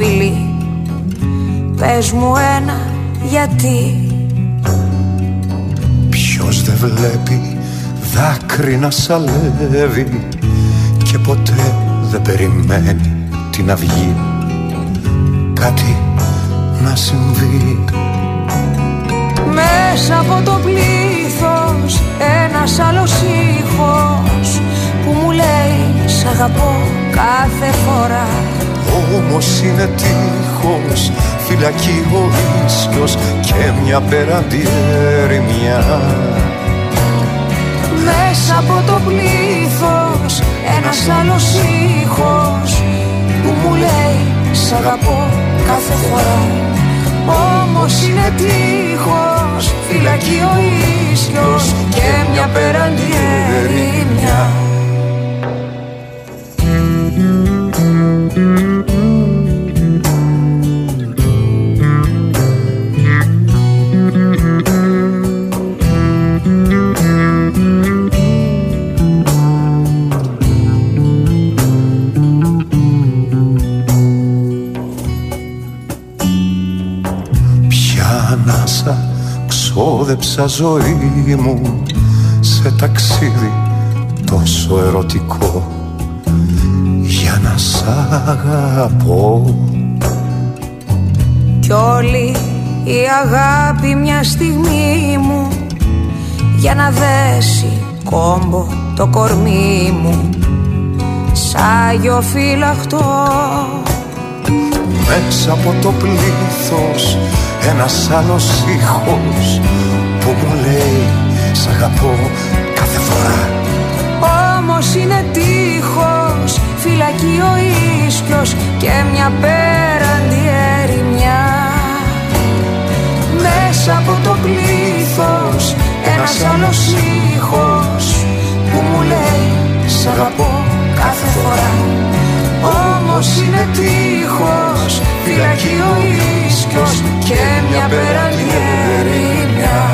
Το φιλί Πες μου ένα γιατί. Ποιος δεν βλέπει δάκρυ να σαλεύει και ποτέ δεν περιμένει την αυγή κάτι να συμβεί. Μέσα από το πλήθος ένας άλλος ήχος που μου λέει σ' αγαπώ κάθε φορά Όμως είναι τείχος φυλακή ο ίσιος και μια πέραντη ερημιά Μέσα από το πλήθος ένας άλλος ήχος που μου λέει σ' αγαπώ κάθε φορά όμως είναι τείχος φυλακή ο ίσιος και μια πέραντη ερημιά ξόδεψα ζωή μου σε ταξίδι τόσο ερωτικό. Για να σ' αγαπώ. Κι όλη η αγάπη μια στιγμή μου Για να δέσει κόμπο το κορμί μου. Σάγιο φυλαχτό Μέσα από το πλήθος ένας άλλος ήχος που μου λέει σ' αγαπώ κάθε φορά Όμως είναι τείχος φυλακή ο ίσκιος και μια πέραντη ερημιά Μέσα από το πλήθος ένας άλλος ήχος που μου λέει σ' αγαπώ κάθε φορά όμως είναι τείχος φυλακή ο ίσκιος και μια πέραντη ερημιά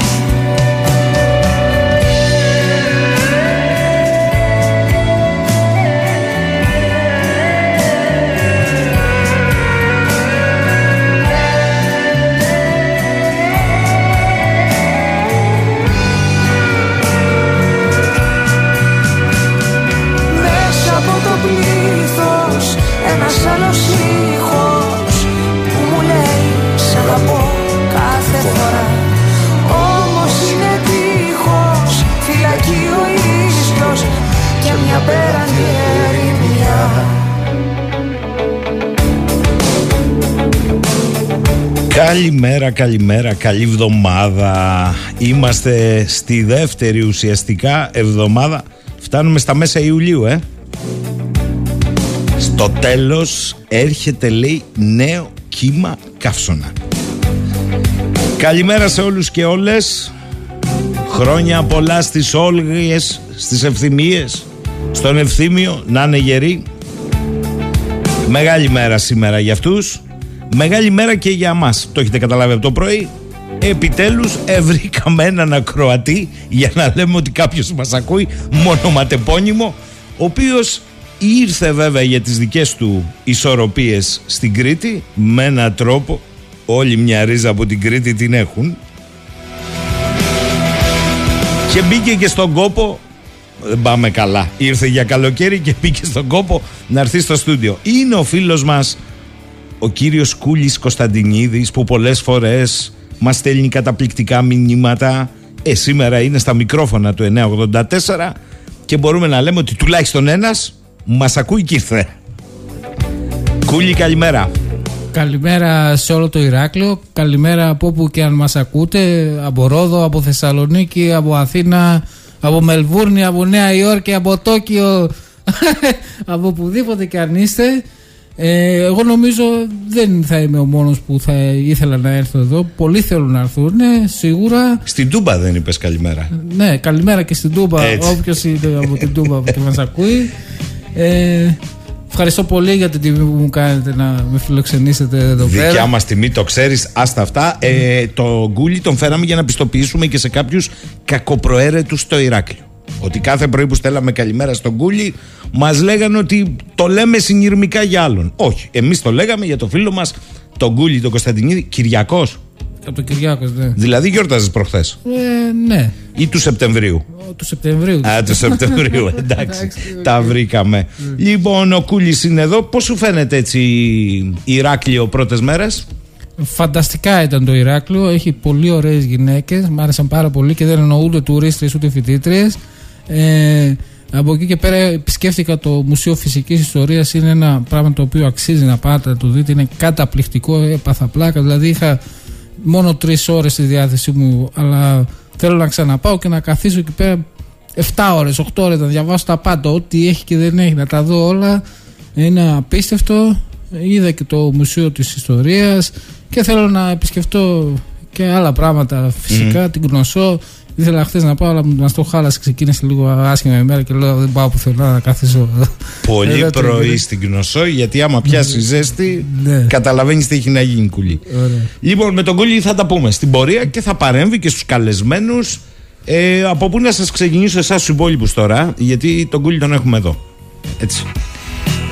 Καλημέρα, καλημέρα, καλή εβδομάδα. Είμαστε στη δεύτερη ουσιαστικά εβδομάδα. Φτάνουμε στα μέσα Ιουλίου, ε. Στο τέλος έρχεται λέει νέο κύμα καύσωνα. Καλημέρα σε όλους και όλες. Χρόνια πολλά στις όλγες, στις ευθυμίες, στον ευθύμιο, να είναι γεροί. Μεγάλη μέρα σήμερα για αυτούς. Μεγάλη μέρα και για μας. Το έχετε καταλάβει από το πρωί. Επιτέλους ευρήκαμε έναν ακροατή για να λέμε ότι κάποιος μας ακούει μονοματεπώνυμο ο οποίος ήρθε βέβαια για τις δικές του ισορροπίες στην Κρήτη με έναν τρόπο όλοι μια ρίζα από την Κρήτη την έχουν και μπήκε και στον κόπο δεν πάμε καλά. Ήρθε για καλοκαίρι και μπήκε στον κόπο να έρθει στο στούντιο. Είναι ο φίλος μας ο κύριος Κούλης Κωνσταντινίδης που πολλές φορές μας στέλνει καταπληκτικά μηνύματα ε, σήμερα είναι στα μικρόφωνα του 984 και μπορούμε να λέμε ότι τουλάχιστον ένας μας ακούει και ήρθε. Κούλη καλημέρα. Καλημέρα σε όλο το Ηράκλειο. Καλημέρα από όπου και αν μας ακούτε. Από Ρόδο, από Θεσσαλονίκη, από Αθήνα, από Μελβούρνη, από Νέα Υόρκη, από Τόκιο. από οπουδήποτε και αν είστε. Ε, εγώ νομίζω δεν θα είμαι ο μόνος που θα ήθελα να έρθω εδώ. Πολλοί θέλουν να έρθουν. Ναι, σίγουρα. Στην Τούμπα δεν είπες καλημέρα. Ναι, καλημέρα και στην Τούμπα. Όποιος είναι από την Τούμπα που μας ακούει. Ε, Ευχαριστώ πολύ για την τιμή που μου κάνετε να με φιλοξενήσετε εδώ Δικιά πέρα. Δικιά μας τιμή, το ξέρεις, άστα αυτά. Ε, το γκούλι τον φέραμε για να πιστοποιήσουμε και σε κάποιους κακοπροαίρετους στο Ηράκλειο. Ότι κάθε πρωί που στέλαμε καλημέρα στον γκούλι, μας λέγανε ότι το λέμε συνειρμικά για άλλον. Όχι. Εμείς το λέγαμε για το φίλο μας, τον γκούλι, τον Κωνσταντινίδη, Κυριακός. Από τον Κυριάκο, ναι. Δηλαδή γιόρταζε προχθές; Ε, ναι. Ή του Σεπτεμβρίου; Ο, του Σεπτεμβρίου. Α, του Σεπτεμβρίου, εντάξει. τα βρήκαμε. λοιπόν, ο Κούλης είναι εδώ. Πώς σου φαίνεται έτσι Ηράκλειο πρώτες μέρες; Φανταστικά ήταν το Ηράκλειο. Έχει πολύ ωραίες γυναίκες. Μ' άρεσαν πάρα πολύ και δεν εννοώ ούτε τουρίστρε ούτε φοιτήτριες. Ε, από εκεί και πέρα επισκέφτηκα το Μουσείο Φυσικής Ιστορίας είναι ένα πράγμα το οποίο αξίζει να πάτε να το δείτε είναι καταπληκτικό, έπαθα πλάκα δηλαδή είχα μόνο τρεις ώρες στη διάθεσή μου αλλά θέλω να ξαναπάω και να καθίσω εκεί πέρα 7 ώρες, 8 ώρες να διαβάσω τα πάντα ό,τι έχει και δεν έχει να τα δω όλα είναι απίστευτο είδα και το Μουσείο της Ιστορίας και θέλω να επισκεφτώ και άλλα πράγματα φυσικά, mm. την γνωσώ Ήθελα χθες να πάω, αλλά μας το χάλασε. Ξεκίνησε λίγο άσχημα ημέρα και λέω δεν πάω πουθενά να καθίσω. Πολύ Εδώ πρωί το... στην Γνωσό, γιατί άμα πιάσεις ζέστη, ναι. καταλαβαίνεις τι έχει να γίνει κουλή. Ωραία. Λοιπόν, με τον κουλή θα τα πούμε στην πορεία και θα παρέμβει και στους καλεσμένους. Ε, από πού να σας ξεκινήσω εσάς τους υπόλοιπους τώρα, γιατί τον κουλή τον έχουμε εδώ. Έτσι.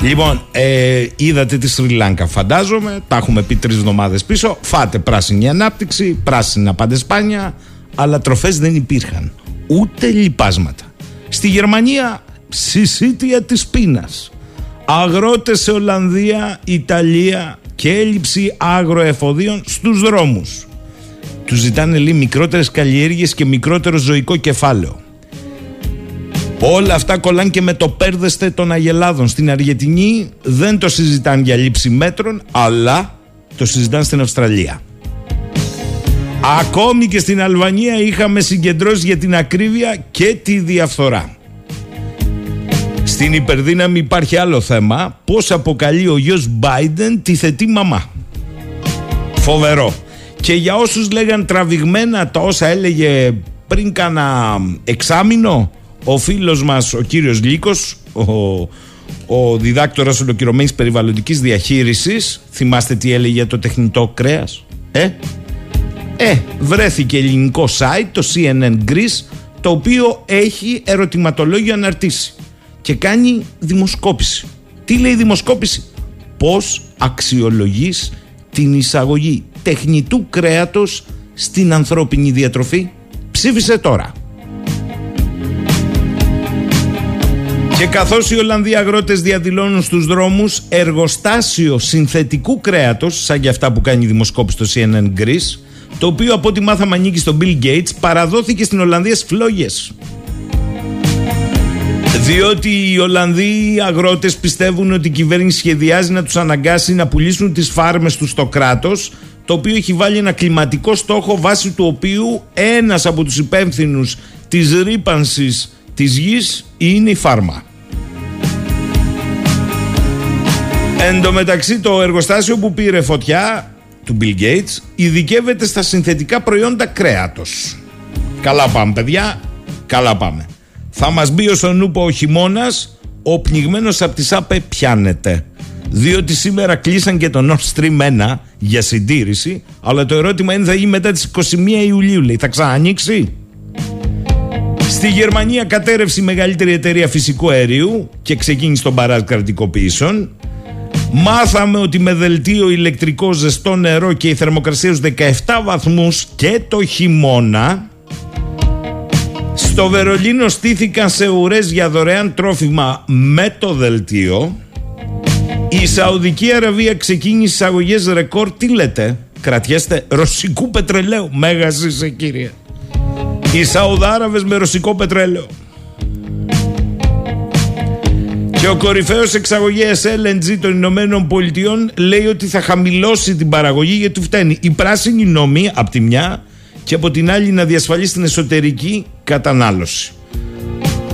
Λοιπόν, ε, είδατε τη Σρι Λάνκα, φαντάζομαι. Τα έχουμε πει τρεις εβδομάδες πίσω. Φάτε πράσινη ανάπτυξη, πράσινα παντεσπάνια, αλλά τροφές δεν υπήρχαν. Ούτε λιπάσματα. Στη Γερμανία συσίτια της πείνας. Αγρότες σε Ολλανδία, Ιταλία και έλλειψη αγροεφοδίων στους δρόμους. Τους ζητάνε λίγο μικρότερες καλλιέργειες και μικρότερο ζωικό κεφάλαιο. Όλα αυτά κολλάν και με το πέρδεστε των Αγελάδων. Στην Αργεντινή δεν το συζητάνε για λήψη μέτρων, αλλά το συζητάνε στην Αυστραλία. Ακόμη και στην Αλβανία είχαμε συγκεντρώσεις για την ακρίβεια και τη διαφθορά. Στην υπερδύναμη υπάρχει άλλο θέμα. Πώς αποκαλεί ο γιος Biden τη θετή μαμά. Φοβερό. Και για όσους λέγαν τραβηγμένα τα όσα έλεγε πριν κάνα εξάμηνο ο φίλος μας ο κύριος Λίκος, ο, ο διδάκτορας ολοκληρωμένης περιβαλλοντικής διαχείρισης, θυμάστε τι έλεγε για το τεχνητό κρέας, ε; Ε, βρέθηκε ελληνικό site, το CNN Greece, το οποίο έχει ερωτηματολόγιο αναρτήσει και κάνει δημοσκόπηση. Τι λέει δημοσκόπηση; Πώς αξιολογείς την εισαγωγή τεχνητού κρέατος στην ανθρώπινη διατροφή; Ψήφισε τώρα. Και καθώς οι Ολλανδοί αγρότες διαδηλώνουν στους δρόμους εργοστάσιο συνθετικού κρέατος, σαν και αυτά που κάνει η δημοσκόπηση στο CNN Greece, το οποίο από ό,τι μάθαμε ανήκει στον Bill Gates, παραδόθηκε στην Ολλανδία στις φλόγες. Διότι οι Ολλανδοί αγρότες πιστεύουν ότι η κυβέρνηση σχεδιάζει να τους αναγκάσει να πουλήσουν τις φάρμες τους στο κράτος, το οποίο έχει βάλει ένα κλιματικό στόχο βάσει του οποίου ένας από τους υπεύθυνους της ρήπανσης της γης είναι η φάρμα. Εν τω μεταξύ το εργοστάσιο που πήρε φωτιά του Bill Gates ειδικεύεται στα συνθετικά προϊόντα κρέατος. Καλά πάμε παιδιά, καλά πάμε. Θα μας μπει ο Σονούπο ο χειμώνας, ο πνιγμένος από τη ΣΑΠΕ πιάνεται. Διότι σήμερα κλείσαν και το Nord Stream 1 για συντήρηση, αλλά το ερώτημα είναι θα γίνει μετά τις 21 Ιουλίου, λέει. Θα ξανανοίξει; Στη Γερμανία κατέρευσε η μεγαλύτερη εταιρεία φυσικού αερίου και ξεκίνησε τον παράζ κρατικοποιήσεων. Μάθαμε ότι με δελτίο ηλεκτρικό ζεστό νερό και η θερμοκρασία στους 17 βαθμούς και το χειμώνα στο Βερολίνο στήθηκαν σε ουρές για δωρεάν τρόφιμα με το δελτίο. Η Σαουδική Αραβία ξεκίνησε εισαγωγές ρεκόρ τι λέτε κρατιέστε ρωσικού πετρελαίου. Μέγας είσαι κύριε. Οι Σαουδάραβες με ρωσικό πετρέλαιο και ο κορυφαίος εξαγωγέας LNG των Ηνωμένων Πολιτειών λέει ότι θα χαμηλώσει την παραγωγή γιατί φταίνει η πράσινη νόμη από τη μια και από την άλλη να διασφαλίσει την εσωτερική κατανάλωση.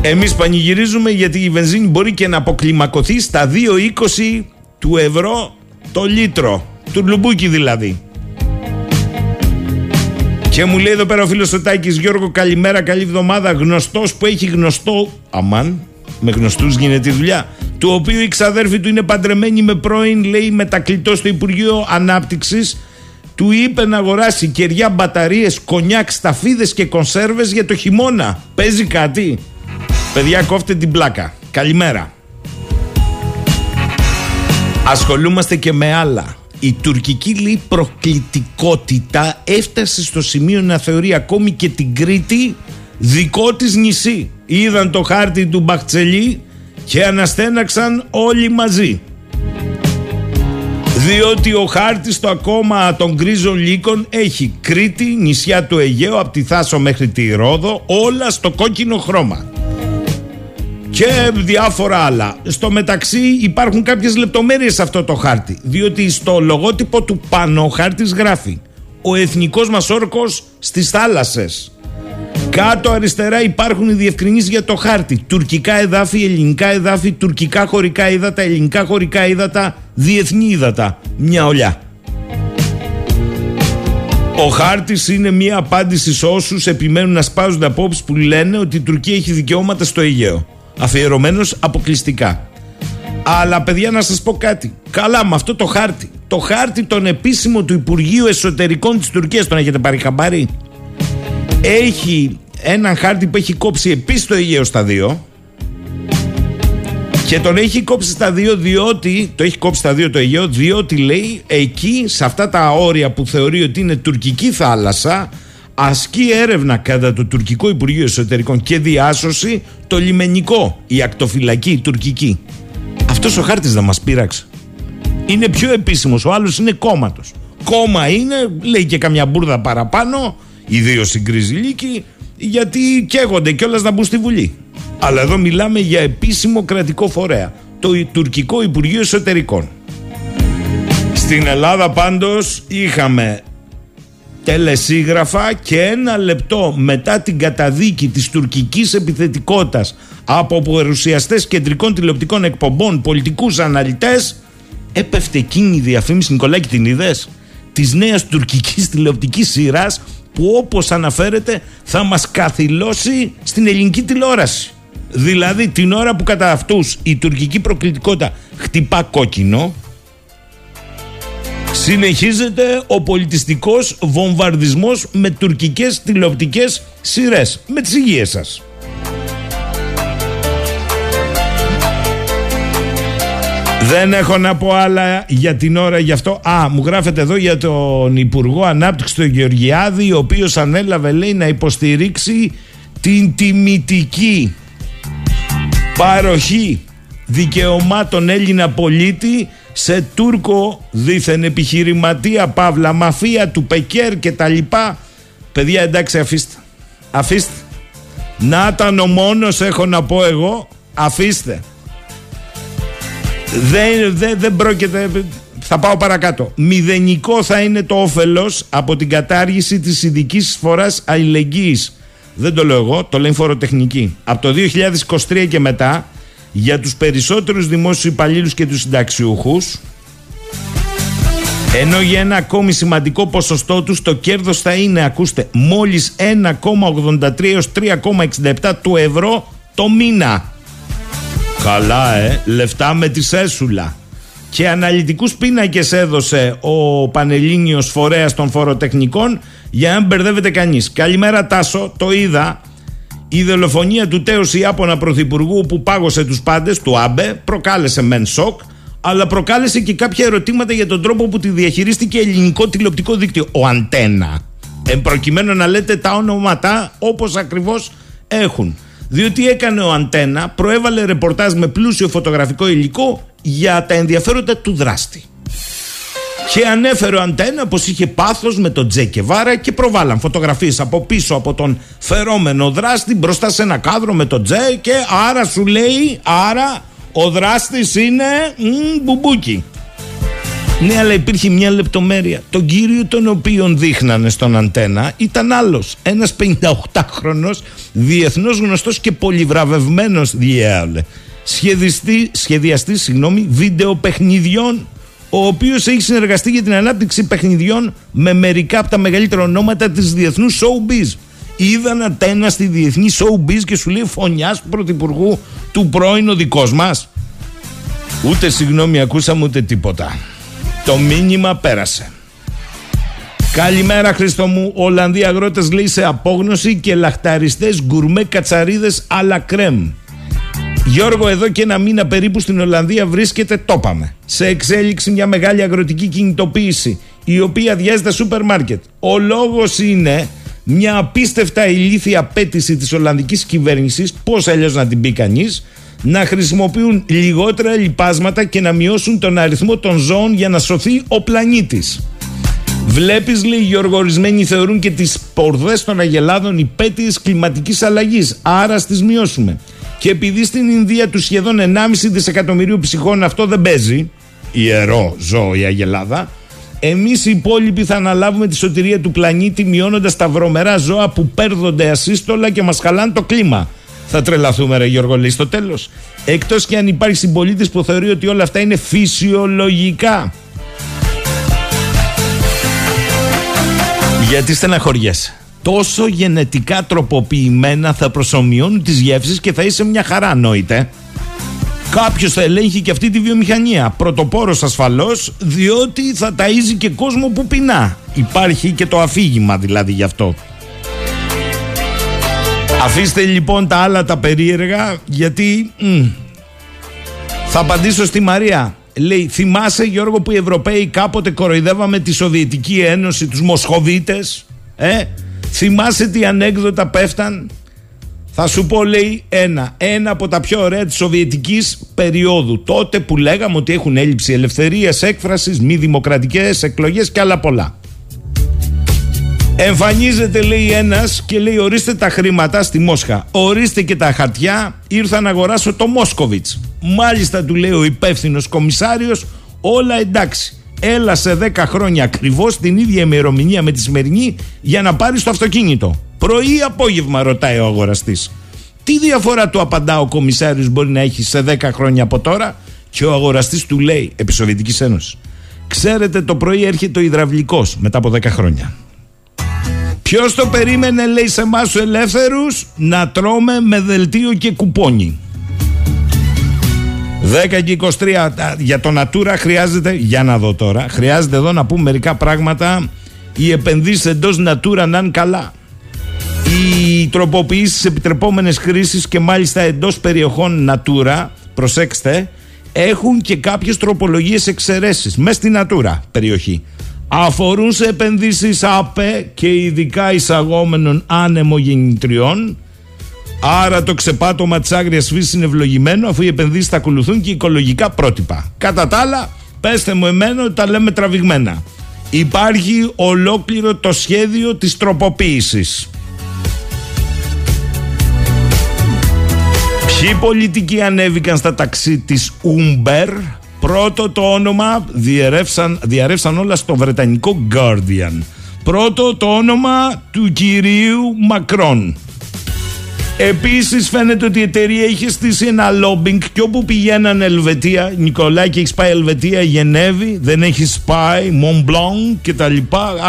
Εμείς πανηγυρίζουμε γιατί η βενζίνη μπορεί και να αποκλιμακωθεί στα 2,20 του ευρώ το λίτρο. Του λουμπούκι δηλαδή. Και μου λέει εδώ πέρα ο φίλος ο Τάκης Γιώργο, καλημέρα, καλή εβδομάδα. Γνωστός που έχει γνωστό. Αμάν, με γνωστούς γίνεται η δουλειά. Του οποίου η ξαδέρφη του είναι παντρεμένη με πρώην, λέει, μετακλητό στο Υπουργείο Ανάπτυξης. Του είπε να αγοράσει κεριά, μπαταρίες, κονιάκ, σταφίδες και κονσέρβες για το χειμώνα. Παίζει κάτι; Παιδιά, κόφτε την πλάκα. Καλημέρα. Ασχολούμαστε και με άλλα. Η τουρκική λέει προκλητικότητα έφτασε στο σημείο να θεωρεί ακόμη και την Κρήτη δικό της νησί. Είδαν το χάρτη του Μπαχτσελή και αναστέναξαν όλοι μαζί. Διότι ο χάρτης στο ακόμα των γκρίζων λύκων έχει Κρήτη, νησιά του Αιγαίου, από τη Θάσο μέχρι τη Ρόδο, όλα στο κόκκινο χρώμα και διάφορα άλλα. Στο μεταξύ υπάρχουν κάποιες λεπτομέρειες σε αυτό το χάρτη, διότι στο λογότυπο του πάνω ο χάρτης γράφει «Ο εθνικός μας όρκος στις θάλασσες». Κάτω αριστερά υπάρχουν οι διευκρινήσεις για το χάρτη. Τουρκικά εδάφη, ελληνικά εδάφη, τουρκικά χωρικά ύδατα, ελληνικά χωρικά ύδατα, διεθνή ύδατα. Μια ολιά. Ο χάρτης είναι μια απάντηση σε όσους επιμένουν να σπάζουν απόψεις που λένε ότι η Τουρκία έχει δικαιώματα στο Αιγαίο αφιερωμένος αποκλειστικά. Αλλά παιδιά να σας πω κάτι. Καλά με αυτό το χάρτη. Το χάρτη τον επίσημο του Υπουργείου Εσωτερικών της Τουρκίας τον έχετε πάρει χαμπάρι; Έχει έναν χάρτη που έχει κόψει επίσης το Αιγαίο στα δύο. Και τον έχει κόψει στα δύο διότι, το έχει κόψει στα δύο το Αιγαίο, διότι λέει εκεί σε αυτά τα όρια που θεωρεί ότι είναι τουρκική θάλασσα ασκεί έρευνα κατά το τουρκικό Υπουργείο Εσωτερικών και διάσωση το λιμενικό, η ακτοφυλακή, η τουρκική. Αυτός ο χάρτης δεν μας πείραξε. Είναι πιο επίσημος, ο άλλος είναι κόμματος. Κόμμα είναι, λέει και καμιά μπουρδα παραπάνω, ιδίως στην Κρυζηλίκη, γιατί καίγονται κιόλας να μπουν στη Βουλή. Αλλά εδώ μιλάμε για επίσημο κρατικό φορέα, το τουρκικό Υπουργείο Εσωτερικών. Στην Ελλάδα πάντως είχαμε τελεσίγραφα και ένα λεπτό μετά την καταδίκη της τουρκικής επιθετικότητας από παρουσιαστές κεντρικών τηλεοπτικών εκπομπών, πολιτικούς αναλυτές έπεφτε εκείνη η διαφήμιση Νικολάκη την είδες; Της νέας τουρκικής τηλεοπτικής σειράς που όπως αναφέρεται θα μας καθυλώσει στην ελληνική τηλεόραση. Δηλαδή την ώρα που κατά αυτούς η τουρκική προκλητικότητα χτυπά κόκκινο Συνεχίζεται ο πολιτιστικός βομβαρδισμός με τουρκικές τηλεοπτικές σειρές. Με τις υγείες σας. Δεν έχω να πω άλλα για την ώρα γι' αυτό. Α, μου γράφετε εδώ για τον Υπουργό Ανάπτυξης του Γεωργιάδη, ο οποίος ανέλαβε λέει να υποστηρίξει την τιμητική παροχή δικαιωμάτων Έλληνα πολίτη σε Τούρκο δίθεν επιχειρηματία Παύλα, μαφία του Πεκέρ και τα λοιπά. Παιδιά εντάξει αφήστε. Αφήστε. Να ήταν ο μόνος έχω να πω εγώ. Αφήστε. Δεν, δεν, δεν πρόκειται... Θα πάω παρακάτω. Μηδενικό θα είναι το όφελος από την κατάργηση της ειδικής φοράς αλληλεγγύης. Δεν το λέω εγώ, το λέει φοροτεχνική. Από το 2023 και μετά για τους περισσότερους δημόσιους υπαλλήλους και τους συνταξιούχους ενώ για ένα ακόμη σημαντικό ποσοστό τους το κέρδος θα είναι, ακούστε, μόλις 1,83 έως 3,67 του ευρώ το μήνα. Καλά ε, λεφτά με τη σέσουλα. Και αναλυτικούς πίνακες έδωσε ο Πανελλήνιος Φορέας των Φοροτεχνικών για να μπερδεύεται κανείς. Καλημέρα Τάσο, το είδα. Η δολοφονία του τέου Ιάπωνα Πρωθυπουργού που πάγωσε τους πάντες, του Άμπε, προκάλεσε μεν σοκ, αλλά προκάλεσε και κάποια ερωτήματα για τον τρόπο που τη διαχειρίστηκε ελληνικό τηλεοπτικό δίκτυο, ο Αντένα. Εν προκειμένω να λέτε τα ονόματα όπως ακριβώς έχουν. Διότι έκανε ο Αντένα, προέβαλε ρεπορτάζ με πλούσιο φωτογραφικό υλικό για τα ενδιαφέροντα του δράστη. Και ανέφερε ο Αντένα πως είχε πάθος με τον Τσε Γκεβάρα και προβάλαν φωτογραφίες από πίσω από τον φερόμενο δράστη μπροστά σε ένα κάδρο με τον Τσε και άρα σου λέει, άρα ο δράστης είναι μ, μπουμπούκι. Ναι, αλλά υπήρχε μια λεπτομέρεια. Τον κύριο τον οποίον δείχνανε στον αντένα ήταν άλλος. Ένας 58χρονος, διεθνώς γνωστός και πολυβραβευμένος διέαλε. σχεδιαστή, σχεδιαστή συγγνώμη, βίντεο παιχνιδιών ο οποίος έχει συνεργαστεί για την ανάπτυξη παιχνιδιών με μερικά από τα μεγαλύτερα ονόματα της διεθνούς showbiz. Είδαν αντένα στη διεθνή showbiz και σου λέει φωνιάς του πρωθυπουργού του πρώην ο δικός μας. Ούτε συγγνώμη ακούσαμε ούτε τίποτα. Το μήνυμα πέρασε. Καλημέρα Χριστό μου. Ολλανδοί αγρότες λέει σε απόγνωση και λαχταριστές γκουρμέ κατσαρίδες αλλά κρέμ. Γιώργο, εδώ και ένα μήνα περίπου στην Ολλανδία βρίσκεται, το είπαμε, σε εξέλιξη μια μεγάλη αγροτική κινητοποίηση η οποία αδειάζει τα σούπερ μάρκετ. Ο λόγος είναι μια απίστευτα ηλίθια απέτηση της Ολλανδικής κυβέρνησης, πώς αλλιώς να την πει κανείς, να χρησιμοποιούν λιγότερα λιπάσματα και να μειώσουν τον αριθμό των ζώων για να σωθεί ο πλανήτης. Βλέπεις, λέει, οι οργορισμένοι θεωρούν και τις πορδές των αγελάδων υπέτειες κλιματικής αλλαγής. Άρα στι μειώσουμε. Και επειδή στην Ινδία τους σχεδόν 1,5 δισεκατομμυρίου ψυχών αυτό δεν παίζει, ιερό ζώο η αγελάδα, εμείς οι υπόλοιποι θα αναλάβουμε τη σωτηρία του πλανήτη μειώνοντας τα βρωμερά ζώα που παίρνονται ασύστολα και μας χαλάνε το κλίμα. Θα τρελαθούμε, ρε Γιώργο, λέει στο τέλος. Εκτός και αν υπάρχει συμπολίτης που θεωρεί ότι όλα αυτά είναι φυσιολογικά. Γιατί στεναχωριέσαι; Τόσο γενετικά τροποποιημένα θα προσωμιώνουν τις γεύσεις και θα είσαι μια χαρά, νόητε. Κάποιος θα ελέγχει και αυτή τη βιομηχανία. Πρωτοπόρος ασφαλώς, διότι θα ταΐζει και κόσμο που πεινά. Υπάρχει και το αφήγημα δηλαδή γι' αυτό. Αφήστε λοιπόν τα άλλα τα περίεργα, γιατί. θα απαντήσω στη Μαρία. Λέει, θυμάσαι Γιώργο που οι Ευρωπαίοι κάποτε κοροϊδεύαμε τη Σοβιετική Ένωση, τους Μοσχοβίτες, ε; Θυμάσαι τι ανέκδοτα πέφταν; Θα σου πω λέει ένα, ένα από τα πιο ωραία της Σοβιετικής περίοδου. Τότε που λέγαμε ότι έχουν έλλειψη ελευθερίας έκφρασης, μη δημοκρατικές εκλογές και άλλα πολλά. Εμφανίζεται λέει ένας και λέει ορίστε τα χρήματα στη Μόσχα. Ορίστε και τα χαρτιά, ήρθα να αγοράσω το Μόσκοβιτς. Μάλιστα του λέει ο υπεύθυνος κομισάριος, όλα εντάξει. Έλα σε 10 χρόνια ακριβώς την ίδια ημερομηνία με τη σημερινή για να πάρεις το αυτοκίνητο. Πρωί ή απόγευμα, ρωτάει ο αγοραστής. Τι διαφορά του απαντά ο κομισάριος μπορεί να έχεις σε 10 χρόνια από τώρα, και ο αγοραστής του λέει, επί Σοβιετικής Ένωσης. Ξέρετε, το πρωί έρχεται ο υδραυλικός μετά από 10 χρόνια. Ποιος το περίμενε, λέει σε εμάς τους ελεύθερους, να τρώμε με δελτίο και κουπόνι. 10 και 23 για το Natura χρειάζεται, για να δω τώρα, χρειάζεται εδώ να πούμε μερικά πράγματα. Οι επενδύσεις εντός Natura να είναι καλά. Οι τροποποιήσεις επιτρεπόμενες χρήσεις και μάλιστα εντός περιοχών Natura, προσέξτε, έχουν και κάποιες τροπολογίες εξαιρέσεις μέσα στην Natura περιοχή. Αφορούν σε επενδύσεις ΑΠΕ και ειδικά εισαγόμενων άνεμο γεννητριών Άρα το ξεπάτωμα της άγριας φύσης είναι ευλογημένο αφού οι επενδύσεις θα ακολουθούν και οικολογικά πρότυπα. Κατά τα άλλα, πέστε μου εμένα ότι τα λέμε τραβηγμένα. Υπάρχει ολόκληρο το σχέδιο της τροποποίησης. Ποιοι πολιτικοί ανέβηκαν στα ταξί της Uber; Πρώτο το όνομα διαρρεύσαν, διαρρεύσαν όλα στο βρετανικό Guardian Πρώτο το όνομα του κυρίου Μακρόν Επίσης, φαίνεται ότι η εταιρεία είχε στήσει ένα λόμπινγκ και όπου πηγαίναν Ελβετία, Νικολάκη, έχεις πάει Ελβετία, Γενέβη, δεν έχεις πάει, Μομπλόν κτλ.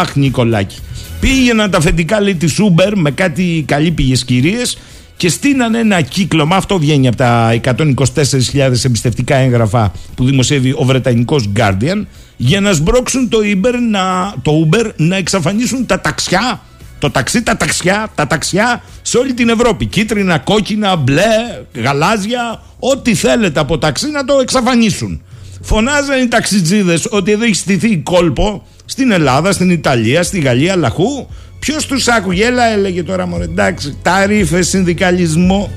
Αχ, Νικολάκη. Πήγαιναν τα αφεντικά λέει της Uber με κάτι καλύπηγε κυρίες και στείναν ένα κύκλωμα. Αυτό βγαίνει από τα 124.000 εμπιστευτικά έγγραφα που δημοσιεύει ο Βρετανικός Guardian για να σμπρώξουν το Uber να, το Uber να εξαφανίσουν τα ταξιά το ταξί, τα ταξιά, τα ταξιά σε όλη την Ευρώπη. Κίτρινα, κόκκινα, μπλε, γαλάζια, ό,τι θέλετε από ταξί να το εξαφανίσουν. Φωνάζαν οι ταξιτζίδες ότι εδώ έχει στηθεί κόλπο στην Ελλάδα, στην Ιταλία, στη Γαλλία, λαχού. Ποιος τους άκουγε, έλα, έλεγε τώρα μόνο εντάξει, ταρήφε, συνδικαλισμό.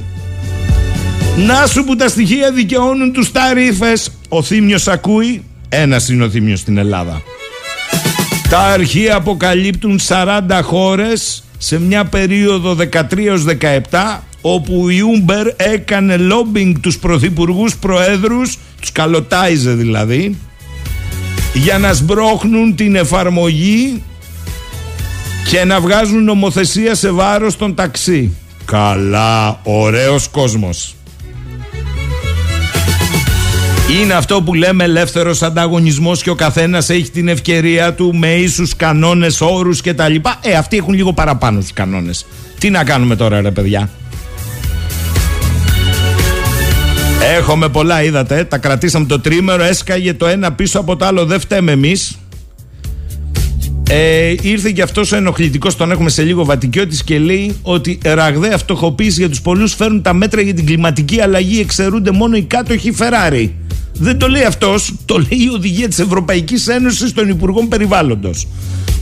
Να σου που τα στοιχεία δικαιώνουν τους ταρήφε. Ο Θήμιος ακούει, ένας είναι ο Θήμιος στην Ελλάδα. Τα αρχεία αποκαλύπτουν 40 χώρες σε μια περίοδο 13-17 όπου η Uber έκανε lobbying τους πρωθυπουργούς προέδρους, τους καλοτάιζε δηλαδή, για να σμπρώχνουν την εφαρμογή και να βγάζουν νομοθεσία σε βάρος των ταξί. Καλά, ωραίος κόσμος. Είναι αυτό που λέμε ελεύθερος ανταγωνισμός και ο καθένας έχει την ευκαιρία του με ίσους κανόνες, όρους κτλ. Ε, αυτοί έχουν λίγο παραπάνω τους κανόνες. Τι να κάνουμε τώρα, ρε παιδιά; Έχουμε πολλά, είδατε. Τα κρατήσαμε το τρίμερο, έσκαγε το ένα πίσω από το άλλο. Δεν φταίμε εμείς. Ε, ήρθε και αυτός ο ενοχλητικός, τον έχουμε σε λίγο Βατικιώτης και λέει ότι ραγδαία φτωχοποίηση για τους πολλούς φέρνουν τα μέτρα για την κλιματική αλλαγή. Εξαιρούνται μόνο οι κάτοχοι Ferrari. Δεν το λέει αυτός, το λέει η οδηγία της Ευρωπαϊκής Ένωσης των Υπουργών Περιβάλλοντος.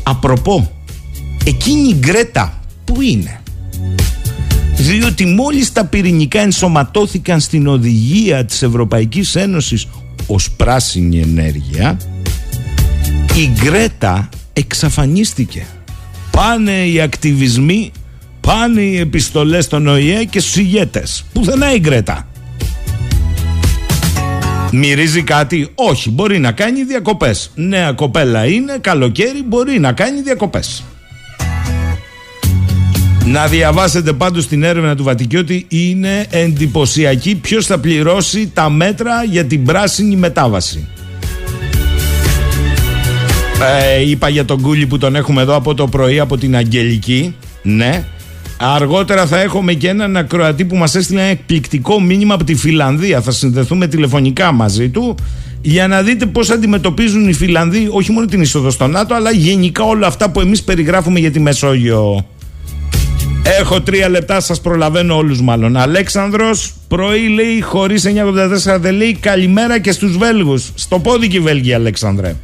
Απροπό, εκείνη η Γκρέτα που είναι; Διότι μόλις τα πυρηνικά ενσωματώθηκαν στην οδηγία της Ευρωπαϊκής Ένωσης ως πράσινη ενέργεια η Γκρέτα εξαφανίστηκε. Πάνε οι ακτιβισμοί, πάνε οι επιστολές των ΟΗΕ και στους ηγέτες. Πουθενά η Γκρέτα. Μυρίζει κάτι. Όχι, μπορεί να κάνει διακοπές. Νέα κοπέλα είναι, καλοκαίρι μπορεί να κάνει διακοπές. Να διαβάσετε πάντως την έρευνα του Βατικιώτη είναι εντυπωσιακή ποιος θα πληρώσει τα μέτρα για την πράσινη μετάβαση. Ε, είπα για τον Κούλι που τον έχουμε εδώ από το πρωί από την Αγγελική. Ναι. Αργότερα θα έχουμε και έναν ακροατή που μας έστειλε ένα εκπληκτικό μήνυμα από τη Φιλανδία. Θα συνδεθούμε τηλεφωνικά μαζί του για να δείτε πώς αντιμετωπίζουν οι Φιλανδοί όχι μόνο την είσοδο στο ΝΑΤΟ αλλά γενικά όλα αυτά που εμείς περιγράφουμε για τη Μεσόγειο. Έχω τρία λεπτά, σας προλαβαίνω όλους μάλλον. Αλέξανδρος, πρωί λέει χωρίς 984 δεν λέει καλημέρα και στους Βέλγους. Στο πόδι και Βέλγοι Αλέξανδρε.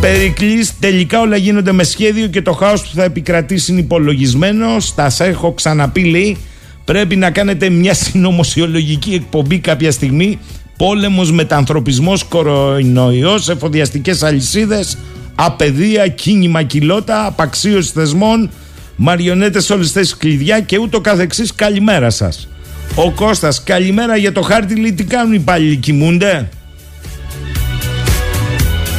Περικλής, τελικά όλα γίνονται με σχέδιο και το χάος που θα επικρατήσει είναι υπολογισμένο. Στας έχω ξαναπεί λέει, πρέπει να κάνετε μια συνωμοσιολογική εκπομπή κάποια στιγμή. Πόλεμος, μετανθρωπισμός, κορονοϊός, εφοδιαστικές αλυσίδες, απαιδεία, κίνημα κιλότα, απαξίωση θεσμών, μαριονέτες όλες τις κλειδιά και ούτω καθεξής. Καλημέρα σας. Ο Κώστας, καλημέρα για το χάρτη λέει τι κάνουν οι υπάλληλοι, κοιμούνται;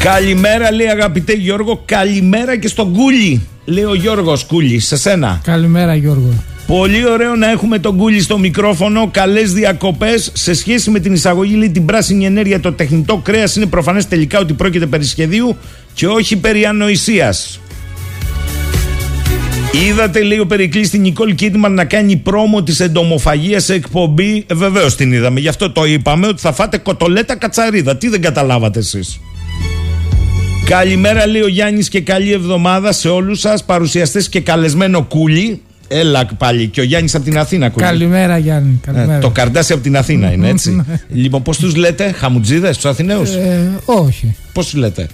Καλημέρα λέει αγαπητέ Γιώργο, καλημέρα και στον Κούλι. Λέει ο Γιώργος Κούλι, σε σένα. Καλημέρα Γιώργο. Πολύ ωραίο να έχουμε τον Κούλι στο μικρόφωνο. Καλές διακοπές. Σε σχέση με την εισαγωγή, λέει την πράσινη ενέργεια, το τεχνητό κρέας είναι προφανές τελικά ότι πρόκειται περί σχεδίου και όχι περί ανοησίας. Είδατε, λέει ο Περικλής, την Νικόλ Κίτμαν να κάνει πρόμο της εντομοφαγίας σε εκπομπή. Ε, Βεβαίως την είδαμε. Γι' αυτό το είπαμε ότι θα φάτε κοτολέτα κατσαρίδα. Τι δεν καταλάβατε εσείς; Καλημέρα, λέει ο Γιάννης, και καλή εβδομάδα σε όλους σας. Παρουσιαστές και καλεσμένο κούλι. Έλα πάλι. Και ο Γιάννης από την Αθήνα, κούλι. Καλημέρα, Γιάννη. Καλημέρα. Ε, το καρδάσι από την Αθήνα είναι, έτσι. λοιπόν, πώς τους λέτε, Χαμουτζίδες, τους Αθηναίους; Ε, όχι. Πώς τους λέτε;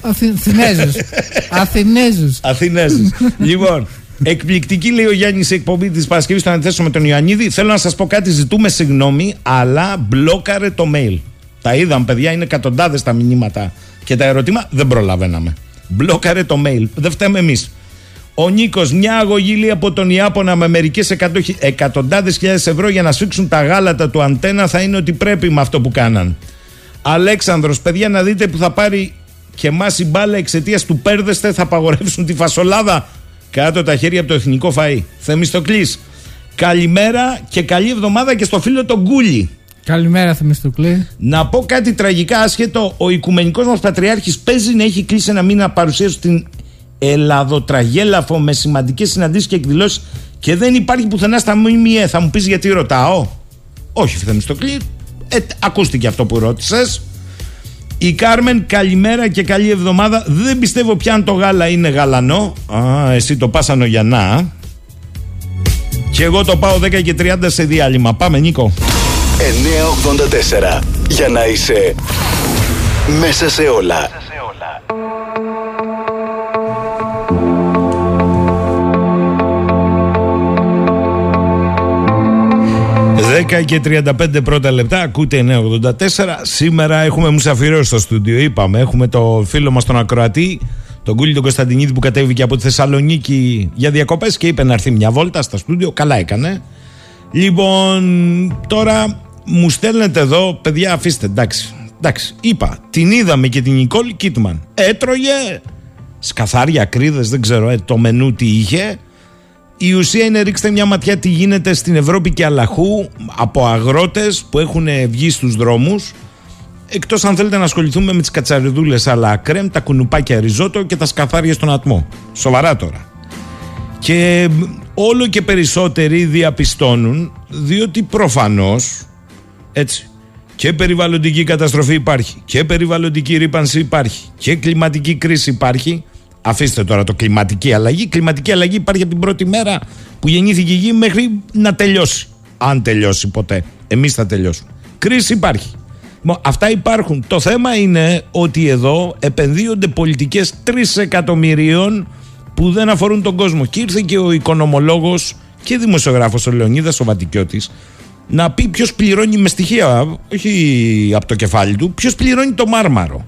Αθηνέζους. Αθηνέζους. Αθηνέζους. λοιπόν, εκπληκτική λέει ο Γιάννης σε εκπομπή της Παρασκευής στον αντιθέσω με τον Ιωαννίδη. Θέλω να σας πω κάτι, ζητούμε συγγνώμη, αλλά μπλόκαρε το mail. Τα είδαμε, παιδιά, είναι εκατοντάδες τα μηνύματα και τα ερωτήματα. Δεν προλαβαίναμε. Μπλόκαρε το mail. Δεν φταίμε εμείς. Ο Νίκος, μια αγωγή λέει από τον Ιάπωνα με μερικές εκατοντάδες χιλιάδες ευρώ για να σφίξουν τα γάλατα του αντένα θα είναι ότι πρέπει με αυτό που κάναν. Αλέξανδρος, παιδιά, να δείτε που θα πάρει και εμάς η μπάλα εξαιτίας του πέρδεστε θα απαγορεύσουν τη φασολάδα. Κάτω τα χέρια από το εθνικό φαΐ. Θεμιστοκλής. Καλημέρα και καλή εβδομάδα και στο φίλο τον Γκούλι. Καλημέρα, Θεμιστοκλή. Να πω κάτι τραγικά άσχετο. Ο οικουμενικός μας Πατριάρχης παίζει να έχει κλείσει ένα μήνα παρουσίαση στην Ελλαδοτραγέλαφο με σημαντικές συναντήσεις και εκδηλώσεις και δεν υπάρχει πουθενά στα ΜΜΕ. Θα μου πεις γιατί ρωτάω; Όχι, Θεμιστοκλή. Ε, ακούστηκε αυτό που ρώτησες. Η Κάρμεν, καλημέρα και καλή εβδομάδα. Δεν πιστεύω πια αν το γάλα είναι γαλανό. Α, εσύ το πάσανο για να. Και εγώ το πάω 10 και 30 σε διάλειμμα. Πάμε, Νίκο. 984. Για να είσαι μέσα σε όλα. 10 και 35 πρώτα λεπτά, ακούτε 984. Σήμερα έχουμε μουσαφιρό στο στούντιο. Είπαμε, έχουμε το φίλο μας τον Ακροατή, τον Κούλι τον Κωνσταντινίδη που κατέβηκε από τη Θεσσαλονίκη για διακοπές και είπε να έρθει μια βόλτα στο στούντιο. Καλά έκανε. Λοιπόν, τώρα μου στέλνετε εδώ, παιδιά, αφήστε, εντάξει. Εντάξει, είπα, την είδαμε και την Νικόλ Κίτμαν. Έτρωγε σκαθάρια, κρίδες, δεν ξέρω ε, το μενού τι είχε. Η ουσία είναι ρίξτε μια ματιά τι γίνεται στην Ευρώπη και αλλαχού από αγρότες που έχουν βγει στους δρόμους Εκτός αν θέλετε να ασχοληθούμε με τις κατσαριδούλες αλλά κρέμ, τα κουνουπάκια ριζότο και τα σκαθάρια στον ατμό. Σοβαρά τώρα. Και όλο και περισσότεροι διαπιστώνουν, διότι προφανώς, έτσι, και περιβαλλοντική καταστροφή υπάρχει, και περιβαλλοντική ρήπανση υπάρχει, και κλιματική κρίση υπάρχει. Αφήστε τώρα το κλιματική αλλαγή. Κλιματική αλλαγή υπάρχει από την πρώτη μέρα που γεννήθηκε η γη μέχρι να τελειώσει. Αν τελειώσει ποτέ. Εμείς θα τελειώσουμε. Κρίση υπάρχει. Αυτά υπάρχουν. Το θέμα είναι ότι εδώ επενδύονται πολιτικές 3 εκατομμυρίων που δεν αφορούν τον κόσμο. Και ήρθε και ο οικονομολόγος και δημοσιογράφος ο Λεωνίδας ο Βατικιώτης να πει ποιος πληρώνει με στοιχεία, όχι από το κεφάλι του, ποιος πληρώνει το μάρμαρο.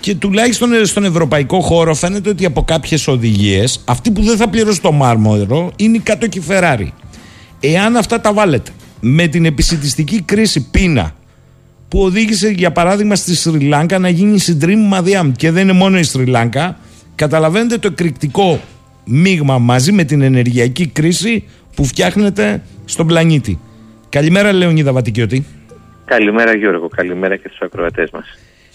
Και τουλάχιστον στον ευρωπαϊκό χώρο φαίνεται ότι από κάποιες οδηγίες αυτοί που δεν θα πληρώσουν το μάρμαρο είναι οι κάτω και Φεράρι. Εάν αυτά τα βάλετε με την επισητιστική κρίση πείνα που οδήγησε για παράδειγμα στη Σρι Λάγκα να γίνει συντρίμμα διάμ και δεν είναι μόνο η Σρι Λάγκα καταλαβαίνετε το εκρηκτικό μείγμα μαζί με την ενεργειακή κρίση που φτιάχνεται στον πλανήτη. Καλημέρα Λεωνίδα Βατικιώτη. Καλημέρα Γιώργο, καλημέρα και στους ακροατές μας.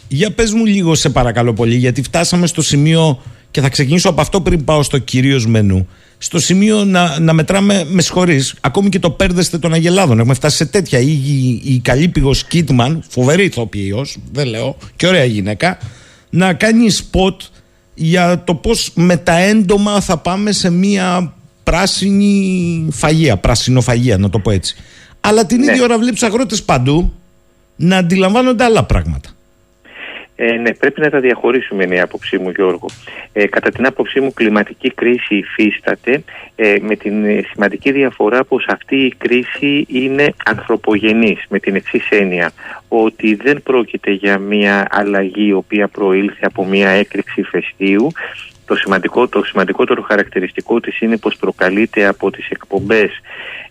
Για πες μου λίγο σε παρακαλώ πολύ γιατί φτάσαμε στο σημείο και θα ξεκινήσω από αυτό πριν πάω στο κυρίως μενού στο σημείο να, να μετράμε, με συγχωρείς, ακόμη και το πέρδεστε των Αγελάδων. Έχουμε φτάσει σε τέτοια. Η, η, η καλή πηγό Κίτμαν, φοβερή ηθοποιός, δεν λέω, και ωραία γυναίκα, να κάνει σποτ για το πώς με τα έντομα θα πάμε σε μια πράσινη φαγία, πρασινοφαγία, να το πω έτσι. Αλλά την ναι. ίδια ώρα βλέπεις αγρότες παντού να αντιλαμβάνονται άλλα πράγματα. Ε, ναι, πρέπει να τα διαχωρίσουμε, είναι η άποψή μου, Γιώργο. Ε, κατά την άποψή μου, κλιματική κρίση υφίσταται ε, με την ε, σημαντική διαφορά πως αυτή η κρίση είναι ανθρωπογενής, με την εξής έννοια, ότι δεν πρόκειται για μια αλλαγή η οποία προήλθε από μια έκρηξη φεστίου, το, σημαντικό, το σημαντικότερο χαρακτηριστικό της είναι πως προκαλείται από τις εκπομπές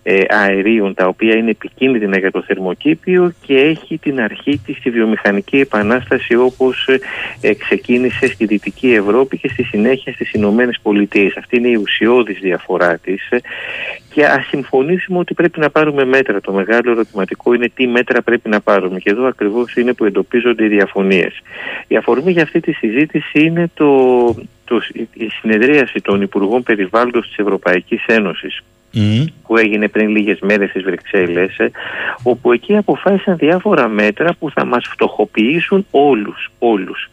ε, αερίων τα οποία είναι επικίνδυνα για το θερμοκήπιο και έχει την αρχή της στη βιομηχανική επανάσταση όπως ε, ξεκίνησε στη Δυτική Ευρώπη και στη συνέχεια στις Ηνωμένες Πολιτείες. Αυτή είναι η ουσιώδης διαφορά της και ας συμφωνήσουμε ότι πρέπει να πάρουμε μέτρα. Το μεγάλο ερωτηματικό είναι τι μέτρα πρέπει να πάρουμε και εδώ ακριβώς είναι που εντοπίζονται οι διαφωνίες. Η αφορμή για αυτή τη συζήτηση είναι το, το, η συνεδρίαση των Υπουργών Περιβάλλοντος της Ευρωπαϊκής Ένωσης που έγινε πριν λίγες μέρες στις Βρυξέλλες ε, όπου εκεί αποφάσισαν διάφορα μέτρα που θα μας φτωχοποιήσουν όλους, όλους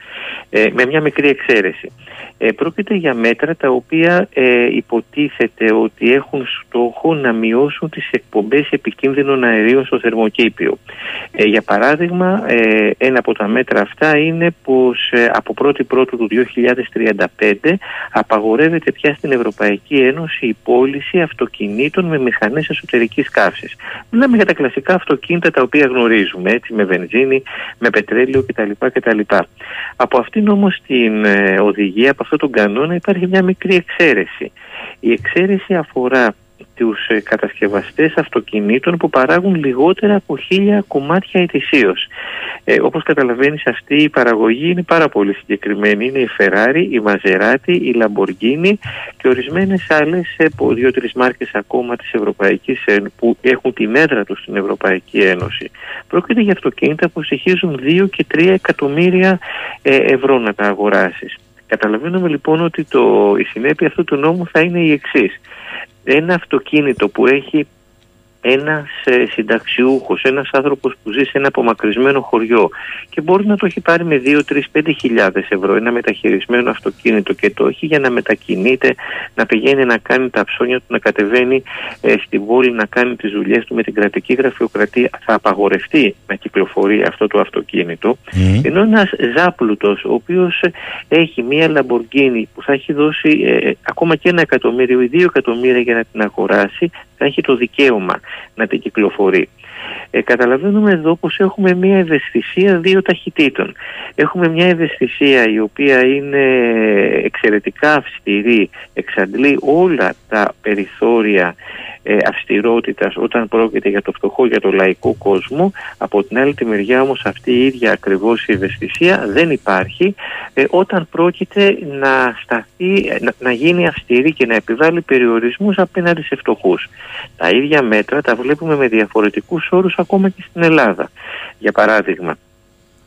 ε, με μια μικρή εξαίρεση. Ε, πρόκειται για μέτρα τα οποία ε, υποτίθεται ότι έχουν στόχο να μειώσουν τις εκπομπές επικίνδυνων αερίων στο θερμοκήπιο. Ε, για παράδειγμα, ε, ένα από τα μέτρα αυτά είναι πως από 1η Πρώτου του 2035 απαγορεύεται πια στην Ευρωπαϊκή Ένωση η πώληση αυτοκινήτων με μηχανές εσωτερικής καύσης. Μιλάμε για τα κλασικά αυτοκίνητα τα οποία γνωρίζουμε, έτσι, με βενζίνη, με πετρέλαιο κτλ. κτλ. Από αυτήν όμως την οδηγία, αυτό τον κανόνα υπάρχει μια μικρή εξαίρεση. Η εξαίρεση αφορά τους ε, κατασκευαστές αυτοκινήτων που παράγουν λιγότερα από χίλια κομμάτια ετησίως. Ε, όπως καταλαβαίνεις αυτή η παραγωγή είναι πάρα πολύ συγκεκριμένη. Είναι η Ferrari, η Maserati, η Lamborghini και ορισμένες άλλες ε, δύο-τρεις μάρκες ακόμα της Ευρωπαϊκής που έχουν την έδρα τους στην Ευρωπαϊκή Ένωση. Πρόκειται για αυτοκίνητα που στοιχίζουν 2 και 3 εκατομμύρια ε, ευρώ να τα αγοράσεις. Καταλαβαίνουμε λοιπόν ότι το, η συνέπεια αυτού του νόμου θα είναι η εξής. Ένα αυτοκίνητο που έχει ένας ε, συνταξιούχος, ένας άνθρωπος που ζει σε ένα απομακρυσμένο χωριό και μπορεί να το έχει πάρει με 2, 3, 5 χιλιάδες ευρώ ένα μεταχειρισμένο αυτοκίνητο και το έχει για να μετακινείται, να πηγαίνει να κάνει τα ψώνια του, να κατεβαίνει ε, στην πόλη, να κάνει τις δουλειές του με την κρατική γραφειοκρατία θα απαγορευτεί να κυκλοφορεί αυτό το αυτοκίνητο mm. ενώ ένας ζάπλουτος ο οποίος έχει μία Λαμπορκίνη που θα έχει δώσει ε, ακόμα και ένα εκατομμύριο ή δύο εκατομμύρια για να την αγοράσει θα έχει το δικαίωμα να την κυκλοφορεί. Ε, καταλαβαίνουμε εδώ πως έχουμε μια ευαισθησία δύο ταχυτήτων. Έχουμε μια ευαισθησία η οποία είναι εξαιρετικά αυστηρή, εξαντλεί όλα τα περιθώρια ε, αυστηρότητας όταν πρόκειται για το φτωχό, για το λαϊκό κόσμο. Από την άλλη τη μεριά όμως αυτή η ίδια ακριβώς η ευαισθησία δεν υπάρχει ε, όταν πρόκειται να σταθεί, να, να, γίνει αυστηρή και να επιβάλλει περιορισμούς απέναντι σε φτωχούς. Τα ίδια μέτρα τα βλέπουμε με διαφορετικούς όρους ακόμα και στην Ελλάδα. Για παράδειγμα,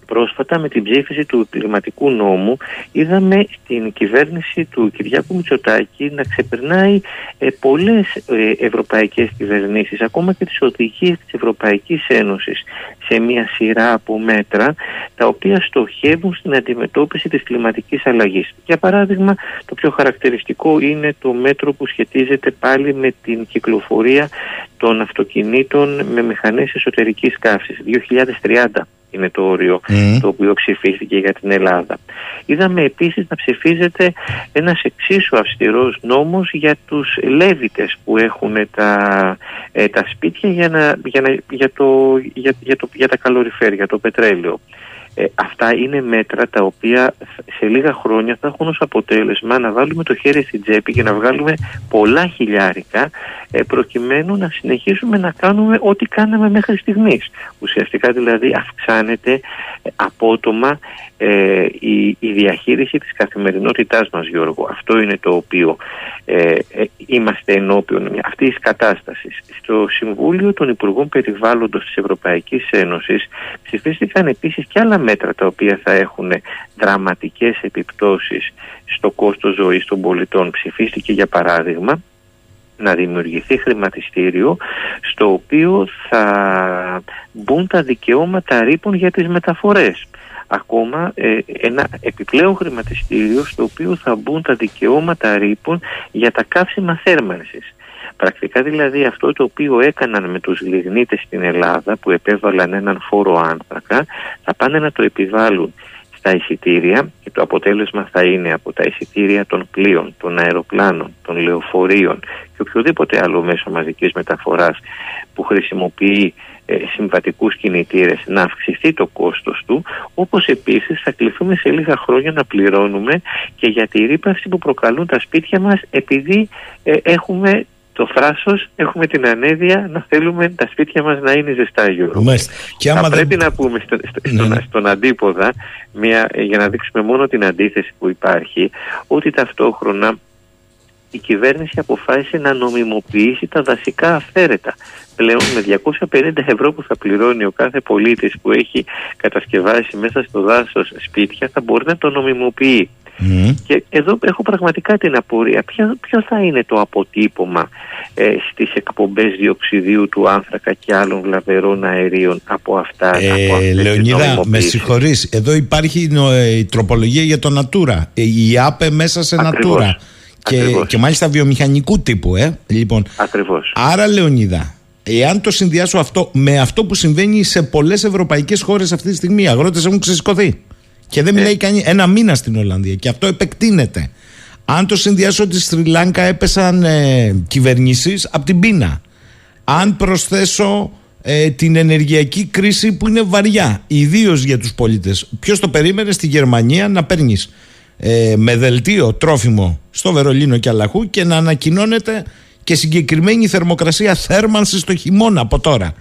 Πρόσφατα με την ψήφιση του κλιματικού νόμου είδαμε στην κυβέρνηση του Κυριάκου Μητσοτάκη να ξεπερνάει ε, πολλές ε, ευρωπαϊκές κυβερνήσεις, ακόμα και τις οδηγίες της Ευρωπαϊκής Ένωσης σε μια σειρά από μέτρα τα οποία στοχεύουν στην αντιμετώπιση της κλιματικής αλλαγής. Για παράδειγμα, το πιο χαρακτηριστικό είναι το μέτρο που σχετίζεται πάλι με την κυκλοφορία των αυτοκινήτων με μηχανές εσωτερικής καύσης. 2030 είναι το όριο το οποίο ψηφίστηκε για την Ελλάδα. Είδαμε επίσης να ψηφίζεται ένας εξίσου αυστηρός νόμος για τους λέβητες που έχουν τα, ε, τα σπίτια για, να, για, για, το, για, για, το, για τα καλοριφέρια, το πετρέλαιο. Ε, αυτά είναι μέτρα τα οποία σε λίγα χρόνια θα έχουν ως αποτέλεσμα να βάλουμε το χέρι στην τσέπη και να βγάλουμε πολλά χιλιάρικα ε, προκειμένου να συνεχίσουμε να κάνουμε ό,τι κάναμε μέχρι στιγμής. Ουσιαστικά δηλαδή αυξάνεται ε, απότομα ε, η, η διαχείριση της καθημερινότητάς μας Γιώργο. Αυτό είναι το οποίο ε, ε, είμαστε ενώπιον αυτής της κατάστασης. Στο Συμβούλιο των Υπουργών Περιβάλλοντος της Ευρωπαϊκής Ένωσης ψηφίστηκαν επίσης και άλλα μέτρα τα οποία θα έχουν δραματικές επιπτώσεις στο κόστος ζωής των πολιτών. Ψηφίστηκε για παράδειγμα να δημιουργηθεί χρηματιστήριο στο οποίο θα μπουν τα δικαιώματα ρήπων για τις μεταφορές ακόμα ε, ένα επιπλέον χρηματιστήριο στο οποίο θα μπουν τα δικαιώματα ρήπων για τα καύσιμα θέρμανσης. Πρακτικά δηλαδή αυτό το οποίο έκαναν με τους λιγνίτες στην Ελλάδα που επέβαλαν έναν φόρο άνθρακα θα πάνε να το επιβάλλουν στα εισιτήρια και το αποτέλεσμα θα είναι από τα εισιτήρια των πλοίων, των αεροπλάνων, των λεωφορείων και οποιοδήποτε άλλο μέσο μαζικής μεταφοράς που χρησιμοποιεί ε, συμβατικούς κινητήρες να αυξηθεί το κόστος του όπως επίσης θα κληθούμε σε λίγα χρόνια να πληρώνουμε και για τη ρήπαση που προκαλούν τα σπίτια μας επειδή ε, έχουμε το θράσος, έχουμε την ανέδεια να θέλουμε τα σπίτια μας να είναι ζεστά Γιώργο. Και άμα θα πρέπει να πούμε στο, στο, ναι. στον αντίποδα μια, για να δείξουμε μόνο την αντίθεση που υπάρχει ότι ταυτόχρονα η κυβέρνηση αποφάσισε να νομιμοποιήσει τα δασικά αυθαίρετα. Πλέον με 250 ευρώ που θα πληρώνει ο κάθε πολίτης που έχει κατασκευάσει μέσα στο δάσος σπίτια θα μπορεί να το νομιμοποιεί. Και εδώ έχω πραγματικά την απορία. Ποιο, ποιο θα είναι το αποτύπωμα ε, στις εκπομπές διοξιδίου του άνθρακα και άλλων βλαβερών αερίων από αυτά. Ε, από Λεωνίδα, με συγχωρείς. Εδώ υπάρχει ε, η τροπολογία για το Natura. Ε, η ΑΠΕ μέσα σε Ακριβώς. Natura. Και, και μάλιστα βιομηχανικού τύπου. Ε. Λοιπόν, Ακριβώς. Άρα Λεωνίδα, εάν το συνδυάσω αυτό με αυτό που συμβαίνει σε πολλές ευρωπαϊκές χώρες αυτή τη στιγμή, οι αγρότες έχουν ξεσηκωθεί. Και δεν μιλάει κανεί ένα μήνα στην Ολλανδία. Και αυτό επεκτείνεται. Αν το συνδυάσω ότι στη Σρι Λάγκα έπεσαν ε, κυβερνήσεις από την πείνα. Αν προσθέσω ε, την ενεργειακή κρίση που είναι βαριά, ιδίως για τους πολίτες. Ποιος το περίμενε στη Γερμανία να παίρνεις ε, με δελτίο τρόφιμο στο Βερολίνο και Αλαχού και να ανακοινώνεται και συγκεκριμένη θερμοκρασία θέρμανσης το χειμώνα από τώρα.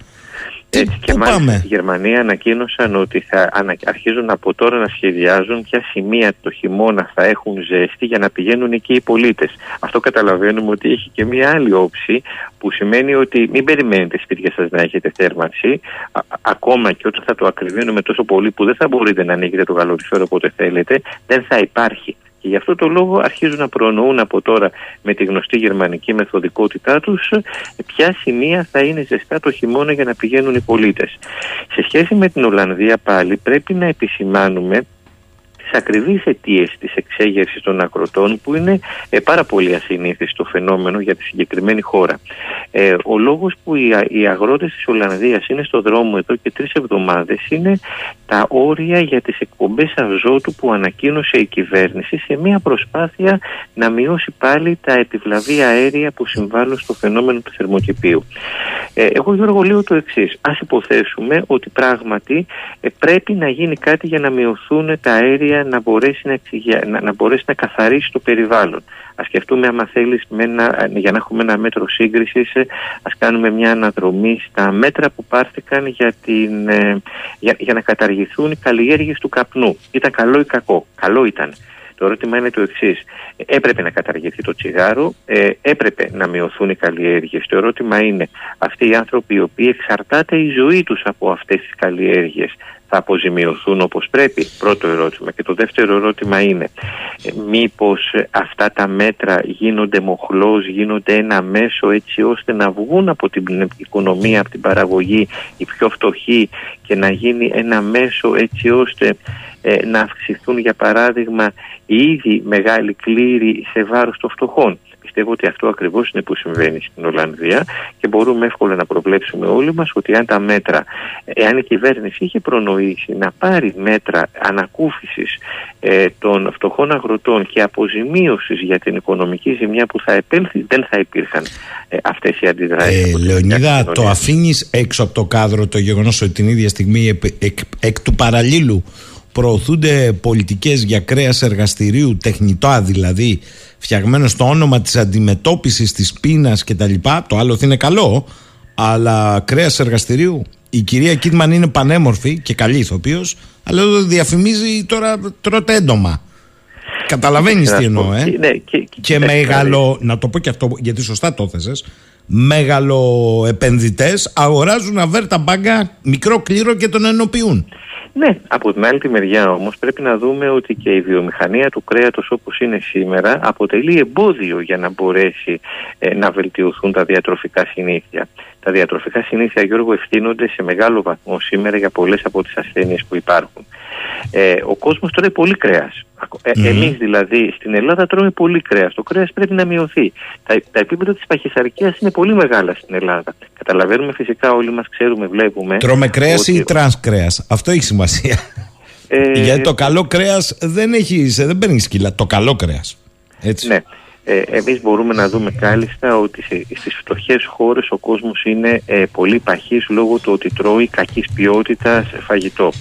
Έτσι και μάλιστα στη Γερμανία ανακοίνωσαν ότι θα αρχίζουν από τώρα να σχεδιάζουν ποια σημεία το χειμώνα θα έχουν ζέστη για να πηγαίνουν εκεί οι πολίτες. Αυτό καταλαβαίνουμε ότι έχει και μία άλλη όψη που σημαίνει ότι μην περιμένετε σπίτια σας να έχετε θέρμανση ακόμα και όταν θα το ακριβίνουμε τόσο πολύ που δεν θα μπορείτε να ανοίγετε το καλοριφέρο όποτε θέλετε δεν θα υπάρχει. Και γι' αυτό το λόγο αρχίζουν να προνοούν από τώρα με τη γνωστή γερμανική μεθοδικότητά τους ποια σημεία θα είναι ζεστά το χειμώνα για να πηγαίνουν οι πολίτες. Σε σχέση με την Ολλανδία πάλι πρέπει να επισημάνουμε τις ακριβείς αιτίες της εξέγερσης των ακροτών που είναι ε, πάρα πολύ ασυνήθιστο φαινόμενο για τη συγκεκριμένη χώρα. Ε, ο λόγος που οι, οι αγρότες της Ολλανδίας είναι στο δρόμο εδώ και τρεις εβδομάδες είναι τα όρια για τις εκπομπές αζότου που ανακοίνωσε η κυβέρνηση σε μια προσπάθεια να μειώσει πάλι τα επιβλαβή αέρια που συμβάλλουν στο φαινόμενο του θερμοκηπίου. Ε, εγώ Γιώργο λέω το εξής. Ας υποθέσουμε ότι πράγματι ε, πρέπει να γίνει κάτι για να μειωθούν τα αέρια να μπορέσει να, να, να, μπορέσει να καθαρίσει το περιβάλλον. Α σκεφτούμε, άμα θέλεις, για να έχουμε ένα μέτρο σύγκρισης, ε, ας κάνουμε μια αναδρομή στα μέτρα που πάρθηκαν για, την, ε, για, για να καταργηθούν οι καλλιέργειες του καπνού. Ήταν καλό ή κακό; Καλό ήταν. Το ερώτημα είναι το εξής. Έπρεπε να καταργηθεί το τσιγάρο, ε, έπρεπε να μειωθούν οι καλλιέργειες. Το ερώτημα είναι αυτοί οι άνθρωποι οι οποίοι εξαρτάται η ζωή τους από αυτές τις καλλιέργειες θα αποζημιωθούν όπως πρέπει; Πρώτο ερώτημα. Και το δεύτερο ερώτημα είναι ε, μήπως αυτά τα μέτρα γίνονται μοχλός, γίνονται ένα μέσο έτσι ώστε να βγουν από την οικονομία, από την παραγωγή οι πιο φτωχοί και να γίνει ένα μέσο έτσι ώστε ε, να αυξηθούν για παράδειγμα οι ήδη μεγάλοι κλήροι σε βάρος των φτωχών. Πιστεύω ότι αυτό ακριβώς είναι που συμβαίνει στην Ολλανδία και μπορούμε εύκολα να προβλέψουμε όλοι μας ότι αν τα μέτρα, εάν η κυβέρνηση είχε προνοήσει να πάρει μέτρα ανακούφισης ε, των φτωχών αγροτών και αποζημίωσης για την οικονομική ζημιά που θα επέλθει, δεν θα υπήρχαν ε, αυτές οι αντιδράσεις. Ε, Λεωνίδα, το αφήνεις έξω από το κάδρο το γεγονός ότι την ίδια στιγμή εκ, εκ, εκ του παραλίλου προωθούνται πολιτικές για κρέας εργαστηρίου, τεχνητά δηλαδή, φτιαγμένος στο όνομα της αντιμετώπισης της πείνας και τα λοιπά, το άλλο είναι καλό, αλλά κρέας εργαστηρίου. Η κυρία Κίτμαν είναι πανέμορφη και καλή ηθοποιός, αλλά εδώ διαφημίζει τώρα τρώτε έντομα. Καταλαβαίνεις τι εννοώ, ε; Ναι, και, και μεγάλο, να το πω και αυτό γιατί σωστά το έθεσες, μεγαλοεπενδυτές αγοράζουν αβέρτα μπάγκα μικρό κλήρο και τον ενοποιούν. Ναι, από την άλλη τη μεριά όμως πρέπει να δούμε ότι και η βιομηχανία του κρέατος όπως είναι σήμερα αποτελεί εμπόδιο για να μπορέσει ε, να βελτιωθούν τα διατροφικά συνήθεια. Τα διατροφικά συνήθεια, Γιώργο, ευθύνονται σε μεγάλο βαθμό σήμερα για πολλές από τις ασθένειες που υπάρχουν. Ε, ο κόσμος τρώει πολύ κρέας. Ε, mm. Εμείς δηλαδή στην Ελλάδα τρώμε πολύ κρέας. Το κρέας πρέπει να μειωθεί. Τα, τα επίπεδα της παχυσαρκίας είναι πολύ μεγάλα στην Ελλάδα. Καταλαβαίνουμε φυσικά όλοι μας ξέρουμε, βλέπουμε... Τρώμε κρέας ότι... ή τρανς κρέας. Αυτό έχει σημασία. Ε... Γιατί το καλό κρέας δεν, έχει, δεν παίρνεις κιλά. Το καλό κρέας. Έτσι. Ναι ε, εμείς μπορούμε να δούμε κάλλιστα ότι στις φτωχές χώρες ο κόσμος είναι ε, πολύ παχής λόγω του ότι τρώει κακής ποιότητας φαγητό.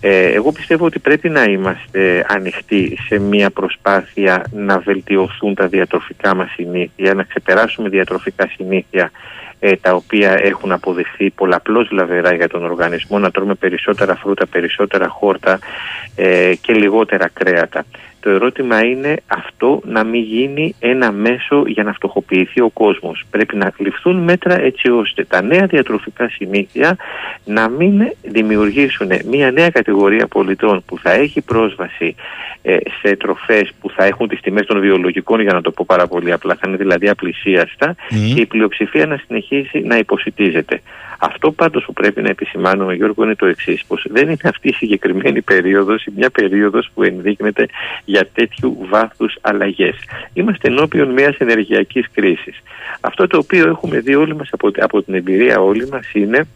Ε, εγώ πιστεύω ότι πρέπει να είμαστε ανοιχτοί σε μια προσπάθεια να βελτιωθούν τα διατροφικά μας συνήθεια, να ξεπεράσουμε διατροφικά συνήθεια ε, τα οποία έχουν αποδειχθεί πολλαπλώς λαβερά για τον οργανισμό, να τρώμε περισσότερα φρούτα, περισσότερα χόρτα ε, και λιγότερα κρέατα. Το ερώτημα είναι αυτό να μην γίνει ένα μέσο για να φτωχοποιηθεί ο κόσμος. Πρέπει να ληφθούν μέτρα έτσι ώστε τα νέα διατροφικά συνήθεια να μην δημιουργήσουν μια νέα κατηγορία πολιτών που θα έχει πρόσβαση ε, σε τροφές που θα έχουν τις τιμές των βιολογικών για να το πω πάρα πολύ απλά, θα είναι δηλαδή απλησίαστα και η πλειοψηφία να συνεχίσει να υποσυτίζεται. Αυτό πάντως που πρέπει να επισημάνουμε Γιώργο είναι το εξής πως δεν είναι αυτή η συγκεκριμένη περίοδος ή μια περίοδος που ενδείκνεται για τέτοιου βάθους αλλαγές. Είμαστε ενώπιον μιας ενεργειακής κρίσης. Αυτό το οποίο έχουμε δει όλοι μας από, από την εμπειρία όλοι μας είναι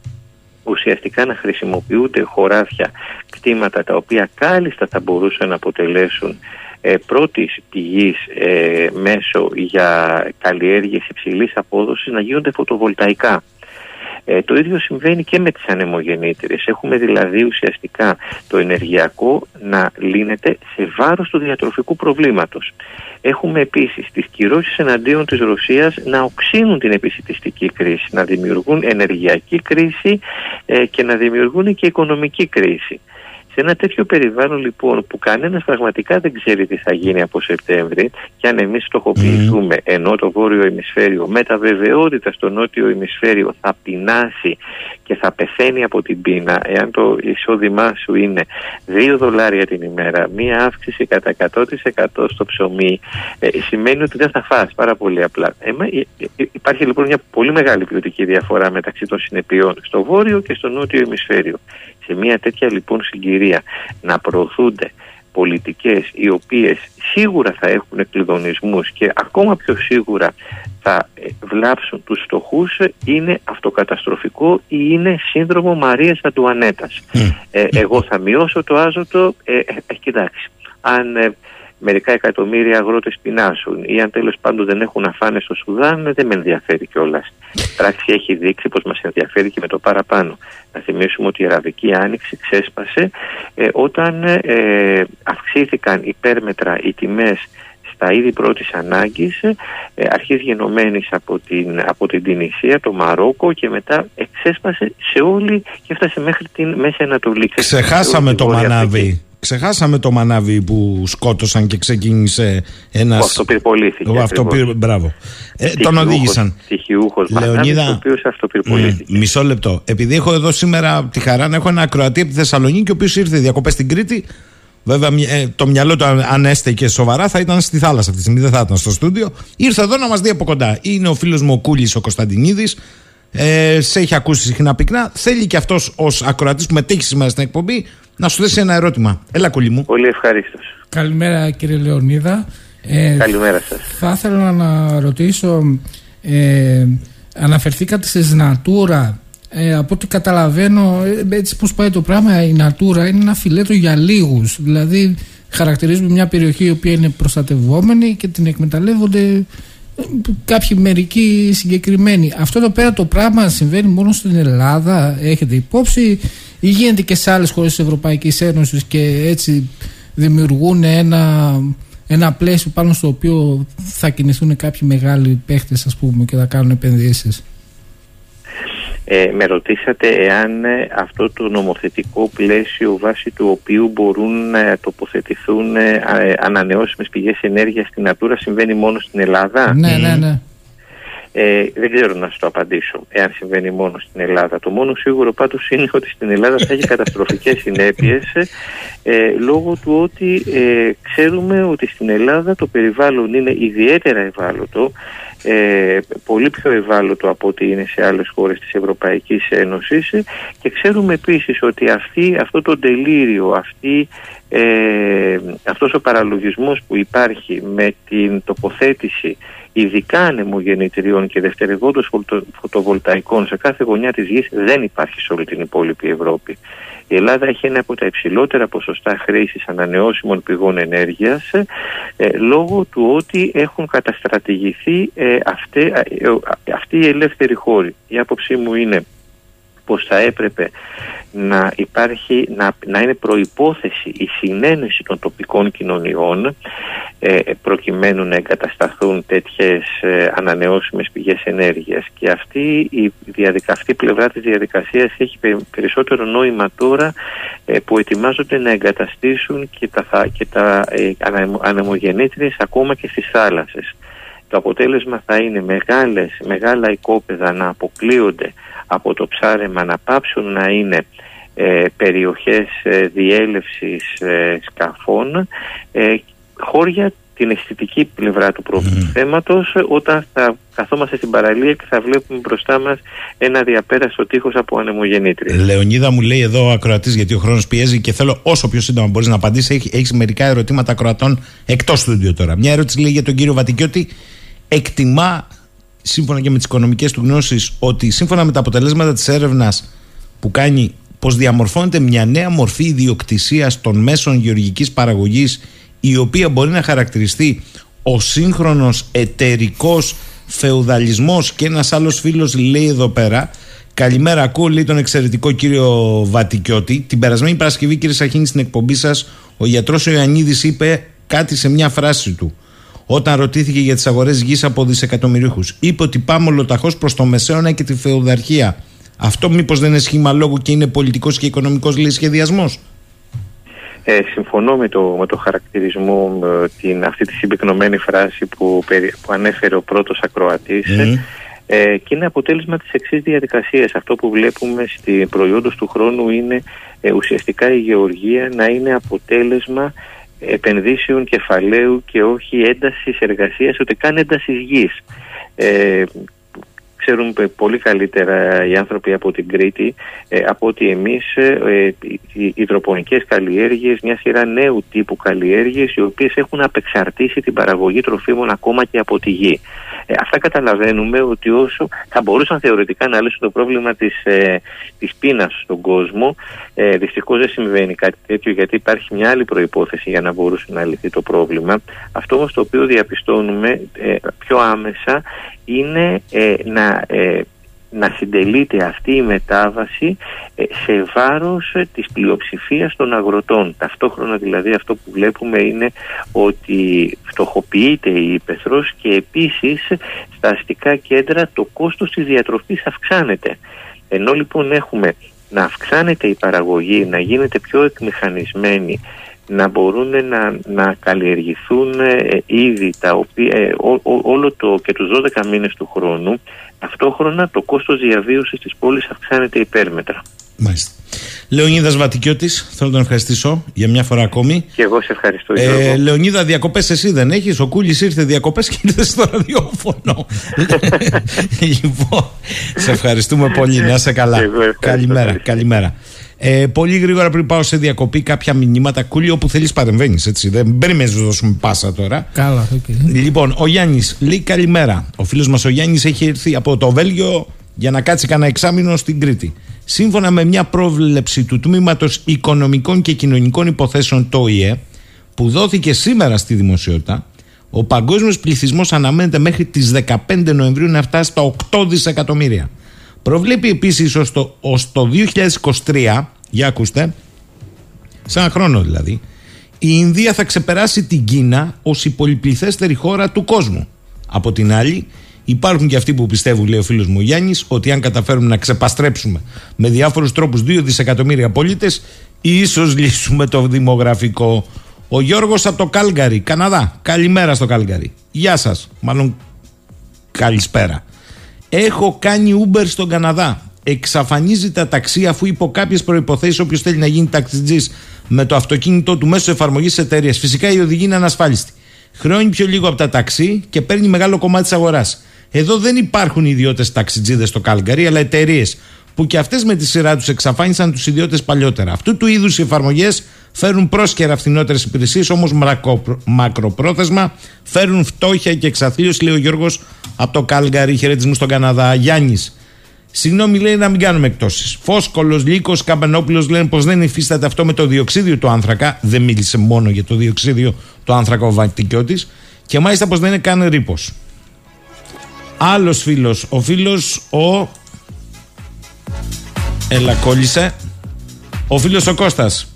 ουσιαστικά να χρησιμοποιούνται χωράφια, κτήματα τα οποία κάλλιστα θα μπορούσαν να αποτελέσουν ε, πρώτης πηγής ε, μέσω για καλλιέργειες υψηλής απόδοσης να γίνονται φωτοβολταϊκά. Ε, το ίδιο συμβαίνει και με τις ανεμογεννήτριες. Έχουμε δηλαδή ουσιαστικά το ενεργειακό να λύνεται σε βάρος του διατροφικού προβλήματος. Έχουμε επίσης τις κυρώσεις εναντίον της Ρωσίας να οξύνουν την επισητιστική κρίση, να δημιουργούν ενεργειακή κρίση ε, και να δημιουργούν και οικονομική κρίση. Σε ένα τέτοιο περιβάλλον λοιπόν που κανένας πραγματικά δεν ξέρει τι θα γίνει από Σεπτέμβρη και αν εμείς στοχοποιηθούμε mm. ενώ το βόρειο ημισφαίριο με τα βεβαιότητα στο νότιο ημισφαίριο θα πεινάσει και θα πεθαίνει από την πείνα, εάν το εισόδημά σου είναι 2 δολάρια την ημέρα, μία αύξηση κατά 100% στο ψωμί, ε, σημαίνει ότι δεν θα φας πάρα πολύ απλά. Ε, ε, υπάρχει λοιπόν μια πολύ μεγάλη ποιοτική διαφορά μεταξύ των συνεπειών στο βόρειο και στο νότιο ημισφαίριο. Σε μια τέτοια λοιπόν συγκυρία να προωθούνται πολιτικές οι οποίες σίγουρα θα έχουν εκκλειδονισμούς και ακόμα πιο σίγουρα θα ε, βλάψουν τους φτωχούς είναι αυτοκαταστροφικό ή είναι σύνδρομο Μαρίας Αντουανέτας. Ε, εγώ θα μειώσω το άζωτο, ε, ε κοιτάξει, αν μερικά εκατομμύρια αγρότες πεινάσουν ή αν τέλος πάντων δεν έχουν να φάνε στο Σουδάν, δεν με ενδιαφέρει κιόλας. Η πράξη έχει δείξει πως μας ενδιαφέρει και με το παραπάνω. Να θυμίσουμε ότι η Αραβική Άνοιξη ξέσπασε ε, όταν ε, αυξήθηκαν υπέρμετρα οι τιμές στα είδη πρώτης ανάγκης ε, αρχής γενομένης από την, από την Τινησία, το Μαρόκο και μετά εξέσπασε σε όλη και έφτασε μέχρι την Μέση Ανατολή. Ξεχάσαμε το μανάβι Ξεχάσαμε το μανάβι που σκότωσαν και ξεκίνησε ένα. Ο αυτοπυρπολήθηκε. Ο αυτοπυρ... Μπράβο. Ε, τον οδήγησαν. Στοιχειούχος Λεωνίδα, ο οποίος αυτοπυρπολήθηκε. Μισό λεπτό. Επειδή έχω εδώ σήμερα τη χαρά να έχω ένα ακροατή από τη Θεσσαλονίκη, ο οποίος ήρθε διακοπές στην Κρήτη. Βέβαια, ε, το μυαλό του, αν έστεκε σοβαρά, θα ήταν στη θάλασσα αυτή τη στιγμή, δεν θα ήταν στο στούντιο. Ήρθε εδώ να μας δει από κοντά. Είναι ο φίλος μου ο Κούλης ο Κωνσταντινίδης. Ε, σε έχει ακούσει συχνά πυκνά. Θέλει και αυτός ως ακροατής που μετέχει σήμερα στην εκπομπή να σου θέσει ένα ερώτημα. Έλα, κουλή μου. Πολύ ευχαρίστως. Καλημέρα, κύριε Λεωνίδα. Ε, Καλημέρα σας. Θα ήθελα να ρωτήσω, ε, αναφερθήκατε σε Natura. Ε, από ό,τι καταλαβαίνω, ε, έτσι πώς πάει το πράγμα, η Natura είναι ένα φιλέτο για λίγους. Δηλαδή, χαρακτηρίζουμε μια περιοχή η οποία είναι προστατευόμενη και την εκμεταλλεύονται κάποιοι μερικοί συγκεκριμένοι. Αυτό εδώ πέρα το πράγμα συμβαίνει μόνο στην Ελλάδα, έχετε υπόψη, ή γίνεται και σε άλλες χώρες της Ευρωπαϊκής Ένωσης και έτσι δημιουργούν ένα, ένα πλαίσιο πάνω στο οποίο θα κινηθούν κάποιοι μεγάλοι παίχτες ας πούμε και θα κάνουν επενδύσεις. Ε, με ρωτήσατε εάν ε, αυτό το νομοθετικό πλαίσιο βάσει του οποίου μπορούν να τοποθετηθούν ε, ανανεώσιμες πηγές ενέργειας στην Natura συμβαίνει μόνο στην Ελλάδα; Ναι, ναι, ναι. Ε, δεν ξέρω να σου το απαντήσω εάν συμβαίνει μόνο στην Ελλάδα. Το μόνο σίγουρο πάντως είναι ότι στην Ελλάδα θα έχει καταστροφικές συνέπειες ε, λόγω του ότι ε, ξέρουμε ότι στην Ελλάδα το περιβάλλον είναι ιδιαίτερα ευάλωτο ε, πολύ πιο ευάλωτο από ό,τι είναι σε άλλες χώρες της Ευρωπαϊκής Ένωσης και ξέρουμε επίσης ότι αυτή, αυτό το τελείριο, αυτή, ε, αυτός ο παραλογισμός που υπάρχει με την τοποθέτηση ειδικά ανεμογεννητριών και δευτερευόντως φωτοβολταϊκών σε κάθε γωνιά της γης δεν υπάρχει σε όλη την υπόλοιπη Ευρώπη. Η Ελλάδα έχει ένα από τα υψηλότερα ποσοστά χρήσης ανανεώσιμων πηγών ενέργειας ε, λόγω του ότι έχουν καταστρατηγηθεί ε, αυτοί, ε, αυτοί οι ελεύθεροι χώροι. Η άποψή μου είναι πως θα έπρεπε να υπάρχει, να, να είναι προϋπόθεση η συνένεση των τοπικών κοινωνιών ε, προκειμένου να εγκατασταθούν τέτοιες ε, ανανεώσιμες πηγές ενέργειας και αυτή η, διαδικα, αυτή πλευρά της διαδικασίας έχει περισσότερο νόημα τώρα ε, που ετοιμάζονται να εγκαταστήσουν και τα, και τα ε, ανεμογεννήτριες ακόμα και στις θάλασσες. Το αποτέλεσμα θα είναι μεγάλες, μεγάλα οικόπεδα να αποκλείονται από το ψάρεμα να πάψουν να είναι ε, περιοχές ε, διέλευσης ε, σκαφών ε, χώρια την αισθητική πλευρά του mm. θέματος όταν θα καθόμαστε στην παραλία και θα βλέπουμε μπροστά μας ένα διαπέραστο τείχος από ανεμογεννήτρια. Λεωνίδα μου λέει εδώ ο ακροατής γιατί ο χρόνος πιέζει και θέλω όσο πιο σύντομα μπορείς να απαντήσεις έχει, έχεις μερικά ερωτήματα ακροατών εκτός του τώρα. Μια ερώτηση λέει για τον κύριο Βατικιώτη εκτιμά σύμφωνα και με τις οικονομικές του γνώσεις ότι σύμφωνα με τα αποτελέσματα της έρευνας που κάνει πως διαμορφώνεται μια νέα μορφή ιδιοκτησίας των μέσων γεωργικής παραγωγής η οποία μπορεί να χαρακτηριστεί ο σύγχρονος εταιρικός φεουδαλισμός και ένας άλλος φίλος λέει εδώ πέρα Καλημέρα, ακούω λέει τον εξαιρετικό κύριο Βατικιώτη. Την περασμένη Παρασκευή, κύριε Σαχίνη, στην εκπομπή σας, ο γιατρός ο Ιωαννίδης είπε κάτι σε μια φράση του όταν ρωτήθηκε για τις αγορές γης από δισεκατομμυρίχου. Είπε ότι πάμε ολοταχώς προς το μεσαίωνα και τη φεουδαρχία. Αυτό μήπως δεν είναι σχήμα λόγου και είναι πολιτικός και οικονομικός σχεδιασμός; Ε, συμφωνώ με το, με το χαρακτηρισμό, με την, αυτή τη συμπυκνωμένη φράση που, που ανέφερε ο πρώτος ακροατής ε, και είναι αποτέλεσμα της εξής διαδικασίας. Αυτό που βλέπουμε στην προϊόντος του χρόνου είναι ε, ουσιαστικά η γεωργία να είναι αποτέλεσμα επενδύσεων κεφαλαίου και όχι έντασης εργασίας, ούτε καν έντασης γης. Ε, ξέρουν πολύ καλύτερα οι άνθρωποι από την Κρήτη ε, από ότι εμείς ε, οι υδροπονικές καλλιέργειες, μια σειρά νέου τύπου καλλιέργειες οι οποίες έχουν απεξαρτήσει την παραγωγή τροφίμων ακόμα και από τη γη. Ε, αυτά καταλαβαίνουμε ότι όσο θα μπορούσαν θεωρητικά να λύσουν το πρόβλημα της, ε, της πείνας στον κόσμο, ε, δυστυχώς δεν συμβαίνει κάτι τέτοιο γιατί υπάρχει μια άλλη προϋπόθεση για να μπορούσε να λυθεί το πρόβλημα. Αυτό όμως το οποίο διαπιστώνουμε ε, πιο άμεσα είναι ε, να να συντελείται αυτή η μετάβαση ε, σε βάρος ε, της πλειοψηφίας των αγροτών. Ταυτόχρονα δηλαδή αυτό που βλέπουμε είναι ότι φτωχοποιείται η ύπεθρος και επίσης στα αστικά κέντρα το κόστος της διατροφής αυξάνεται. Ενώ λοιπόν έχουμε να αυξάνεται η παραγωγή, να γίνεται πιο εκμηχανισμένη, να μπορούν να, να καλλιεργηθούν ε, ήδη τα οποία, ε, όλο το και τους 12 μήνες του χρόνου ταυτόχρονα το κόστος διαβίωσης της πόλης αυξάνεται υπέρμετρα. Μάλιστα. Λεωνίδα Βατικιώτη, θέλω να τον ευχαριστήσω για μια φορά ακόμη. Και εγώ σε ευχαριστώ. Ε, Λεωνίδα, διακοπές εσύ δεν έχεις; Ο Κούλης ήρθε διακοπές και ήρθε στο ραδιόφωνο. λοιπόν, σε ευχαριστούμε πολύ. Να είσαι καλά. Καλημέρα. καλημέρα. Ε, πολύ γρήγορα πριν πάω σε διακοπή, κάποια μηνύματα. Κούλη, όπου θέλεις παρεμβαίνεις. Δεν περιμένει να δώσουμε πάσα τώρα. Καλά, okay. Λοιπόν, ο Γιάννης λέει καλημέρα. Ο φίλος μας ο Γιάννης έχει έρθει από το Βέλγιο για να κάτσει κανένα εξάμεινο στην Κρήτη. Σύμφωνα με μια πρόβλεψη του Τμήματος Οικονομικών και Κοινωνικών Υποθέσεων, το ΙΕ, που δόθηκε σήμερα στη δημοσιότητα, ο παγκόσμιος πληθυσμός αναμένεται μέχρι τις 15 Νοεμβρίου να φτάσει στα 8 δισεκατομμύρια. Προβλέπει επίσης ως το, το 2023, για ακούστε, σε ένα χρόνο δηλαδή, η Ινδία θα ξεπεράσει την Κίνα ως η πολυπληθέστερη χώρα του κόσμου. Από την άλλη, Υπάρχουν και αυτοί που πιστεύουν, λέει ο φίλος μου Γιάννης, ότι αν καταφέρουμε να ξεπαστρέψουμε με διάφορους τρόπους 2 δισεκατομμύρια πολίτες, ίσως λύσουμε το δημογραφικό. Ο Γιώργος από το Κάλγκαρι, Καναδά. Καλημέρα στο Κάλγκαρι. Γεια σας. Μάλλον καλησπέρα. Έχω κάνει Uber στον Καναδά. Εξαφανίζει τα ταξί αφού υπό κάποιες προποθέσει όποιος θέλει να γίνει ταξιτζής με το αυτοκίνητό του μέσω εφαρμογής εταιρείας. Φυσικά η οδηγή είναι ανασφάλιστη. Χρεώνει πιο λίγο από τα ταξί και παίρνει μεγάλο κομμάτι της αγοράς. Εδώ δεν υπάρχουν ιδιώτες ταξιτζίδες στο Κάλγκαρι, αλλά εταιρείες που και αυτές με τη σειρά τους εξαφάνισαν τους ιδιώτες παλιότερα. Αυτού του είδους οι εφαρμογές φέρουν πρόσκαιρα φθηνότερες υπηρεσίες, όμως μακροπρόθεσμα φέρουν φτώχεια και εξαθλίωση, λέει ο Γιώργος από το Κάλγκαρι. Χαιρετισμού στον Καναδά. Γιάννης. Συγγνώμη, λέει να μην κάνουμε εκτόσεις. Φόσκολος, Λύκος, Καμπανόπουλος λένε πως δεν υφίσταται αυτό με το διοξίδιο του άνθρακα. Δεν μίλησε μόνο για το διοξίδιο του άνθρακα ο Βατικιώτη. Και μάλιστα πως δεν είναι καν ρήπος. Άλλος φίλος. Ο φίλος ο. Έλα, κόλλησε. Ο φίλος ο Κώστας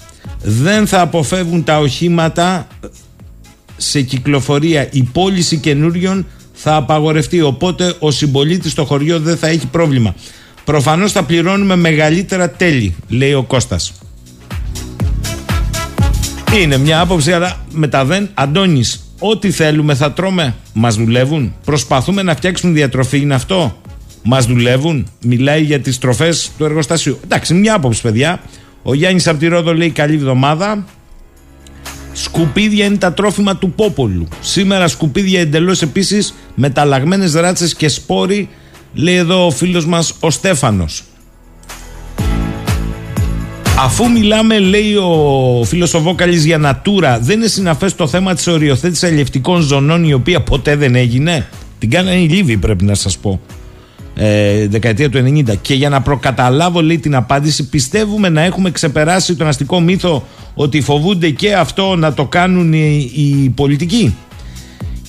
δεν θα αποφεύγουν τα οχήματα σε κυκλοφορία. Η πώληση καινούριων θα απαγορευτεί. Οπότε ο συμπολίτης στο χωριό δεν θα έχει πρόβλημα. Προφανώς θα πληρώνουμε μεγαλύτερα τέλη, λέει ο Κώστας. Είναι μια άποψη, αλλά μετά δεν. Αντώνης, ό,τι θέλουμε θα τρώμε. Μας δουλεύουν. Προσπαθούμε να φτιάξουμε διατροφή, είναι αυτό. Μας δουλεύουν. Μιλάει για τις τροφές του εργοστασίου. Εντάξει, μια άποψη, παιδιά. Ο Γιάννης από τη Ρόδο λέει καλή εβδομάδα. Σκουπίδια είναι τα τρόφιμα του Πόπολου. Σήμερα σκουπίδια εντελώς επίσης μεταλλαγμένες ράτσες και σπόροι, λέει εδώ ο φίλος μας ο Στέφανος. Αφού μιλάμε, λέει ο φίλος ο Βόκαλης για Νατούρα, δεν είναι συναφές το θέμα της οριοθέτησης αλληλευτικών ζωνών, η οποία ποτέ δεν έγινε; Την κάνανε οι Λίβοι, πρέπει να σας πω ε, δεκαετία του 90. Και για να προκαταλάβω λέει την απάντηση, πιστεύουμε να έχουμε ξεπεράσει τον αστικό μύθο ότι φοβούνται και αυτό να το κάνουν οι, οι πολιτικοί.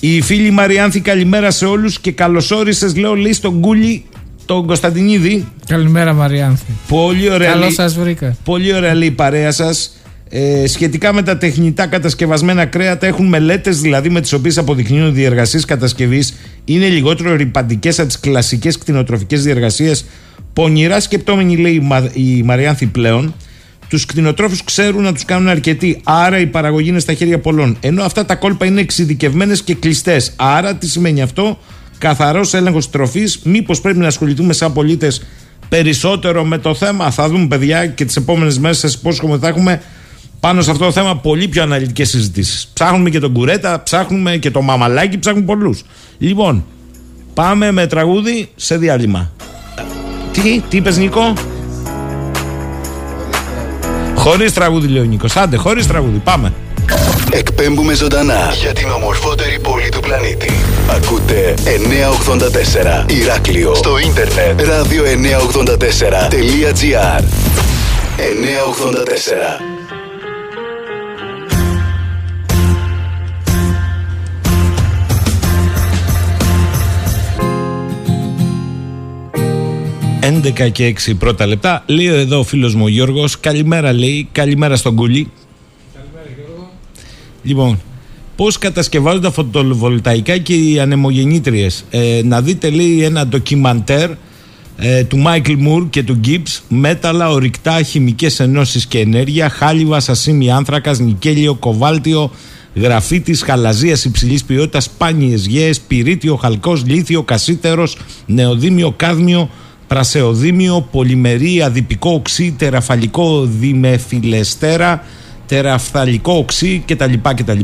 Η φίλη Μαριάνθη καλημέρα σε όλους και καλωσόρισες λέω λέει στον Κούλι τον Κωνσταντινίδη. Καλημέρα Μαριάνθη. Πολύ ωραία. Καλώς σας βρήκα. Πολύ ωραία λέει η παρέα σας. Ε, σχετικά με τα τεχνητά κατασκευασμένα κρέατα, έχουν μελέτες δηλαδή με τις οποίες αποδεικνύουν ότι οι διεργασίε κατασκευής είναι λιγότερο ρηπαντικές από τις κλασικές κτηνοτροφικές διεργασίες. Πονηράς σκεπτόμενοι, λέει η Μαριάνθη πλέον, τους κτηνοτρόφους ξέρουν να τους κάνουν αρκετοί. Άρα η παραγωγή είναι στα χέρια πολλών. Ενώ αυτά τα κόλπα είναι εξειδικευμένες και κλειστές. Άρα τι σημαίνει αυτό, καθαρός έλεγχος τροφής. Μήπως πρέπει να ασχοληθούμε σαν πολίτες περισσότερο με το θέμα; Θα δούμε, παιδιά, και τις επόμενες μέρες σας υπόσχομαι θα έχουμε πάνω σε αυτό το θέμα πολύ πιο αναλυτικές συζητήσεις. Ψάχνουμε και τον Κουρέτα, ψάχνουμε και το Μαμαλάκι, ψάχνουμε πολλούς. Λοιπόν, πάμε με τραγούδι σε διάλειμμα. Τι, τι είπες Νίκο; Χωρίς τραγούδι, λέει ο Νίκος. Άντε, χωρίς τραγούδι, πάμε. Εκπέμπουμε ζωντανά για την ομορφότερη πόλη του πλανήτη. Ακούτε 984 Ηράκλειο στο ίντερνετ radio984.gr 984 11 και 6 πρώτα λεπτά. Λέει εδώ ο φίλος μου ο Γιώργος. Καλημέρα, λέει. Καλημέρα στον Κούλι. Καλημέρα, Γιώργο. Λοιπόν, πώς κατασκευάζονται τα φωτοβολταϊκά και οι ανεμογεννήτριες. Ε, να δείτε, λέει, ένα ντοκιμαντέρ ε, του Μάικλ Μουρ και του Gibbs, μέταλλα, ορυκτά, χημικές ενώσεις και ενέργεια, χάλιβα, σασίμι, άνθρακας, νικέλιο, κοβάλτιο, γραφίτης, χαλαζίας υψηλής ποιότητας, σπάνιες γέες, πυρίτιο, χαλκός, λίθιο, κασίτερος, νεοδίμιο, κάδμιο, πρασεοδίμιο, πολυμερή, αδιπικό οξύ, τεραφαλικό δημεφιλεστέρα, τεραφθαλικό οξύ κτλ. κτλ.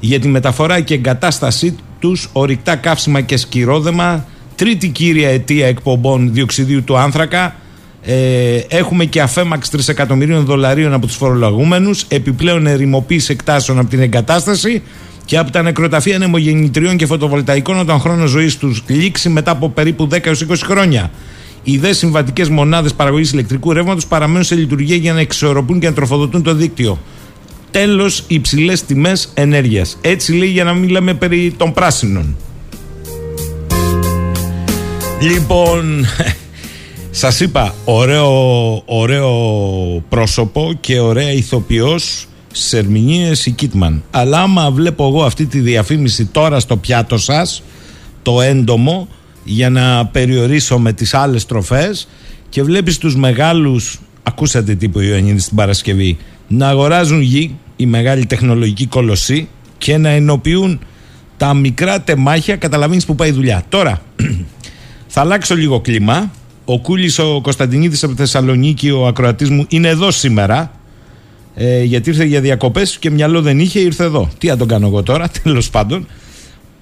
Για τη μεταφορά και εγκατάστασή τους, ορυκτά καύσιμα και σκυρόδεμα, τρίτη κύρια αιτία εκπομπών διοξιδίου του άνθρακα. Ε, έχουμε και αφέμαξ τρισεκατομμυρίων δολαρίων από τους φορολογούμενους, επιπλέον ερημοποίηση εκτάσεων από την εγκατάσταση και από τα νεκροταφεία νεμογεννητριών και φωτοβολταϊκών όταν χρόνος ζωής τους λήξει μετά από περίπου 10-20 χρόνια. Οι δε συμβατικές μονάδες παραγωγής ηλεκτρικού ρεύματος παραμένουν σε λειτουργία για να εξορροπούν και να τροφοδοτούν το δίκτυο. Τέλος, υψηλές τιμές ενέργειας. Έτσι λέει για να μην λέμε περί των πράσινων. Λοιπόν, σας είπα, ωραίο, ωραίο πρόσωπο και ωραία ηθοποιός στι ερμηνείε η Κίτμαν. Αλλά άμα βλέπω εγώ αυτή τη διαφήμιση τώρα στο πιάτο σας, το έντομο, για να περιορίσω με τις άλλες τροφές και βλέπεις τους μεγάλους, ακούσατε τι είπε ο Ιωαννίδης την Παρασκευή, να αγοράζουν γη, η μεγάλη τεχνολογική κολοσσή και να ενοποιούν τα μικρά τεμάχια, καταλαβαίνεις που πάει η δουλειά. Τώρα, θα αλλάξω λίγο κλίμα. Ο Κούλης ο Κωνσταντινίδης από Θεσσαλονίκη, ο ακροατής μου, είναι εδώ σήμερα. Ε, γιατί ήρθε για διακοπές και μυαλό δεν είχε, ήρθε εδώ. Τι να τον κάνω εγώ τώρα, τέλος πάντων.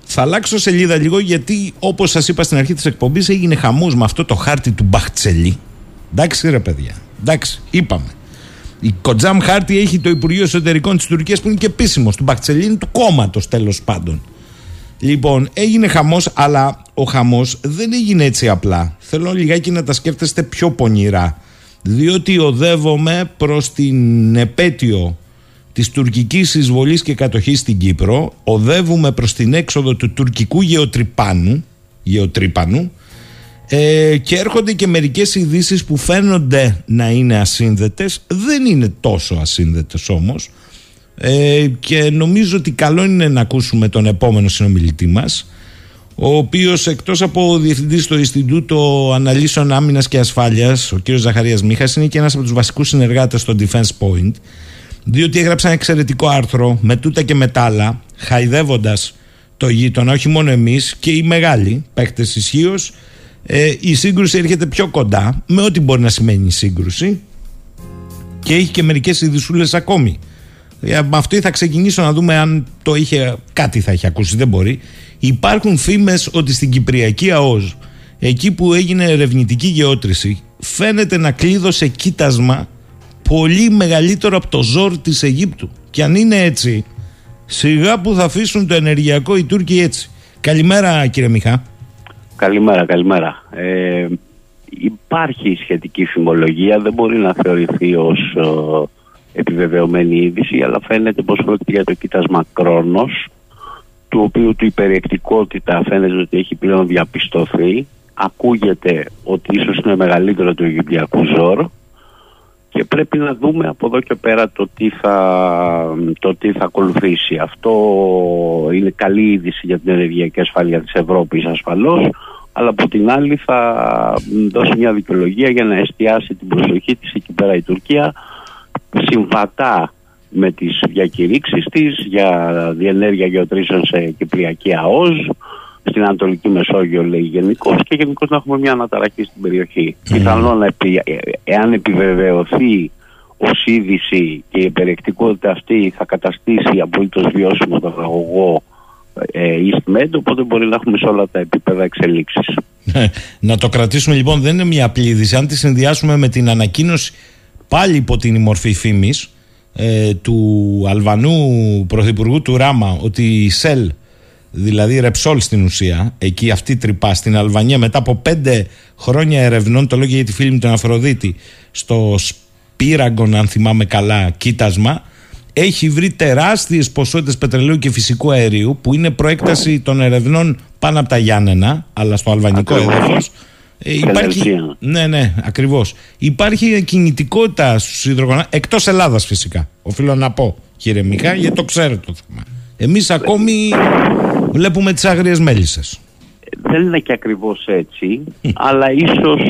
Θα αλλάξω σελίδα λίγο γιατί όπως σας είπα στην αρχή της εκπομπής έγινε χαμός με αυτό το χάρτη του Μπαχτσελή. Εντάξει ρε παιδιά, εντάξει, είπαμε. Η Κοτζάμ χάρτη έχει το Υπουργείο Εσωτερικών της Τουρκίας που είναι και επίσημος του Μπαχτσελή, είναι του κόμματος τέλος πάντων. Λοιπόν, έγινε χαμός, αλλά ο χαμός δεν έγινε έτσι απλά. Θέλω λιγάκι να τα σκέφτεστε πιο πονηρά. Διότι οδεύομαι προς την επέτειο της τουρκικής εισβολής και κατοχής στην Κύπρο οδεύουμε προς την έξοδο του τουρκικού γεωτρυπάνου, γεωτρύπανου ε, και έρχονται και μερικές ειδήσει που φαίνονται να είναι ασύνδετες δεν είναι τόσο ασύνδετες όμως ε, και νομίζω ότι καλό είναι να ακούσουμε τον επόμενο συνομιλητή μας ο οποίος εκτός από διευθυντής στο Ινστιτούτο Αναλύσεων Άμυνας και Ασφάλειας ο κ. Ζαχαρίας Μίχας είναι και ένας από τους βασικούς συνεργάτες στο Defense Point διότι έγραψε ένα εξαιρετικό άρθρο με τούτα και μετάλλα, χαϊδεύοντας το γείτονα, όχι μόνο εμείς και οι μεγάλοι παίκτες ισχύως. Ε, η σύγκρουση έρχεται πιο κοντά, με ό,τι μπορεί να σημαίνει η σύγκρουση, και έχει και μερικές ειδισούλε ακόμη. Ε, με αυτή θα ξεκινήσω να δούμε αν το είχε, κάτι θα είχε ακούσει, δεν μπορεί. Υπάρχουν φήμες ότι στην Κυπριακή ΑΟΣ, εκεί που έγινε ερευνητική γεώτρηση, φαίνεται να κλείδωσε κοίτασμα πολύ μεγαλύτερο από το ζόρ της Αιγύπτου. Και αν είναι έτσι, σιγά που θα αφήσουν το ενεργειακό οι Τούρκοι έτσι. Καλημέρα κύριε Μιχά. Καλημέρα, καλημέρα. Ε, υπάρχει σχετική φημολογία, δεν μπορεί να θεωρηθεί ως ε, επιβεβαιωμένη είδηση, αλλά φαίνεται πως πρόκειται για το κοίτασμα Κρόνος, του οποίου του υπερεκτικότητα φαίνεται ότι έχει πλέον διαπιστωθεί. Ακούγεται ότι ίσως είναι μεγαλύτερο του Αιγυπτιακού ζόρ και πρέπει να δούμε από εδώ και πέρα το τι θα, το τι θα ακολουθήσει. Αυτό είναι καλή είδηση για την ενεργειακή ασφάλεια της Ευρώπης ασφαλώς, αλλά από την άλλη θα δώσει μια δικαιολογία για να εστιάσει την προσοχή της εκεί πέρα η Τουρκία συμβατά με τις διακηρύξεις της για διενέργεια γεωτρήσεων σε Κυπριακή ΑΟΣ, στην Ανατολική Μεσόγειο λέει γενικώς και γενικώς να έχουμε μια αναταραχή στην περιοχή. Mm. Πιθανόν εάν επιβεβαιωθεί ω είδηση και η περιεκτικότητα αυτή θα καταστήσει απολύτως βιώσιμο το αγωγό ε, EastMed, οπότε μπορεί να έχουμε σε όλα τα επίπεδα εξελίξεις. Ναι, να το κρατήσουμε λοιπόν, δεν είναι μια απλή είδηση. Αν τη συνδυάσουμε με την ανακοίνωση πάλι υπό την μορφή φήμης ε, του Αλβανού Πρωθυπουργού του Ράμα ότι η ΣΕΛ δηλαδή Ρεψόλ στην ουσία, εκεί αυτή τρυπά στην Αλβανία μετά από πέντε χρόνια ερευνών, το λόγιο για τη φίλη μου τον Αφροδίτη, στο Σπύραγκον, αν θυμάμαι καλά, κοίτασμα, έχει βρει τεράστιες ποσότητες πετρελαίου και φυσικού αερίου που είναι προέκταση των ερευνών πάνω από τα Γιάννενα, αλλά στο αλβανικό έδαφος. Ε, υπάρχει, ναι, ναι, ακριβώς. Υπάρχει κινητικότητα στους υδρογονά, εκτός Ελλάδας φυσικά, οφείλω να πω, κύριε Μιχά, γιατί το ξέρω το θέμα. Εμείς ακόμη βλέπουμε τις άγριες μέλισσες. δεν είναι και ακριβώς έτσι, αλλά ίσως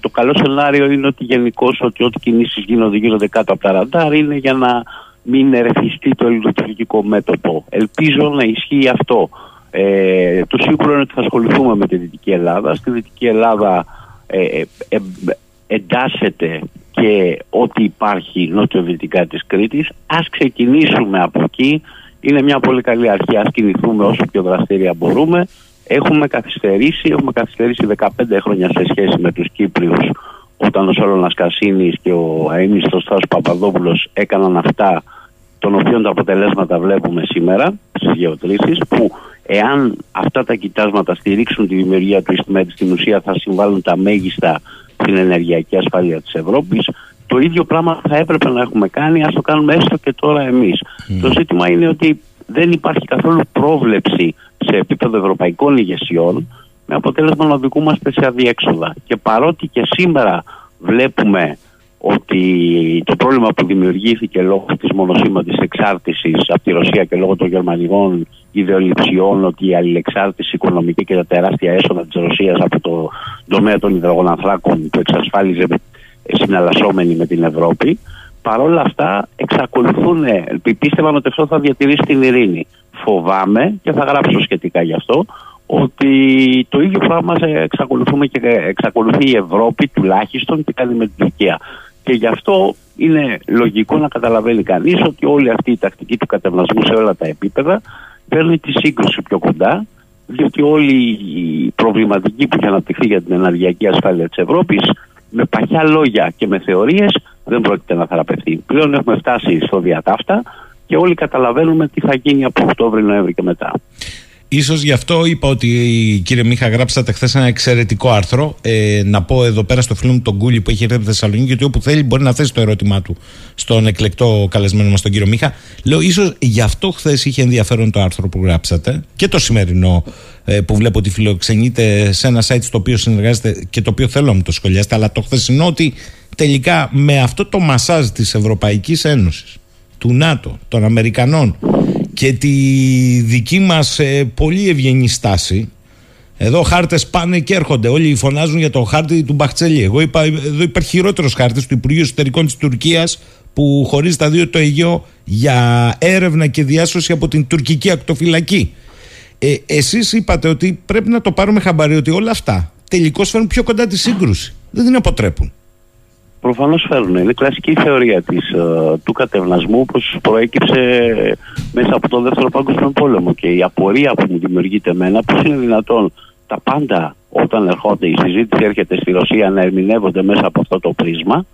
το καλό σενάριο είναι ότι γενικώς ότι ό,τι κινήσεις γίνονται γίνονται κάτω από τα ραντάρ είναι για να μην ερεθιστεί το ελληνοτουρκικό μέτωπο. Ελπίζω να ισχύει αυτό. Ε, το σίγουρο είναι ότι θα ασχοληθούμε με τη Δυτική Ελλάδα. Στη Δυτική Ελλάδα ε, ε, ε εντάσσεται και ό,τι υπάρχει νοτιοδυτικά της Κρήτης. Ας ξεκινήσουμε από εκεί. Είναι μια πολύ καλή αρχή. Ας κινηθούμε όσο πιο δραστήρια μπορούμε. Έχουμε καθυστερήσει, έχουμε καθυστερήσει 15 χρόνια σε σχέση με τους Κύπριους όταν ο Σόλωνας Κασίνης και ο αείμνηστος Στάσος Παπαδόπουλος έκαναν αυτά των οποίων τα αποτελέσματα βλέπουμε σήμερα στις γεωτρήσεις που εάν αυτά τα κοιτάσματα στηρίξουν τη δημιουργία του ΙΣΤΜΕΤ στην ουσία θα συμβάλλουν τα μέγιστα στην ενεργειακή ασφάλεια της Ευρώπης το ίδιο πράγμα θα έπρεπε να έχουμε κάνει ας το κάνουμε έστω και τώρα εμείς. Το ζήτημα είναι ότι δεν υπάρχει καθόλου πρόβλεψη σε επίπεδο ευρωπαϊκών ηγεσιών με αποτέλεσμα να οδηγούμαστε σε αδιέξοδα. Και παρότι και σήμερα βλέπουμε ότι το πρόβλημα που δημιουργήθηκε λόγω της μονοσήμαντης εξάρτησης από τη Ρωσία και λόγω των γερμανικών ιδεολειψιών ότι η αλληλεξάρτηση οικονομική και τα τεράστια έσοδα της Ρωσίας από το τομέα των υδρογονανθράκων που εξασφάλιζε συναλλασσόμενοι με την Ευρώπη παρόλα αυτά εξακολουθούν, πίστευαν ότι αυτό θα διατηρήσει την ειρήνη. Φοβάμαι και θα γράψω σχετικά γι' αυτό ότι το ίδιο πράγμα εξακολουθούμε και εξακολουθεί η Ευρώπη τουλάχιστον και κάνει με την Τουρκία. Και γι' αυτό είναι λογικό να καταλαβαίνει κανείς ότι όλη αυτή η τακτική του κατευνασμού σε όλα τα επίπεδα φέρνει τη σύγκρουση πιο κοντά διότι όλη η προβληματική που έχει αναπτυχθεί για την ενεργειακή ασφάλεια της Ευρώπης με παχιά λόγια και με θεωρίες δεν πρόκειται να θεραπευτεί. Πλέον έχουμε φτάσει στο διατάφτα και όλοι καταλαβαίνουμε τι θα γίνει από Οκτώβριο-Νοέμβρη και μετά. Ίσως γι' αυτό είπα ότι κύριε Μίχα γράψατε χθες ένα εξαιρετικό άρθρο. Ε, να πω εδώ πέρα στο φίλο μου τον Κούλι που έχει έρθει από Θεσσαλονίκη ότι όπου θέλει μπορεί να θέσει το ερώτημά του στον εκλεκτό καλεσμένο μας τον κύριο Μίχα. Λέω ίσως γι' αυτό χθες είχε ενδιαφέρον το άρθρο που γράψατε και το σημερινό ε, που βλέπω ότι φιλοξενείται σε ένα site στο οποίο συνεργάζεται και το οποίο θέλω να μου το σχολιάσετε αλλά το χθεσινό ότι τελικά με αυτό το μασάζ της Ευρωπαϊκής Ένωσης του ΝΑΤΟ, των Αμερικανών και τη δική μας ε, πολύ ευγενή στάση εδώ χάρτες πάνε και έρχονται. Όλοι φωνάζουν για το χάρτη του Μπαχτσελή. Εγώ είπα, εδώ υπάρχει χειρότερος χάρτης του Υπουργείου Εσωτερικών της Τουρκίας που χωρίζει τα δύο το Αιγαίο για έρευνα και διάσωση από την τουρκική ακτοφυλακή. Ε, εσείς είπατε ότι πρέπει να το πάρουμε χαμπαρί ότι όλα αυτά τελικώς φέρνουν πιο κοντά τη σύγκρουση. Δεν την αποτρέπουν. Προφανώς φέρνουν. Είναι κλασική θεωρία της, uh, του κατευνασμού που προέκυψε μέσα από τον Δεύτερο Παγκόσμιο Πόλεμο. Και η απορία που μου δημιουργείται εμένα, πώς είναι δυνατόν τα πάντα όταν ερχόνται, η συζήτηση έρχεται στη Ρωσία να ερμηνεύονται μέσα από αυτό το πρίσμα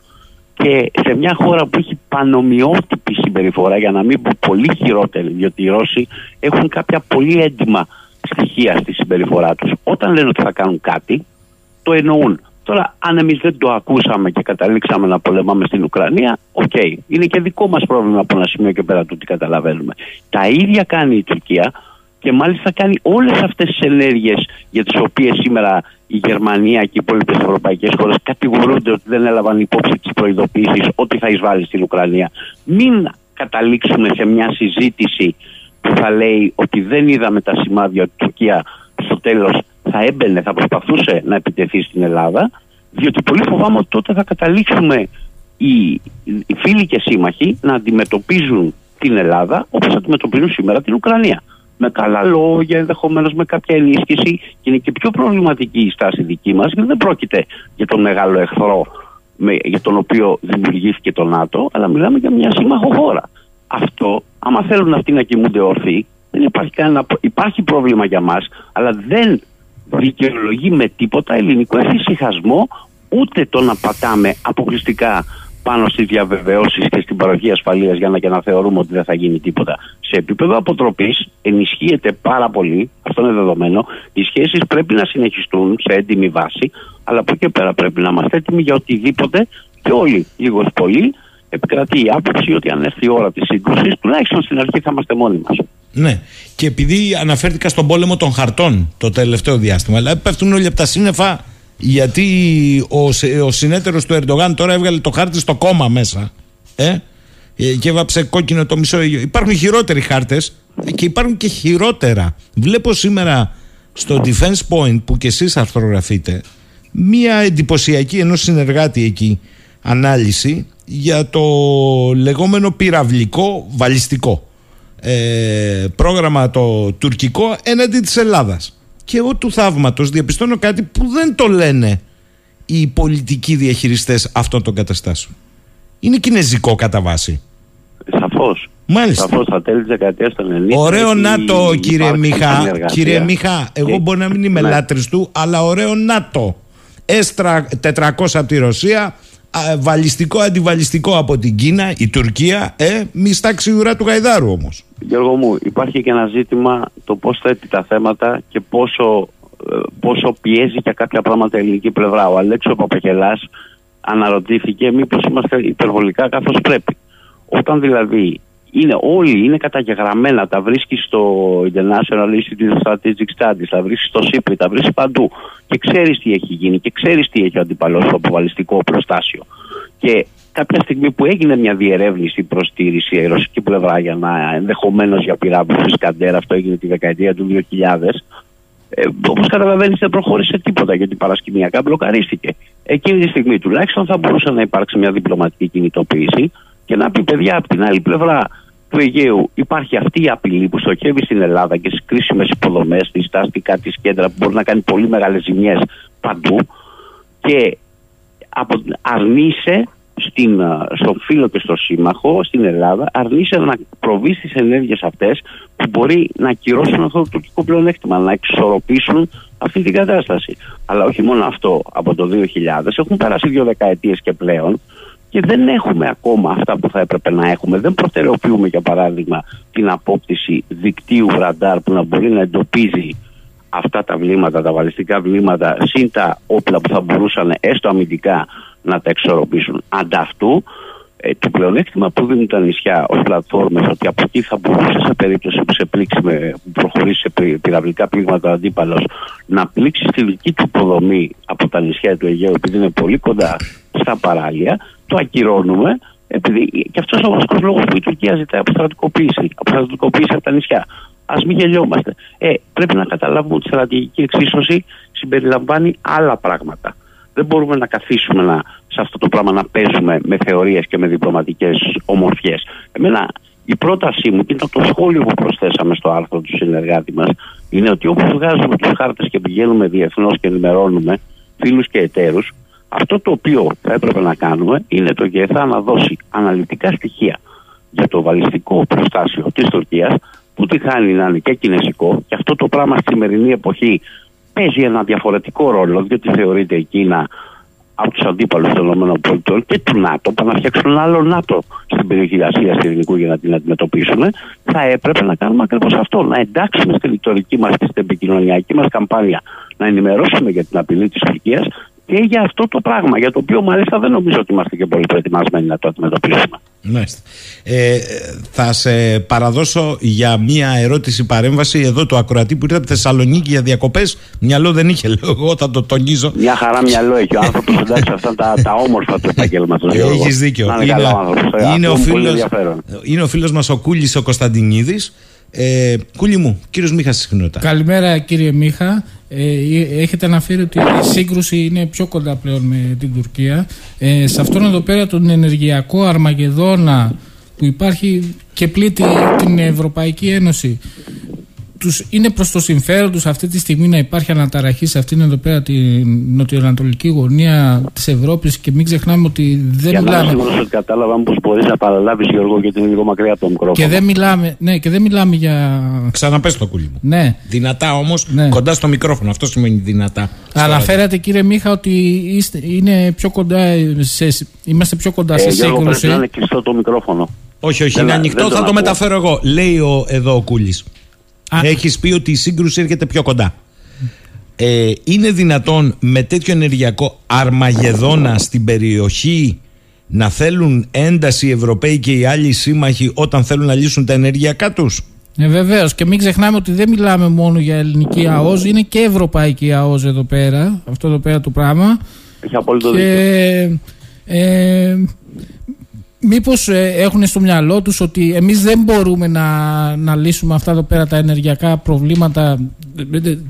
και σε μια χώρα που έχει πανομοιότυπη συμπεριφορά, για να μην πω πολύ χειρότερη, διότι οι Ρώσοι έχουν κάποια πολύ έντιμα στοιχεία στη συμπεριφορά τους. Όταν λένε ότι θα κάνουν κάτι, το εννοούν. Τώρα, αν εμείς δεν το ακούσαμε και καταλήξαμε να πολεμάμε στην Ουκρανία, OK. Okay. Είναι και δικό μας πρόβλημα από ένα σημείο και πέρα του τι καταλαβαίνουμε. Τα ίδια κάνει η Τουρκία και μάλιστα κάνει όλες αυτές τις ενέργειες για τις οποίες σήμερα η Γερμανία και οι υπόλοιπες ευρωπαϊκές χώρες κατηγορούνται ότι δεν έλαβαν υπόψη τις προειδοποιήσεις ότι θα εισβάλλει στην Ουκρανία. Μην καταλήξουμε σε μια συζήτηση που θα λέει ότι δεν είδαμε τα σημάδια ότι η Τουρκία στο τέλος θα έμπαινε, θα προσπαθούσε να επιτεθεί στην Ελλάδα, διότι πολύ φοβάμαι ότι τότε θα καταλήξουμε οι, οι φίλοι και σύμμαχοι να αντιμετωπίζουν την Ελλάδα όπως αντιμετωπίζουν σήμερα την Ουκρανία. Με καλά λόγια, ενδεχομένως με κάποια ενίσχυση και είναι και πιο προβληματική η στάση δική μας, γιατί δεν πρόκειται για τον μεγάλο εχθρό με, για τον οποίο δημιουργήθηκε το ΝΑΤΟ, αλλά μιλάμε για μια σύμμαχο χώρα. Αυτό, άμα θέλουν αυτοί να κοιμούνται όρθιοι, δεν υπάρχει κανένα. Υπάρχει πρόβλημα για μας, αλλά δεν δικαιολογεί με τίποτα ελληνικό εφησυχασμό ούτε το να πατάμε αποκλειστικά πάνω στις διαβεβαιώσεις και στην παροχή ασφαλείας για να και να θεωρούμε ότι δεν θα γίνει τίποτα. Σε επίπεδο αποτροπής ενισχύεται πάρα πολύ, αυτό είναι δεδομένο. Οι σχέσεις πρέπει να συνεχιστούν σε έντιμη βάση, αλλά από εκεί πέρα πρέπει να είμαστε έτοιμοι για οτιδήποτε και όλοι, λίγος πολύ, επικρατεί η άποψη ότι αν έρθει η ώρα της σύγκρουσης, τουλάχιστον στην αρχή θα είμαστε μόνοι μας. Ναι. Και επειδή αναφέρθηκα στον πόλεμο των χαρτών το τελευταίο διάστημα, δηλαδή πέφτουν όλοι από τα σύννεφα γιατί ο, ο συνέτερος του Ερντογάν τώρα έβγαλε το χάρτη στο κόμμα μέσα. Ε; ε και έβαψε κόκκινο το μισό Υπάρχουν χειρότεροι χάρτες και υπάρχουν και χειρότερα. Βλέπω σήμερα στο Defense Point που και εσείς αρθρογραφείτε μία εντυπωσιακή ενός συνεργάτη εκεί ανάλυση για το λεγόμενο πυραυλικό βαλιστικό ε, πρόγραμμα το τουρκικό έναντι της Ελλάδας και εγώ του θαύματος διαπιστώνω κάτι που δεν το λένε οι πολιτικοί διαχειριστές αυτών των καταστάσεων είναι κινέζικο κατά βάση Σαφώς. Μάλιστα. Σαφώς στα τέλη της δεκαετίας των 90 Ωραίο έχει ΝΑΤΟ κύριε υπάρξει Μιχά συνεργασία. Κύριε Μιχά Εγώ Και- μπορεί να μην είμαι Ναι. λάτρης του Αλλά ωραίο ΝΑΤΟ Έστρα 400 από τη Ρωσία α, Βαλιστικό αντιβαλιστικό από την Κίνα Η Τουρκία ε, Μιστά ξηγουρά του Γαϊδάρου όμως Γιώργο μου, υπάρχει και ένα ζήτημα το πώς θέτει τα θέματα και πόσο, ε, πόσο πιέζει για κάποια πράγματα η ελληνική πλευρά. Ο Αλέξο Παπαγελάς αναρωτήθηκε μήπως είμαστε υπερβολικά καθώς πρέπει. Όταν δηλαδή είναι όλοι είναι καταγεγραμμένα, τα βρίσκεις στο International Institute of Strategic Studies, τα βρίσκεις στο ΣΥΠΡΙ, τα βρίσκεις παντού και ξέρεις τι έχει γίνει και ξέρεις τι έχει ο αντιπαλός στο αποβαλιστικό προστάσιο. Και κάποια στιγμή που έγινε μια διερεύνηση προ τη Ρωσία, η ρωσική πλευρά για να ενδεχομένως για πυράβλους Ισκαντέρ, αυτό έγινε τη δεκαετία του 2000. Ε, Όπως καταλαβαίνεις, δεν προχώρησε τίποτα γιατί παρασκηνιακά μπλοκαρίστηκε. Εκείνη τη στιγμή τουλάχιστον θα μπορούσε να υπάρξει μια διπλωματική κινητοποίηση και να πει παιδιά από την άλλη πλευρά του Αιγαίου υπάρχει αυτή η απειλή που στοχεύει στην Ελλάδα και στις κρίσιμες υποδομές, στη αστικά της κέντρα που μπορεί να κάνει πολύ μεγάλες ζημιές παντού και από, αρνείσαι στην, α, στον φίλο και στο σύμμαχο στην Ελλάδα, αρνείσαι να προβείς στι ενέργειες αυτές που μπορεί να ακυρώσουν αυτό το τουρκικό πλεονέκτημα, να εξορροπήσουν αυτή την κατάσταση. Αλλά όχι μόνο αυτό, από το 2000 έχουν περάσει δύο δεκαετίες και πλέον και δεν έχουμε ακόμα αυτά που θα έπρεπε να έχουμε. Δεν προτεραιοποιούμε, για παράδειγμα, την απόκτηση δικτύου ραντάρ που να μπορεί να εντοπίζει αυτά τα βλήματα, τα βαλιστικά βλήματα, συν τα όπλα που θα μπορούσαν έστω αμυντικά να τα εξορροπήσουν. Ανταυτού, ε, το πλεονέκτημα που δίνουν τα νησιά ως πλατφόρμες ότι από εκεί θα μπορούσε σε περίπτωση που σε πλήξει με, που προχωρήσει σε πυ- πυραυλικά πλήγματα ο αντίπαλος να πλήξεις στη δική του υποδομή από τα νησιά του Αιγαίου επειδή είναι πολύ κοντά στα παράλια, το ακυρώνουμε επειδή και αυτός είναι ο βασικός λόγος που η Τουρκία ζητάει αποστρατικοποίηση, αποστρατικοποίηση από τα νησιά. Α μην γελιόμαστε. Ε, πρέπει να καταλάβουμε ότι η στρατηγική εξίσωση συμπεριλαμβάνει άλλα πράγματα. Δεν μπορούμε να καθίσουμε να, σε αυτό το πράγμα να παίζουμε με θεωρίες και με διπλωματικές ομορφιές. Εμένα η πρότασή μου και είναι το σχόλιο που προσθέσαμε στο άρθρο του συνεργάτη μας είναι ότι όπως βγάζουμε τους χάρτες και πηγαίνουμε διεθνώς και ενημερώνουμε φίλους και εταίρους αυτό το οποίο θα έπρεπε να κάνουμε είναι το ΓΕΘΑ να δώσει αναλυτικά στοιχεία για το βαλιστικό προστάσιο της Τουρκίας που τη χάνει να είναι και κινέζικο και αυτό το πράγμα στη σημερινή εποχή παίζει ένα διαφορετικό ρόλο διότι θεωρείται η Κίνα από τους αντίπαλους των ΗΠΑ και του ΝΑΤΟ, πάνε να φτιάξουν ένα άλλο ΝΑΤΟ στην περιοχή Ασία και Ειρηνικού για να την αντιμετωπίσουν, θα έπρεπε να κάνουμε ακριβώς αυτό. Να εντάξουμε στη ρητορική μας και στην επικοινωνιακή μας καμπάνια να ενημερώσουμε για την απειλή της Τουρκίας και για αυτό το πράγμα, για το οποίο μάλιστα δεν νομίζω ότι είμαστε και πολύ προετοιμασμένοι να το αντιμετωπίσουμε. Μάλιστα. Ε, θα σε παραδώσω για μία ερώτηση παρέμβαση εδώ το ακροατή που ήρθε από Θεσσαλονίκη για διακοπές. Μυαλό δεν είχε, λέω εγώ, θα το τονίζω. Μια χαρά μυαλό έχει ο άνθρωπος εντάξει αυτά τα, τα όμορφα του επαγγέλματος. Έχεις δίκιο. Να είναι, Είναι, καλά ο άνθρωπος. είναι, Αυτό ο είναι πολύ φίλος, ενδιαφέρον. είναι ο φίλος μας ο Κούλης ο Κωνσταντινίδης. Ε, Κούλη μου, κύριος Μίχας συχνότητα. Καλημέρα κύριε Μίχα. Ε, έχετε αναφέρει ότι η σύγκρουση είναι πιο κοντά πλέον με την Τουρκία. Ε, σε αυτόν εδώ πέρα τον ενεργειακό αρμαγεδόνα που υπάρχει και πλήττει την Ευρωπαϊκή Ένωση. Τους είναι προς το συμφέρον τους αυτή τη στιγμή να υπάρχει αναταραχή σε αυτήν εδώ πέρα την νοτιοανατολική γωνία της Ευρώπης και μην ξεχνάμε ότι δεν Για να είμαι μιλάμε σίγουρος ότι κατάλαβα πως μπορείς να παραλάβεις Γιώργο γιατί είναι λίγο μακριά από το μικρόφωνο. και δεν μιλάμε, ναι, και δεν μιλάμε για... Ξαναπες το Κούλη μου. Ναι, Δυνατά όμως, Ναι. κοντά στο μικρόφωνο. Αυτό σημαίνει δυνατά. Αναφέρατε κύριε Μίχα ότι είστε, είναι πιο κοντά σε, είμαστε πιο κοντά σε ε, Γιώργο πρέπει σύγκρουση. να είναι κλειστό το μικρόφωνο. Όχι, όχι, Δεν- είναι δεν ανοιχτό, τον θα το ακούω. μεταφέρω εγώ. Λέει ο, εδώ ο Κούλης. Α. Έχεις πει ότι η σύγκρουση έρχεται πιο κοντά. Ε, είναι δυνατόν με τέτοιο ενεργειακό αρμαγεδόνα στην περιοχή να θέλουν ένταση οι Ευρωπαίοι και οι άλλοι σύμμαχοι όταν θέλουν να λύσουν τα ενεργειακά τους; Ε, Βεβαίως. Και μην ξεχνάμε ότι δεν μιλάμε μόνο για ελληνική ΑΟΣ, είναι και ευρωπαϊκή ΑΟΣ εδώ πέρα. Αυτό εδώ πέρα το πράγμα. Έχει απόλυτο δίκιο. Και ε, μήπως ε, έχουν στο μυαλό τους ότι εμείς δεν μπορούμε να, να λύσουμε αυτά εδώ πέρα τα ενεργειακά προβλήματα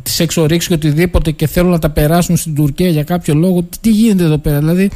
τι εξορίξει και οτιδήποτε και θέλουν να τα περάσουν στην Τουρκία για κάποιο λόγο; Τι γίνεται εδώ πέρα, δηλαδή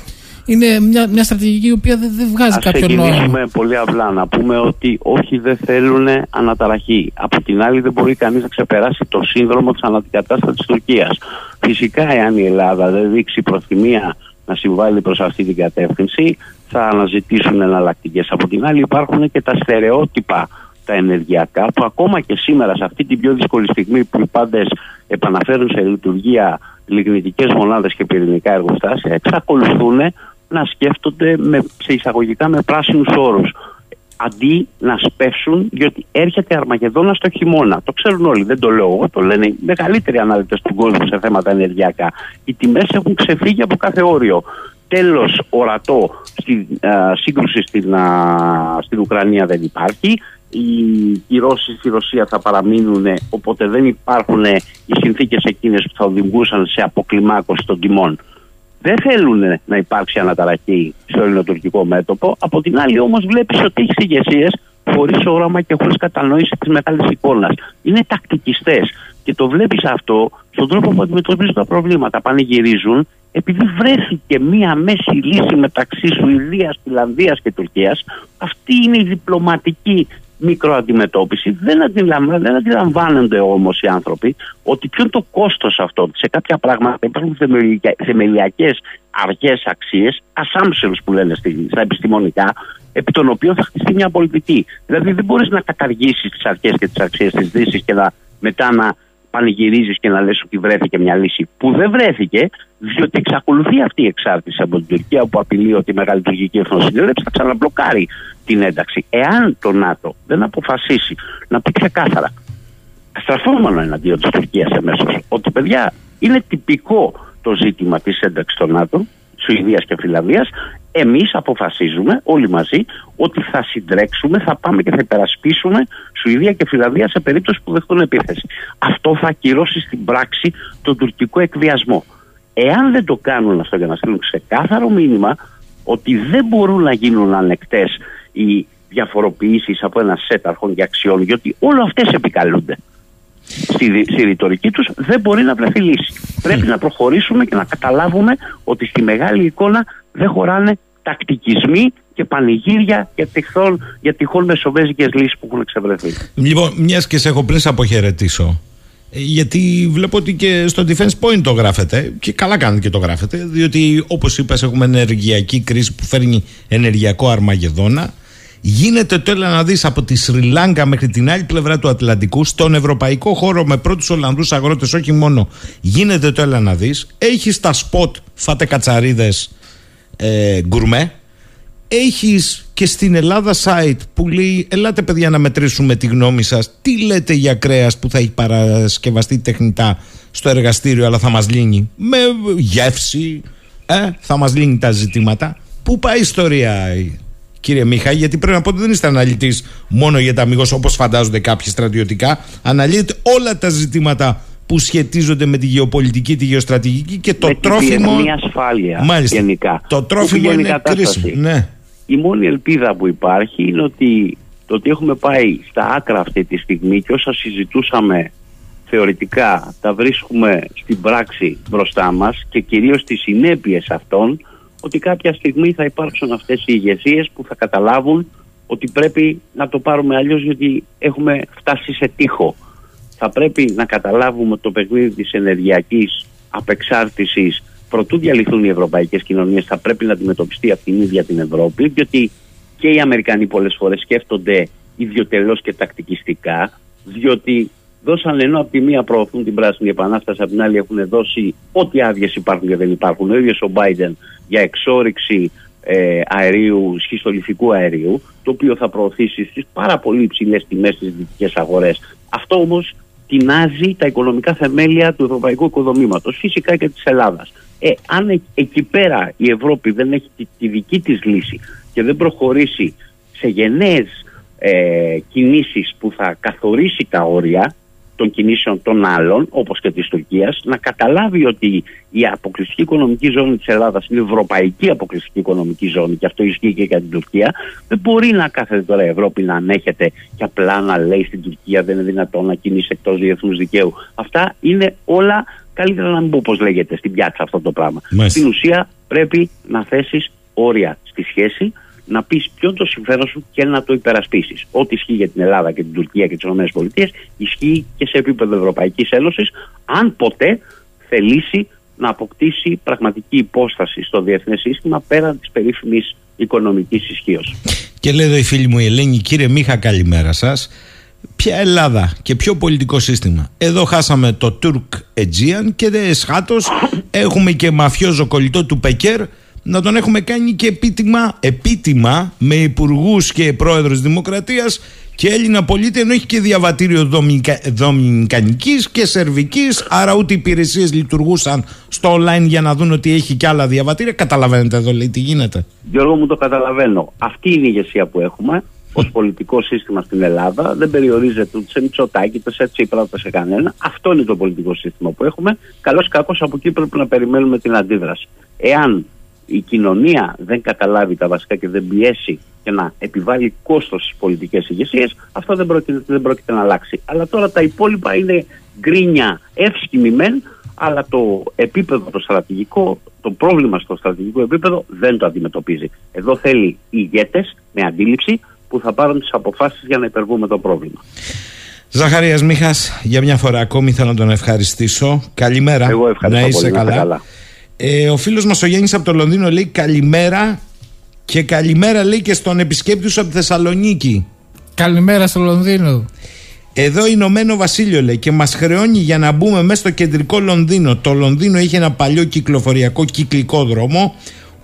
είναι μια, μια στρατηγική η οποία δεν, δεν βγάζει Ας κάποιο νόημα. ξεκινήσουμε πολύ απλά να πούμε ότι όχι δεν θέλουν αναταραχή. Από την άλλη δεν μπορεί κανείς να ξεπεράσει το σύνδρομο της αναντικατάστασης της Τουρκίας. Φυσικά εάν η Ελλάδα δεν δείξει προθυμία να συμβάλλει προς αυτή την κατεύθυνση θα αναζητήσουν εναλλακτικές. Από την άλλη υπάρχουν και τα στερεότυπα τα ενεργειακά που ακόμα και σήμερα σε αυτή την πιο δύσκολη στιγμή που οι πάντες επαναφέρουν σε λειτουργία λιγνητικές μονάδες και πυρηνικά εργοστάσια εξακολουθούν να σκέφτονται με, σε εισαγωγικά με πράσινους όρους αντί να σπεύσουν διότι έρχεται Αρμαγεδόνα στο χειμώνα. Το ξέρουν όλοι, δεν το λέω εγώ, το λένε οι μεγαλύτεροι ανάλυτες του κόσμου σε θέματα ενεργειακά. Οι τιμές έχουν ξεφύγει από κάθε όριο. Τέλος ορατό στη α, σύγκρουση στην, α, στην Ουκρανία δεν υπάρχει. Οι κυρώσεις στη Ρωσία θα παραμείνουν οπότε δεν υπάρχουν οι συνθήκες εκείνες που θα οδηγούσαν σε αποκλιμάκωση των τιμών δεν θέλουν να υπάρξει αναταραχή στο ελληνοτουρκικό μέτωπο. Από την άλλη, όμως, βλέπεις ότι έχεις ηγεσίες χωρίς όραμα και χωρίς κατανόηση της μεγάλης εικόνας. Είναι τακτικιστές. Και το βλέπεις αυτό στον τρόπο που αντιμετωπίζουν τα προβλήματα. Πανηγυρίζουν επειδή βρέθηκε μία μέση λύση μεταξύ Σουηδίας, Φιλανδίας και Τουρκίας. Αυτή είναι η διπλωματική μικροαντιμετώπιση. Δεν, αντιλαμβάνονται, δεν αντιλαμβάνονται όμως οι άνθρωποι ότι ποιο είναι το κόστος αυτό. Σε κάποια πράγματα υπάρχουν θεμελιακές αργές αξίες, assumptions που λένε στα επιστημονικά, επί των οποίων θα χτιστεί μια πολιτική. Δηλαδή δεν μπορείς να καταργήσεις τις αρχέ και τις αξίες της Δύσης και να, μετά να πανηγυρίζεις και να λες ότι βρέθηκε μια λύση που δεν βρέθηκε, διότι εξακολουθεί αυτή η εξάρτηση από την Τουρκία που απειλεί ότι η Μεγάλη Τουρκική Εθνοσυνέλευση θα ξαναμπλοκάρει την ένταξη. Εάν το ΝΑΤΟ δεν αποφασίσει να πει ξεκάθαρα, στραφόμενο εναντίον της Τουρκίας εμέσω, ότι παιδιά είναι τυπικό το ζήτημα της ένταξης στο ΝΑΤΟ, Σουηδίας και Φιλανδίας, εμείς αποφασίζουμε όλοι μαζί ότι θα συντρέξουμε, θα πάμε και θα υπερασπίσουμε Σουηδία και Φιλανδία σε περίπτωση που δεχτούν επίθεση. Αυτό θα ακυρώσει στην πράξη τον τουρκικό εκβιασμό. Εάν δεν το κάνουν αυτό για να στείλουν ξεκάθαρο μήνυμα ότι δεν μπορούν να γίνουν ανεκτές οι διαφοροποιήσεις από ένα σετ αρχών και αξιών, γιατί όλο αυτές επικαλούνται στη, στη ρητορική τους δεν μπορεί να βρεθεί λύση. Πρέπει να προχωρήσουμε και να καταλάβουμε ότι στη μεγάλη εικόνα δεν χωράνε τακτικισμοί και πανηγύρια για τυχόν, για τυχόν μεσοβέζικες λύσεις που έχουν εξευρεθεί. Λοιπόν, μιας και σε έχω πριν σε αποχαιρετήσω, ε, γιατί βλέπω ότι και στο Defense Point το γράφετε και καλά κάνετε και το γράφετε, διότι όπως είπες έχουμε ενεργειακή κρίση που φέρνει ενεργειακό αρμαγεδόνα Γίνεται το έλα να δεις από τη Σρι Λάγκα μέχρι την άλλη πλευρά του Ατλαντικού, στον ευρωπαϊκό χώρο με πρώτους Ολλανδούς αγρότες, όχι μόνο. Γίνεται το έλα να δεις. Έχεις τα σποτ, φάτε κατσαρίδες ε, γκουρμέ. Έχεις και στην Ελλάδα site που λέει: Ελάτε, παιδιά, να μετρήσουμε τη γνώμη σας. Τι λέτε για κρέας που θα έχει παρασκευαστεί τεχνητά στο εργαστήριο, αλλά θα μας λύνει; Με γεύση, ε, θα μας λύνει τα ζητήματα. Πού πάει η ιστορία, κύριε Μίχα, γιατί πρέπει να πω ότι δεν είστε αναλυτής μόνο για τα αμυγός όπως φαντάζονται κάποιοι στρατιωτικά. Αναλύετε όλα τα ζητήματα που σχετίζονται με τη γεωπολιτική, τη γεωστρατηγική και το με τρόφιμο. Την ασφάλεια Μάλιστα. γενικά. Το τρόφιμο είναι κρίσιμο. Ναι. Η μόνη ελπίδα που υπάρχει είναι ότι το ότι έχουμε πάει στα άκρα αυτή τη στιγμή και όσα συζητούσαμε θεωρητικά τα βρίσκουμε στην πράξη μπροστά μας και κυρίως τις συνέπειες αυτών ότι κάποια στιγμή θα υπάρξουν αυτές οι ηγεσίες που θα καταλάβουν ότι πρέπει να το πάρουμε αλλιώς γιατί έχουμε φτάσει σε τείχο. Θα πρέπει να καταλάβουμε το παιχνίδι της ενεργειακής απεξάρτησης προτού διαλυθούν οι ευρωπαϊκές κοινωνίες θα πρέπει να αντιμετωπιστεί από την ίδια την Ευρώπη διότι και οι Αμερικανοί πολλές φορές σκέφτονται ιδιωτελώς και τακτικιστικά διότι δώσαν ενώ από τη μία προωθούν την πράσινη επανάσταση, από την άλλη έχουν δώσει ό,τι άδειες υπάρχουν και δεν υπάρχουν. Ο ίδιος ο Biden για εξόριξη ε, αερίου, σχιστολιθικού αερίου, το οποίο θα προωθήσει στις πάρα πολύ υψηλές τιμές στις δυτικές αγορές. Αυτό όμως τεινάζει τα οικονομικά θεμέλια του ευρωπαϊκού οικοδομήματος, φυσικά και της Ελλάδας. Ε, αν εκεί πέρα η Ευρώπη δεν έχει τη, τη δική της λύση και δεν προχωρήσει σε γενναίες ε, κινήσεις που θα καθορίσει τα όρια των κινήσεων των άλλων, όπως και της Τουρκίας, να καταλάβει ότι η αποκλειστική οικονομική ζώνη της Ελλάδας είναι η ευρωπαϊκή αποκλειστική οικονομική ζώνη και αυτό ισχύει και για την Τουρκία. Δεν μπορεί να κάθεται τώρα η Ευρώπη να ανέχεται και απλά να λέει στην Τουρκία δεν είναι δυνατόν να κινήσει εκτός διεθνούς δικαίου. Αυτά είναι όλα καλύτερα να μην πω πώς λέγεται στην πιάτσα αυτό το πράγμα. Μάλιστα. Στην ουσία πρέπει να θέσεις όρια στη σχέση να πεις ποιο είναι το συμφέρον σου και να το υπερασπίσεις. Ό,τι ισχύει για την Ελλάδα και την Τουρκία και τις ΗΠΑ ισχύει και σε επίπεδο Ευρωπαϊκής Ένωσης, αν ποτέ θελήσει να αποκτήσει πραγματική υπόσταση στο διεθνές σύστημα πέραν της περίφημης οικονομικής ισχύως. Και λέει εδώ η φίλη μου η Ελένη, κύριε Μίχα, καλημέρα σας. Ποια Ελλάδα και ποιο πολιτικό σύστημα. Εδώ χάσαμε το Τουρκ Aegean και δε εσχάτως έχουμε και μαφιόζο κολλητό του Πεκέρ να τον έχουμε κάνει και επίτιμα, επίτιμα με υπουργούς και πρόεδρος Δημοκρατίας και Έλληνα πολίτη ενώ έχει και διαβατήριο δομικα, δομικανικής και σερβικής άρα ούτε οι υπηρεσίες λειτουργούσαν στο online για να δουν ότι έχει και άλλα διαβατήρια καταλαβαίνετε εδώ λέει τι γίνεται Γιώργο μου το καταλαβαίνω αυτή είναι η ηγεσία που έχουμε ως πολιτικό σύστημα στην Ελλάδα. Δεν περιορίζεται ούτε σε Μητσοτάκη, ούτε σε Τσίπρα, ούτε σε κανένα. Αυτό είναι το πολιτικό σύστημα που έχουμε. Καλώς κακό από εκεί πρέπει να περιμένουμε την αντίδραση. Εάν η κοινωνία δεν καταλάβει τα βασικά και δεν πιέσει και να επιβάλλει κόστος στις πολιτικές ηγεσίες, αυτό δεν πρόκειται, δεν πρόκειται να αλλάξει. Αλλά τώρα τα υπόλοιπα είναι γκρίνια, εύσκημη μεν, αλλά το επίπεδο το στρατηγικό, το πρόβλημα στο στρατηγικό επίπεδο δεν το αντιμετωπίζει. Εδώ θέλει ηγέτες με αντίληψη που θα πάρουν τις αποφάσεις για να υπερβούμε το πρόβλημα. Ζαχαρίας Μίχας, για μια φορά ακόμη θέλω να τον ευχαριστήσω. Καλημέρα. Εγώ ευχαριστώ να είσαι πολύ, να είστε καλά. Καλά. Ε, ο φίλος μας ο Γιάννης από το Λονδίνο λέει καλημέρα και καλημέρα λέει και στον επισκέπτη σου από τη Θεσσαλονίκη. Καλημέρα στο Λονδίνο. Εδώ Ηνωμένο Βασίλειο λέει και μας χρεώνει για να μπούμε μέσα στο κεντρικό Λονδίνο. Το Λονδίνο είχε ένα παλιό κυκλοφοριακό κυκλικό δρόμο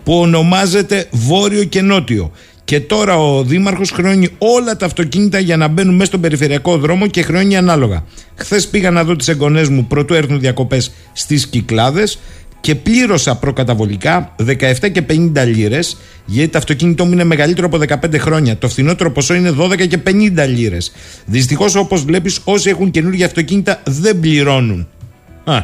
που ονομάζεται Βόρειο και Νότιο. Και τώρα ο Δήμαρχος χρεώνει όλα τα αυτοκίνητα για να μπαίνουν μέσα στον περιφερειακό δρόμο και χρεώνει ανάλογα. Χθες πήγα να δω τις εγγονές μου πρωτού έρθουν διακοπές στις Κυκλάδες και πλήρωσα προκαταβολικά 17 και 50 λίρες, γιατί το αυτοκίνητό μου είναι μεγαλύτερο από 15 χρόνια. Το φθηνότερο ποσό είναι 12 και 50 λίρες. Δυστυχώς, όπως βλέπεις, όσοι έχουν καινούργια αυτοκίνητα δεν πληρώνουν. Α.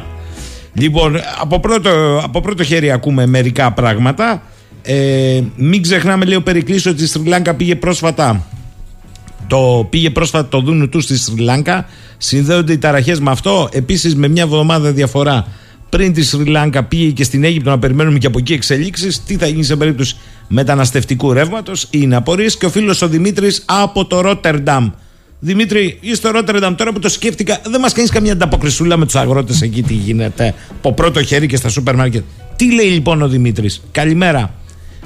Λοιπόν, από πρώτο, από πρώτο χέρι ακούμε μερικά πράγματα. Ε, μην ξεχνάμε, λέει ο Περικλής, ότι η Σρι Λάγκα πήγε πρόσφατα το πήγε πρόσφατα το δούνου του στη Σρι Λάγκα. Συνδέονται οι ταραχές με αυτό. Επίσης, με μια εβδομάδα διαφορά πριν τη Σρι Λάγκα πήγε και στην Αίγυπτο να περιμένουμε και από εκεί εξελίξεις. Τι θα γίνει σε περίπτωση μεταναστευτικού ρεύματος. Είναι απορίες. Και ο φίλος ο Δημήτρης από το Ρότερνταμ. Δημήτρη, είσαι στο Ρότερνταμ τώρα που το σκέφτηκα. Δεν μας κάνεις καμία ανταποκρισούλα με τους αγρότες εκεί τι γίνεται. Από πρώτο χέρι και στα σούπερ μάρκετ. Τι λέει λοιπόν ο Δημήτρης; Καλημέρα.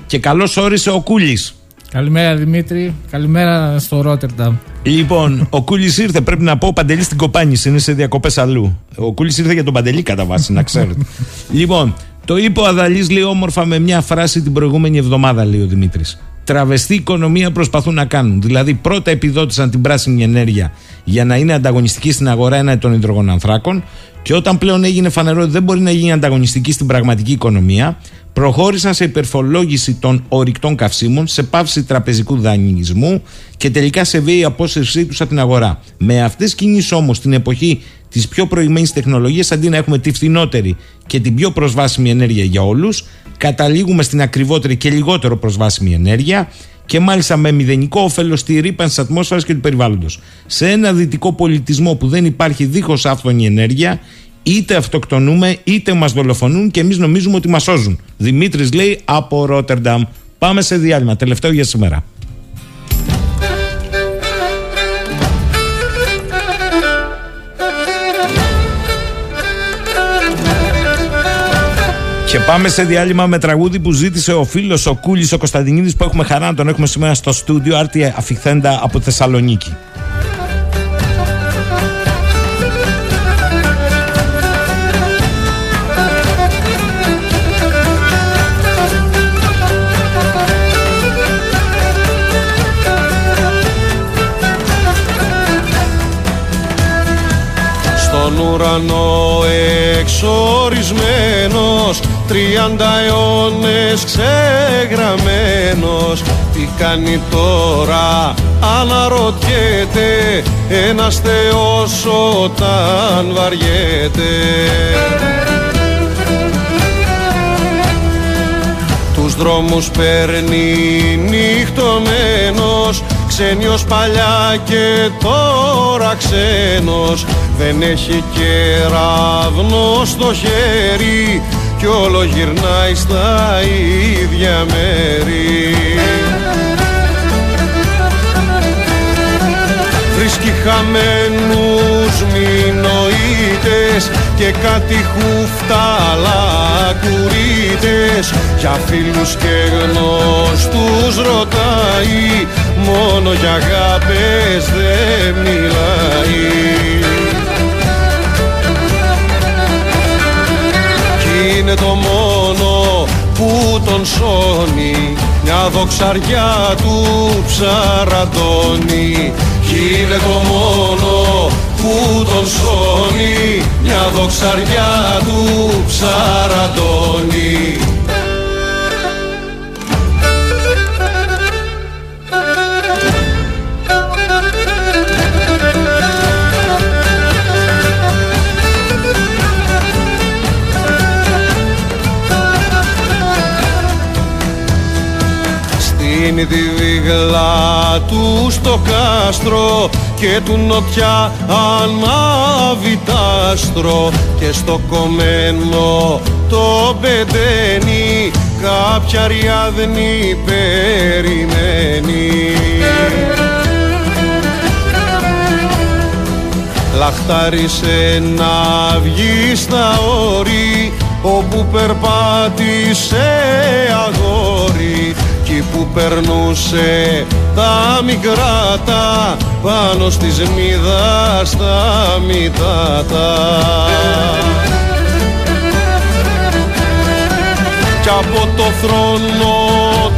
Και καλώς όρισε ο Κούλης. Καλημέρα Δημήτρη. Καλημέρα στο Ρότερνταμ. Λοιπόν, ο Κούλης ήρθε, πρέπει να πω, ο Παντελής στην Κοπάνης, είναι σε διακοπές αλλού. Ο Κούλης ήρθε για τον Παντελή κατά βάση, να ξέρετε. λοιπόν, το είπε ο Αδαλής, λέει όμορφα με μια φράση την προηγούμενη εβδομάδα, λέει ο Δημήτρης. Τραβεστή οικονομία προσπαθούν να κάνουν. Δηλαδή, πρώτα επιδότησαν την πράσινη ενέργεια για να είναι ανταγωνιστική στην αγορά έναντι των υδρογονανθράκων και όταν πλέον έγινε φανερό ότι δεν μπορεί να γίνει ανταγωνιστική στην πραγματική οικονομία, προχώρησαν σε υπερφορολόγηση των ορυκτών καυσίμων, σε πάυση τραπεζικού δανεισμού και τελικά σε βίαιη απόσυρσή τους από την αγορά. Με αυτές τι κινήσεις όμως την εποχή της πιο προηγμένης τεχνολογίας, αντί να έχουμε τη φθηνότερη και την πιο προσβάσιμη ενέργεια για όλους, καταλήγουμε στην ακριβότερη και λιγότερο προσβάσιμη ενέργεια και μάλιστα με μηδενικό όφελος στη ρήπανση της ατμόσφαιρας και του περιβάλλοντος. Σε ένα δυτικό πολιτισμό που δεν υπάρχει δίχως άφθονη ενέργεια, είτε αυτοκτονούμε είτε μας δολοφονούν και εμείς νομίζουμε ότι μας σώζουν. Δημήτρης λέει από Ρότερνταμ. Πάμε σε διάλειμμα. Τελευταίο για σήμερα. Και πάμε σε διάλειμμα με τραγούδι που ζήτησε ο φίλος ο Κούλης ο Κωνσταντινίδης που έχουμε χαρά να τον έχουμε σήμερα στο στούντιο Άρτη Αφιχθέντα από Θεσσαλονίκη. Στον ουρανό εξορισμένος Τριάντα αιώνες ξεγραμμένος. Τι κάνει τώρα αναρωτιέται ένας θεός όταν βαριέται. Τους δρόμους παίρνει νυχτωμένος Ξένιος παλιά και τώρα ξένος Δεν έχει κεραυνό στο χέρι Κι όλο γυρνάει στα ίδια μέρη. Βρίσκει χαμένους μηνοείτες Και κάτι χούφταλα κουρίτες. Για φίλους και γνωστούς ρωτάει Μόνο για αγάπες δεν μιλάει είναι το μόνο που τον σώνει. Μια δοξαριά του ψαραντώνει. Κι είναι το μόνο που τον σώνει. Μια δοξαριά του ψαραντώνει Στην τη βίγλα του στο κάστρο και του νοτιά ανάβει τ' άστρο και στο κομμένο το πεντένι κάποια ριάδνη περιμένει. Λαχτάρισε να βγει στα όρη όπου περπάτησε αγόρι εκεί που περνούσε τα μικρά πάνω στη σμίδα στα μητάτα Κι από το θρόνο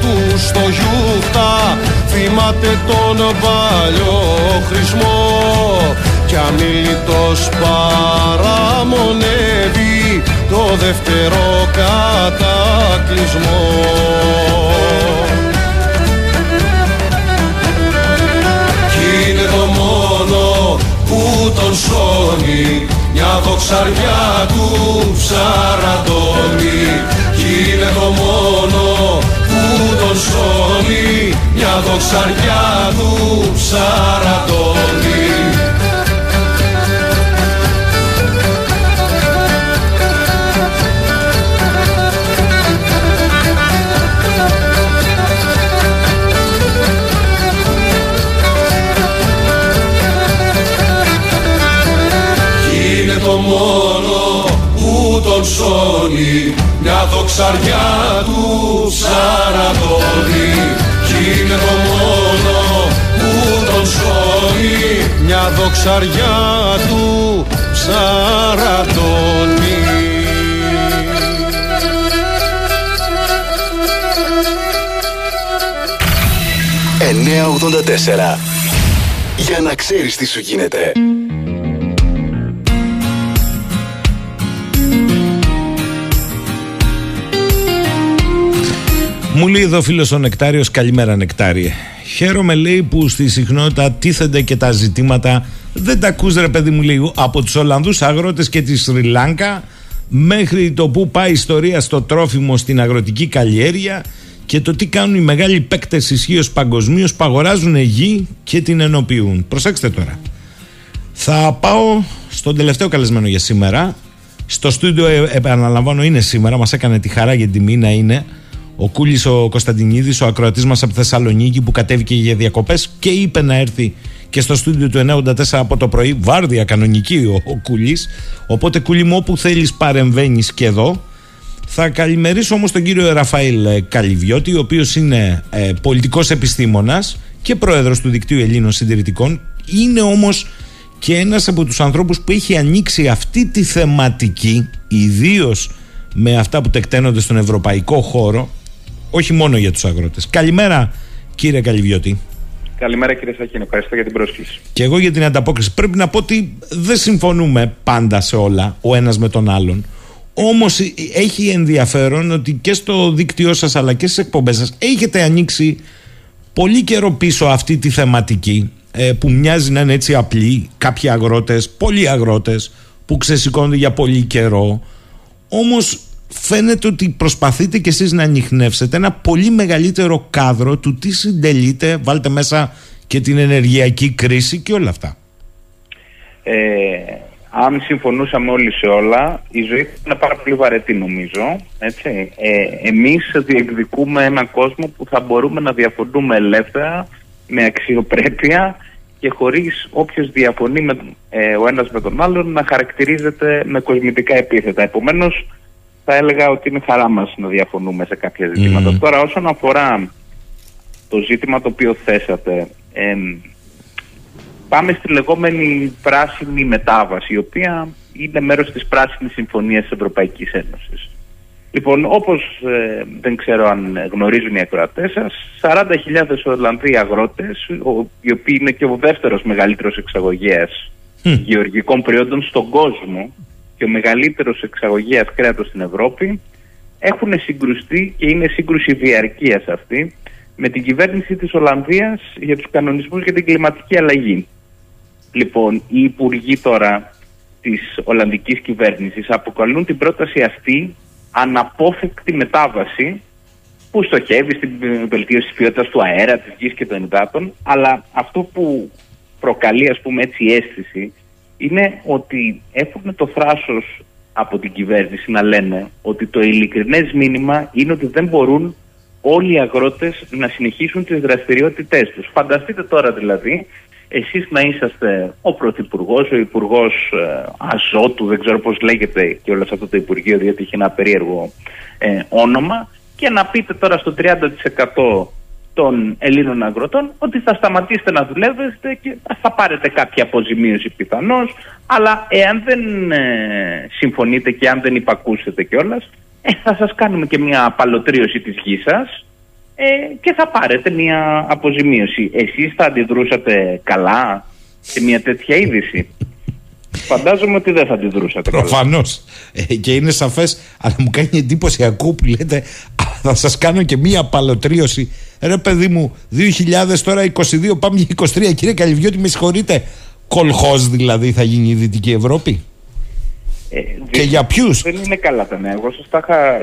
του στο γιούχτα θυμάται τον παλιό χρησμό κι αμήλυτος παραμονεύει το δεύτερο κατακλυσμό. Κι είναι το μόνο που τον σώνει μια δοξαριά του ψαραντώνει Κι είναι το μόνο που τον σώνει μια δοξαριά του ψαραντώνει τον σώνει μια δοξαριά του ψαραδόνι κι είναι το μόνο που τον σώνει μια δοξαριά του ψαραδόνι Εννέα Για να ξέρεις τι σου γίνεται. Μου λέει εδώ φίλος ο Νεκτάριος, καλημέρα Νεκτάριε. Χαίρομαι λέει που στη συχνότητα τίθενται και τα ζητήματα. Δεν τα ακούς ρε παιδί μου λίγο από τους Ολλανδούς αγρότες και τη Σρι Λάνκα μέχρι το που πάει η ιστορία στο τρόφιμο στην αγροτική καλλιέργεια και το τι κάνουν οι μεγάλοι παίκτες ισχύως παγκοσμίως που αγοράζουν γη και την ενοποιούν. Προσέξτε τώρα. Θα πάω στον τελευταίο καλεσμένο για σήμερα. Στο στούντιο, ε, επαναλαμβάνω, είναι σήμερα. Μας έκανε τη χαρά για την τιμή να είναι ο Κούλης ο Κωνσταντινίδης, ο ακροατής μας από Θεσσαλονίκη που κατέβηκε για διακοπές και είπε να έρθει και στο στούντιο του 94 από το πρωί. Βάρδια κανονική ο, ο Κούλης. Οπότε, Κούλη μου, όπου θέλεις παρεμβαίνεις και εδώ. Θα καλημερίσω όμως τον κύριο Ραφαήλ ε, Καλυβιώτη, ο οποίος είναι ε, πολιτικός επιστήμονας και πρόεδρος του Δικτύου Ελλήνων Συντηρητικών. Είναι όμως και ένας από τους ανθρώπους που έχει ανοίξει αυτή τη θεματική, ιδίως με αυτά που τεκταίνονται στον ευρωπαϊκό χώρο όχι μόνο για τους αγρότες. Καλημέρα κύριε Καλυβιώτη. Καλημέρα κύριε Σαχίνη, ευχαριστώ για την πρόσκληση. Και εγώ για την ανταπόκριση. Πρέπει να πω ότι δεν συμφωνούμε πάντα σε όλα ο ένας με τον άλλον. Όμως έχει ενδιαφέρον ότι και στο δίκτυό σας αλλά και στις εκπομπές σας έχετε ανοίξει πολύ καιρό πίσω αυτή τη θεματική ε, που μοιάζει να είναι έτσι απλή. Κάποιοι αγρότες, πολλοί αγρότες που ξεσηκώνονται για πολύ καιρό. Όμως φαίνεται ότι προσπαθείτε κι εσείς να ανοιχνεύσετε ένα πολύ μεγαλύτερο κάδρο του τι συντελείτε, βάλτε μέσα και την ενεργειακή κρίση και όλα αυτά. Ε, αν συμφωνούσαμε όλοι σε όλα, η ζωή θα είναι πάρα πολύ βαρετή νομίζω. Έτσι. Ε, εμείς διεκδικούμε έναν κόσμο που θα μπορούμε να διαφωνούμε ελεύθερα, με αξιοπρέπεια και χωρίς όποιος διαφωνεί με, ε, ο ένας με τον άλλον να χαρακτηρίζεται με κοσμητικά επίθετα. Επομένως, θα έλεγα ότι είναι χαρά μας να διαφωνούμε σε κάποια ζητήματα. Τώρα, όσον αφορά το ζήτημα το οποίο θέσατε, πάμε στη λεγόμενη πράσινη μετάβαση, η οποία είναι μέρος της πράσινης συμφωνίας της Ευρωπαϊκής Ένωσης. Λοιπόν, όπως ε, δεν ξέρω αν γνωρίζουν οι ακροατές σας, 40.000 Ολλανδοί αγρότες, οι οποίοι είναι και ο δεύτερος μεγαλύτερος εξαγωγέας γεωργικών προϊόντων στον κόσμο και ο μεγαλύτερος εξαγωγέας κρέατος στην Ευρώπη, έχουν συγκρουστεί και είναι σύγκρουση διαρκείας αυτή με την κυβέρνηση της Ολλανδίας για τους κανονισμούς για την κλιματική αλλαγή. Λοιπόν, οι υπουργοί τώρα της Ολλανδικής κυβέρνησης αποκαλούν την πρόταση αυτή αναπόφευκτη μετάβαση που στοχεύει στην βελτίωση της ποιότητας του αέρα, της γης και των υδάτων αλλά αυτό που προκαλεί ας πούμε έτσι αίσθηση είναι ότι έχουν το θράσος από την κυβέρνηση να λένε ότι το ειλικρινές μήνυμα είναι ότι δεν μπορούν όλοι οι αγρότες να συνεχίσουν τις δραστηριότητές τους. Φανταστείτε τώρα δηλαδή εσείς να είσαστε ο Πρωθυπουργός, ο Υπουργός ε, Αζότου, δεν ξέρω πώς λέγεται και όλο αυτό το Υπουργείο, διότι έχει ένα περίεργο ε, όνομα, και να πείτε τώρα στο 30% των Ελλήνων αγροτών ότι θα σταματήσετε να δουλεύετε και θα πάρετε κάποια αποζημίωση πιθανώς, αλλά εάν δεν ε, συμφωνείτε και αν δεν υπακούσετε κιόλας, ε, θα σας κάνουμε και μια απαλωτρίωση της γης σας ε, και θα πάρετε μια αποζημίωση. Εσείς θα αντιδρούσατε καλά σε μια τέτοια είδηση; Φαντάζομαι ότι δεν θα αντιδρούσατε Προφανώς. Ε, και είναι σαφές, αλλά μου κάνει εντύπωσιακό που λέτε θα σας κάνω και μία παλωτρίωση. Ρε παιδί μου, 2000 τώρα 22, πάμε για 23. Κύριε Καλυβιώτη, με συγχωρείτε. Κολχός δηλαδή θα γίνει η Δυτική Ευρώπη; Ε, και για ποιους; Δεν είναι καλά τα νέα. Εγώ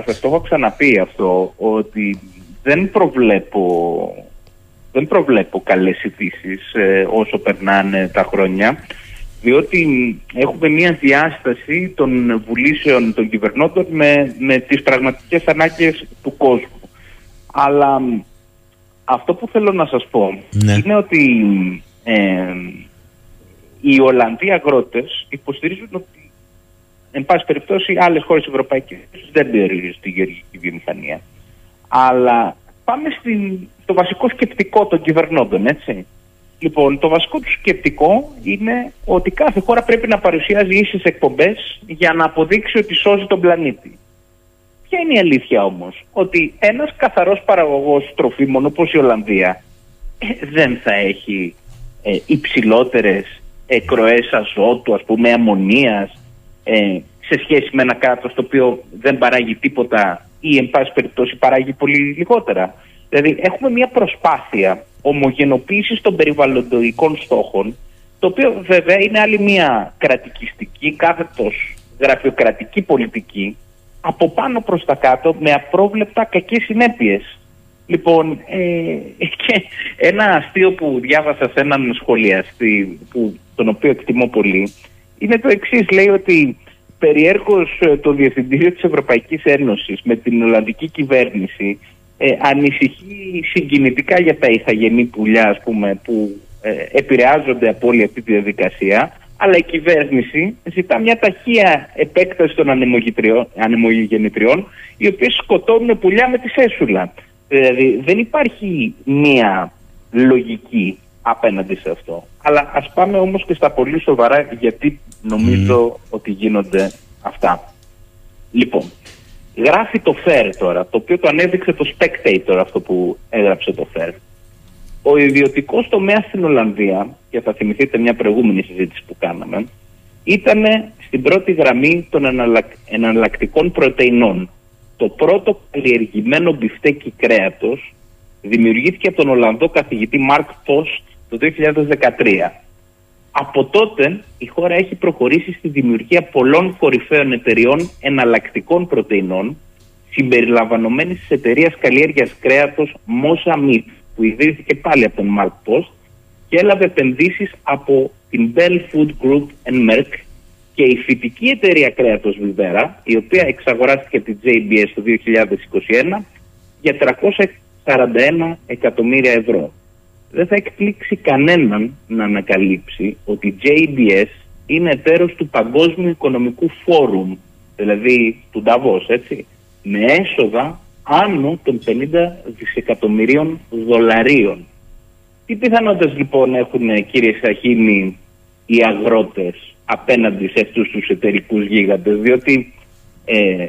σας το έχω ξαναπεί αυτό ότι δεν προβλέπω, δεν προβλέπω καλές ειδήσεις ε, όσο περνάνε τα χρόνια διότι έχουμε μια διάσταση των βουλήσεων των κυβερνώντων με, με τις πραγματικές ανάγκες του κόσμου. Αλλά αυτό που θέλω να σας πω ναι. είναι ότι ε, οι Ολλανδοί αγρότες υποστηρίζουν ότι εν πάση περιπτώσει άλλες χώρες ευρωπαϊκές δεν περιορίζουν τη γεωργική βιομηχανία. Αλλά πάμε στην, στο βασικό σκεπτικό των κυβερνώντων, έτσι. Λοιπόν, το βασικό του σκεπτικό είναι ότι κάθε χώρα πρέπει να παρουσιάζει ίσες εκπομπές για να αποδείξει ότι σώζει τον πλανήτη. Ποια είναι η αλήθεια όμως, ότι ένας καθαρός παραγωγός τροφίμων όπως η Ολλανδία ε, δεν θα έχει ε, υψηλότερες εκροές αζότου, ας πούμε, αμμονίας, ε, σε σχέση με ένα κράτος το οποίο δεν παράγει τίποτα ή εν πάση περιπτώσει παράγει πολύ λιγότερα. Δηλαδή έχουμε μια προσπάθεια ομογενοποίησης των περιβαλλοντικών στόχων το οποίο βέβαια είναι άλλη μια κρατικιστική, κάθετος γραφειοκρατική πολιτική από πάνω προς τα κάτω με απρόβλεπτα κακές συνέπειες. Λοιπόν, ε, και ένα αστείο που διάβασα σε έναν σχολιαστή, που, τον οποίο εκτιμώ πολύ, είναι το εξής. Λέει ότι περιέρχως ε, το Διευθυντήριο της Ευρωπαϊκής Ένωσης με την Ολλανδική κυβέρνηση ε, ανησυχεί συγκινητικά για τα ηθαγενή πουλιά ας πούμε, που ε, επηρεάζονται από όλη αυτή τη διαδικασία αλλά η κυβέρνηση ζητά μια ταχεία επέκταση των ανεμογεννητριών οι οποίες σκοτώνουν πουλιά με τη σέσουλα. Δηλαδή δεν υπάρχει μία λογική απέναντι σε αυτό. Αλλά ας πάμε όμως και στα πολύ σοβαρά γιατί νομίζω ότι γίνονται αυτά. Λοιπόν, γράφει το FAIR τώρα, το οποίο το ανέδειξε το Spectator αυτό που έγραψε το FAIR. Ο ιδιωτικός τομέας στην Ολλανδία, και θα θυμηθείτε μια προηγούμενη συζήτηση που κάναμε, ήταν στην πρώτη γραμμή των εναλλακτικών πρωτεϊνών. Το πρώτο καλλιεργημένο μπιφτέκι κρέατος Δημιουργήθηκε από τον Ολλανδό καθηγητή Μάρκ Post το 2013. Από τότε η χώρα έχει προχωρήσει στη δημιουργία πολλών κορυφαίων εταιριών εναλλακτικών πρωτεϊνών συμπεριλαμβανομένης της εταιρείας καλλιέργειας κρέατος Mosa Meat, που ιδρύθηκε πάλι από τον Mark Post και έλαβε επενδύσεις από την Bell Food Group and Merck και η φυτική εταιρεία κρέατος Βιβέρα, η οποία εξαγοράστηκε από την JBS το 2021 για 341 εκατομμύρια ευρώ. Δεν θα εκπλήξει κανέναν να ανακαλύψει ότι η JBS είναι εταίρος του Παγκόσμιου Οικονομικού Φόρουμ, δηλαδή του Νταβός, έτσι, με έσοδα άνω των 50 δισεκατομμυρίων δολαρίων. Τι πιθανότητες λοιπόν έχουν κύριε Σαχίνη οι αγρότες απέναντι σε αυτούς τους εταιρικούς γίγαντες; Διότι ε,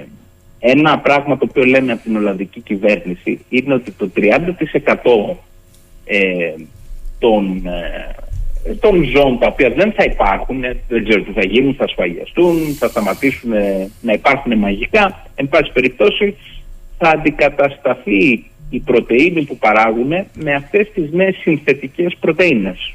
ένα πράγμα το οποίο λένε από την Ολλανδική κυβέρνηση είναι ότι το 30% ε, των, ε, των ζώων τα οποία δεν θα υπάρχουν, ε, δεν ξέρω τι θα γίνουν, θα σφαγιαστούν, θα σταματήσουν να υπάρχουν μαγικά, εν πάση περιπτώσει θα αντικατασταθεί η πρωτεΐνη που παράγουν με αυτές τις νέες συνθετικές πρωτεΐνες.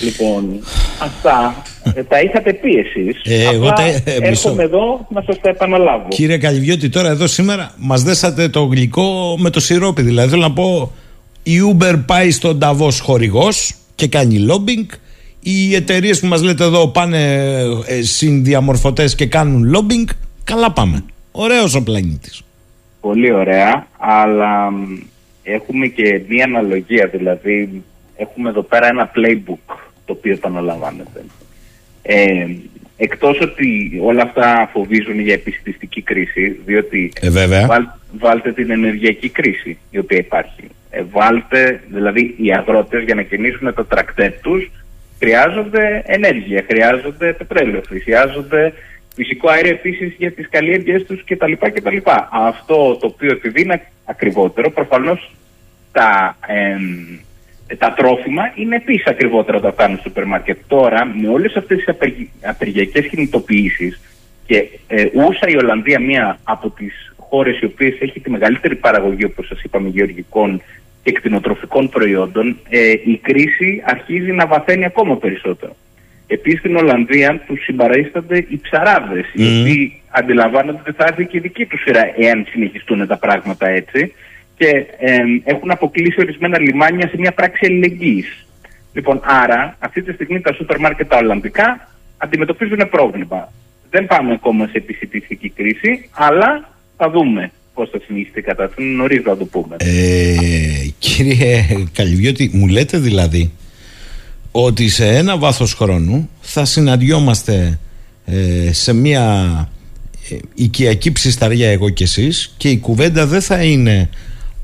Λοιπόν, αυτά ε, τα είχατε πει εσείς. Ε, εγώ τα, ε, έρχομαι εδώ να σας τα επαναλάβω. Κύριε Καλυβιώτη, τώρα εδώ σήμερα μας δέσατε το γλυκό με το σιρόπι. Δηλαδή θέλω να πω η Uber πάει στον Davos χορηγός και κάνει lobbying. Οι εταιρείες που μας λέτε εδώ πάνε ε, συνδιαμορφωτές και κάνουν lobbying. Καλά πάμε. Ωραίος ο πλανήτης. Πολύ ωραία, αλλά έχουμε και μία αναλογία, δηλαδή έχουμε εδώ πέρα ένα playbook το οποίο επαναλαμβάνεται. Ε, εκτός ότι όλα αυτά φοβίζουν για επιστηστική κρίση, διότι ε, βέβαια. βάλτε την ενεργειακή κρίση η οποία υπάρχει. Ε, βάλτε, δηλαδή οι αγρότες για να κινήσουν το τρακτέρ τους χρειάζονται ενέργεια, χρειάζονται πετρέλαιο, χρειάζονται φυσικό αέριο επίσης για τις καλλιέργειές τους κτλ, κτλ. Αυτό το οποίο επειδή είναι ακριβότερο, προφανώς τα, τα τρόφιμα είναι επίσης ακριβότερα όταν φτάνουν στο σούπερ μάρκετ. Τώρα, με όλες αυτές τις απεργιακές κινητοποιήσεις και ε, ούσα η Ολλανδία μία από τις χώρες οι οποίες έχει τη μεγαλύτερη παραγωγή, όπως σας είπαμε, γεωργικών και κτηνοτροφικών προϊόντων, ε, η κρίση αρχίζει να βαθαίνει ακόμα περισσότερο. Επίσης στην Ολλανδία του συμπαρίστανται οι ψαράδες, mm. οι οποίοι αντιλαμβάνονται ότι θα έρθει και η δική τους σειρά εάν συνεχιστούν τα πράγματα έτσι και ε, έχουν αποκλείσει ορισμένα λιμάνια σε μια πράξη αλληλεγγύης. Λοιπόν, άρα αυτή τη στιγμή τα σούπερ μάρκετ τα Ολλανδικά αντιμετωπίζουν πρόβλημα. Δεν πάμε ακόμα σε επισητιστική κρίση, αλλά θα δούμε πώς θα συνεχιστεί η κατάσταση. Νωρίς να το πούμε. Ε, κύριε Καλυβιώτη, μου λέτε δηλαδή ότι σε ένα βάθος χρόνου θα συναντιόμαστε ε, σε μια ε, οικιακή ψισταριά εγώ και εσείς και η κουβέντα δεν θα είναι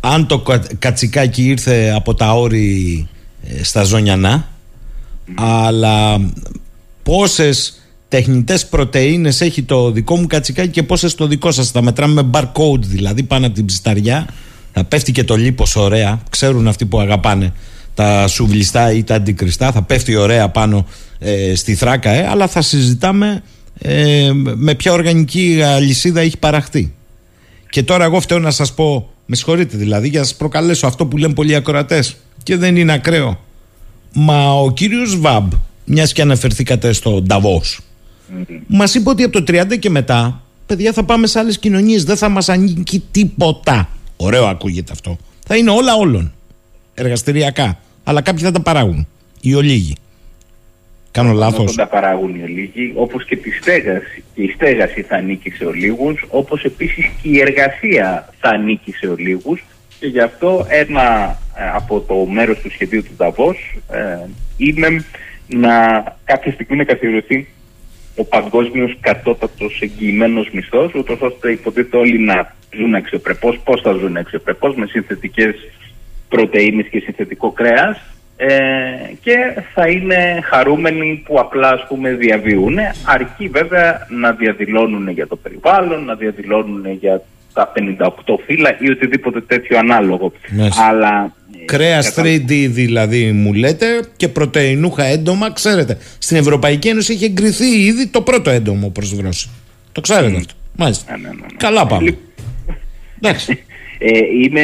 αν το κατσικάκι ήρθε από τα όρη ε, στα Ζωνιανά αλλά πόσες τεχνητές πρωτεΐνες έχει το δικό μου κατσικάκι και πόσες το δικό σας. Τα μετράμε με barcode δηλαδή πάνω από την ψισταριά θα πέφτει και το λίπος ωραία. Ξέρουν αυτοί που αγαπάνε τα σουβλιστά ή τα αντικριστά. Θα πέφτει ωραία πάνω ε, στη θράκα ε, αλλά θα συζητάμε ε, με ποια οργανική αλυσίδα έχει παραχθεί. Και τώρα εγώ φταίω να σας πω με συγχωρείτε δηλαδή για να σας προκαλέσω αυτό που λένε πολλοί ακροατές. Και δεν είναι ακραίο. Μα ο κύριος Βαμπ μιας και αναφερθήκατε στο Νταβός mm-hmm. μας είπε ότι από το 30 και μετά παιδιά θα πάμε σε άλλες κοινωνίες δεν θα μας ανήκει τίποτα ωραίο ακούγεται αυτό θα είναι όλα όλων εργαστηριακά. Αλλά κάποιοι θα τα παράγουν. Οι ολίγοι. Κάνω λάθος. Θα τα παράγουν οι ολίγοι, όπως και τη στέγαση. Και η στέγαση θα ανήκει σε ολίγους, όπως επίσης και η εργασία θα ανήκει σε ολίγους. Και γι' αυτό ένα ε, από το μέρος του σχεδίου του Νταβό ε, είναι να κάποια στιγμή να καθιερωθεί ο παγκόσμιος κατώτατος εγγυημένος μισθός, ούτως ώστε υποτίθεται όλοι να ζουν αξιοπρεπώς. Πώς θα ζουν αξιοπρεπώς, με συνθετικές πρωτεΐνες και συνθετικό κρέας ε, και θα είναι χαρούμενοι που απλά ας πούμε διαβιούν αρκεί βέβαια να διαδηλώνουν για το περιβάλλον, να διαδηλώνουν για τα 58 φύλλα ή οτιδήποτε τέτοιο ανάλογο. Αλλά ε, Κρέα 3D δηλαδή μου λέτε και πρωτεϊνούχα έντομα, ξέρετε. Στην Ευρωπαϊκή Ένωση έχει εγκριθεί ήδη το πρώτο έντομο προς βρώση. Το ξέρετε αυτό. Μάλιστα. Ναι, ναι, ναι, Καλά πάμε. Εντάξει. Ε, είναι,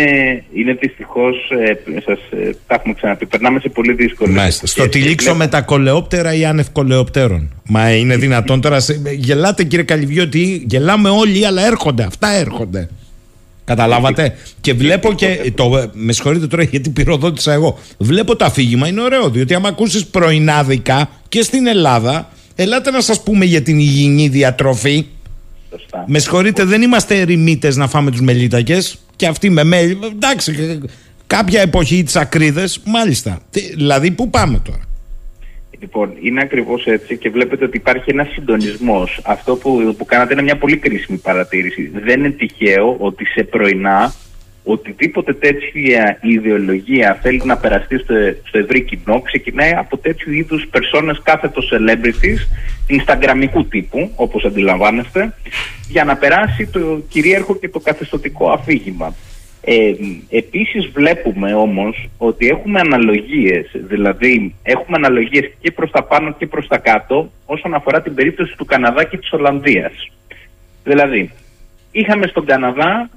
είναι δυστυχώς, ε, σας ε, τα έχουμε ξαναπεί, περνάμε σε πολύ δύσκολες. Μάλιστα. Στο τυλίξω με τα κολεόπτερα ή άνευ κολεοπτέρων. Μα είναι δυνατόν τώρα. σε- Γελάτε κύριε Καλυβιώτη, γελάμε όλοι, αλλά έρχονται. Αυτά έρχονται. Καταλάβατε; Και βλέπω και. Το, με συγχωρείτε τώρα γιατί πυροδότησα εγώ. Βλέπω το αφήγημα, είναι ωραίο. Διότι άμα ακούσεις πρωινάδικα και στην Ελλάδα, ελάτε να σας πούμε για την υγιεινή διατροφή. Σωστά. Με συγχωρείτε, δεν είμαστε ερημίτες να φάμε τους μελίτακες. Και αυτοί με μέλι. Εντάξει, κάποια εποχή τι ακρίδε, μάλιστα. Τι- Δηλαδή, πού πάμε τώρα; Λοιπόν, είναι ακριβώς έτσι και βλέπετε ότι υπάρχει ένας συντονισμός. Αυτό που, που κάνατε είναι μια πολύ κρίσιμη παρατήρηση. Δεν είναι τυχαίο ότι σε πρωινά οτιδήποτε τέτοια ιδεολογία θέλει να περαστεί στο, στο ευρύ κοινό ξεκινάει από τέτοιου είδους περσόνες κάθετο celebrities, instagramικού τύπου, όπως αντιλαμβάνεστε, για να περάσει το κυρίαρχο και το καθεστωτικό αφήγημα. Ε, επίσης βλέπουμε όμως ότι έχουμε αναλογίες, δηλαδή έχουμε αναλογίες και προς τα πάνω και προς τα κάτω όσον αφορά την περίπτωση του Καναδά και της Ολλανδίας. Δηλαδή, είχαμε στον Καναδά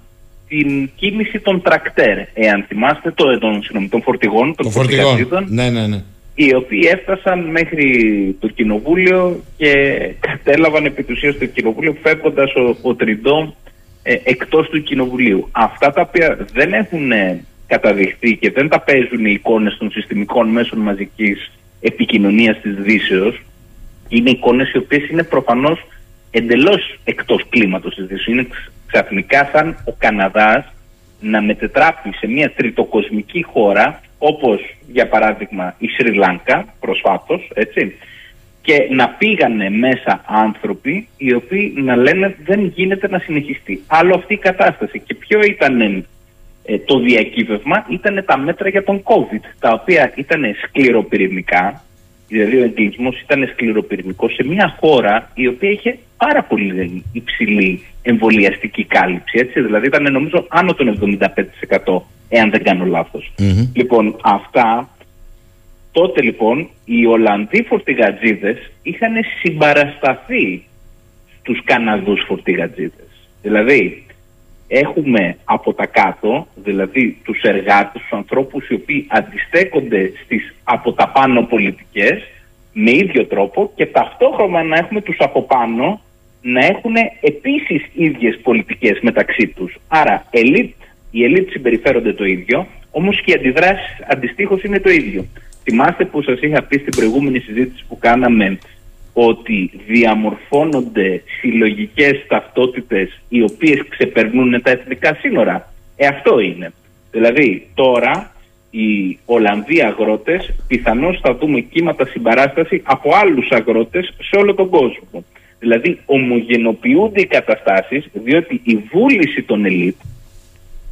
την κίνηση των τρακτέρ, εάν θυμάστε, το, των, συγγνώμη, των φορτηγών, των Το φορτηγό. φορτηγατζίδων, Ναι, ναι, ναι. οι οποίοι έφτασαν μέχρι το κοινοβούλιο και κατέλαβαν επί του ουσίας το κοινοβούλιο φεύγοντας ο, ο Τριντό ε, εκτός του κοινοβουλίου. Αυτά τα οποία δεν έχουν ε, καταδειχθεί και δεν τα παίζουν οι εικόνες των συστημικών μέσων μαζικής επικοινωνίας της Δύσεως είναι εικόνες οι οποίες είναι προφανώς εντελώς εκτός κλίματος της Δύσεως. Είναι ξ- ξαφνικά σαν ο Καναδάς να μετετράπει σε μια τριτοκοσμική χώρα όπως για παράδειγμα η Σρι Λάνκα προσφάτως έτσι και να πήγανε μέσα άνθρωποι οι οποίοι να λένε δεν γίνεται να συνεχιστεί. Άλλο αυτή η κατάσταση. Και ποιο ήταν ε, το διακύβευμα; Ήταν τα μέτρα για τον COVID τα οποία ήταν σκληροπυρηνικά δηλαδή ο εγκλισμός ήταν σκληροπυρηνικός σε μια χώρα η οποία είχε πάρα πολύ υψηλή εμβολιαστική κάλυψη έτσι, δηλαδή ήταν νομίζω άνω των 75% εάν δεν κάνω λάθος. Λοιπόν αυτά τότε λοιπόν οι Ολλανδοί φορτηγατζίδες είχαν συμπαρασταθεί στους Καναδούς φορτηγατζίδες. Δηλαδή έχουμε από τα κάτω, δηλαδή τους εργάτες, τους ανθρώπους οι οποίοι αντιστέκονται στις από τα πάνω πολιτικές με ίδιο τρόπο και ταυτόχρονα να έχουμε τους από πάνω να έχουν επίσης ίδιες πολιτικές μεταξύ τους. Άρα ελίτ, οι ελίτ συμπεριφέρονται το ίδιο, όμως και οι αντιδράσεις αντιστοίχως είναι το ίδιο. Θυμάστε που σας είχα πει στην προηγούμενη συζήτηση που κάναμε ότι διαμορφώνονται συλλογικές ταυτότητες οι οποίες ξεπερνούν τα εθνικά σύνορα; Ε, αυτό είναι. Δηλαδή τώρα οι Ολλανδοί αγρότες πιθανώς θα δούμε κύματα συμπαράσταση από άλλους αγρότες σε όλο τον κόσμο. Δηλαδή ομογενοποιούνται οι καταστάσεις διότι η βούληση των ελίτ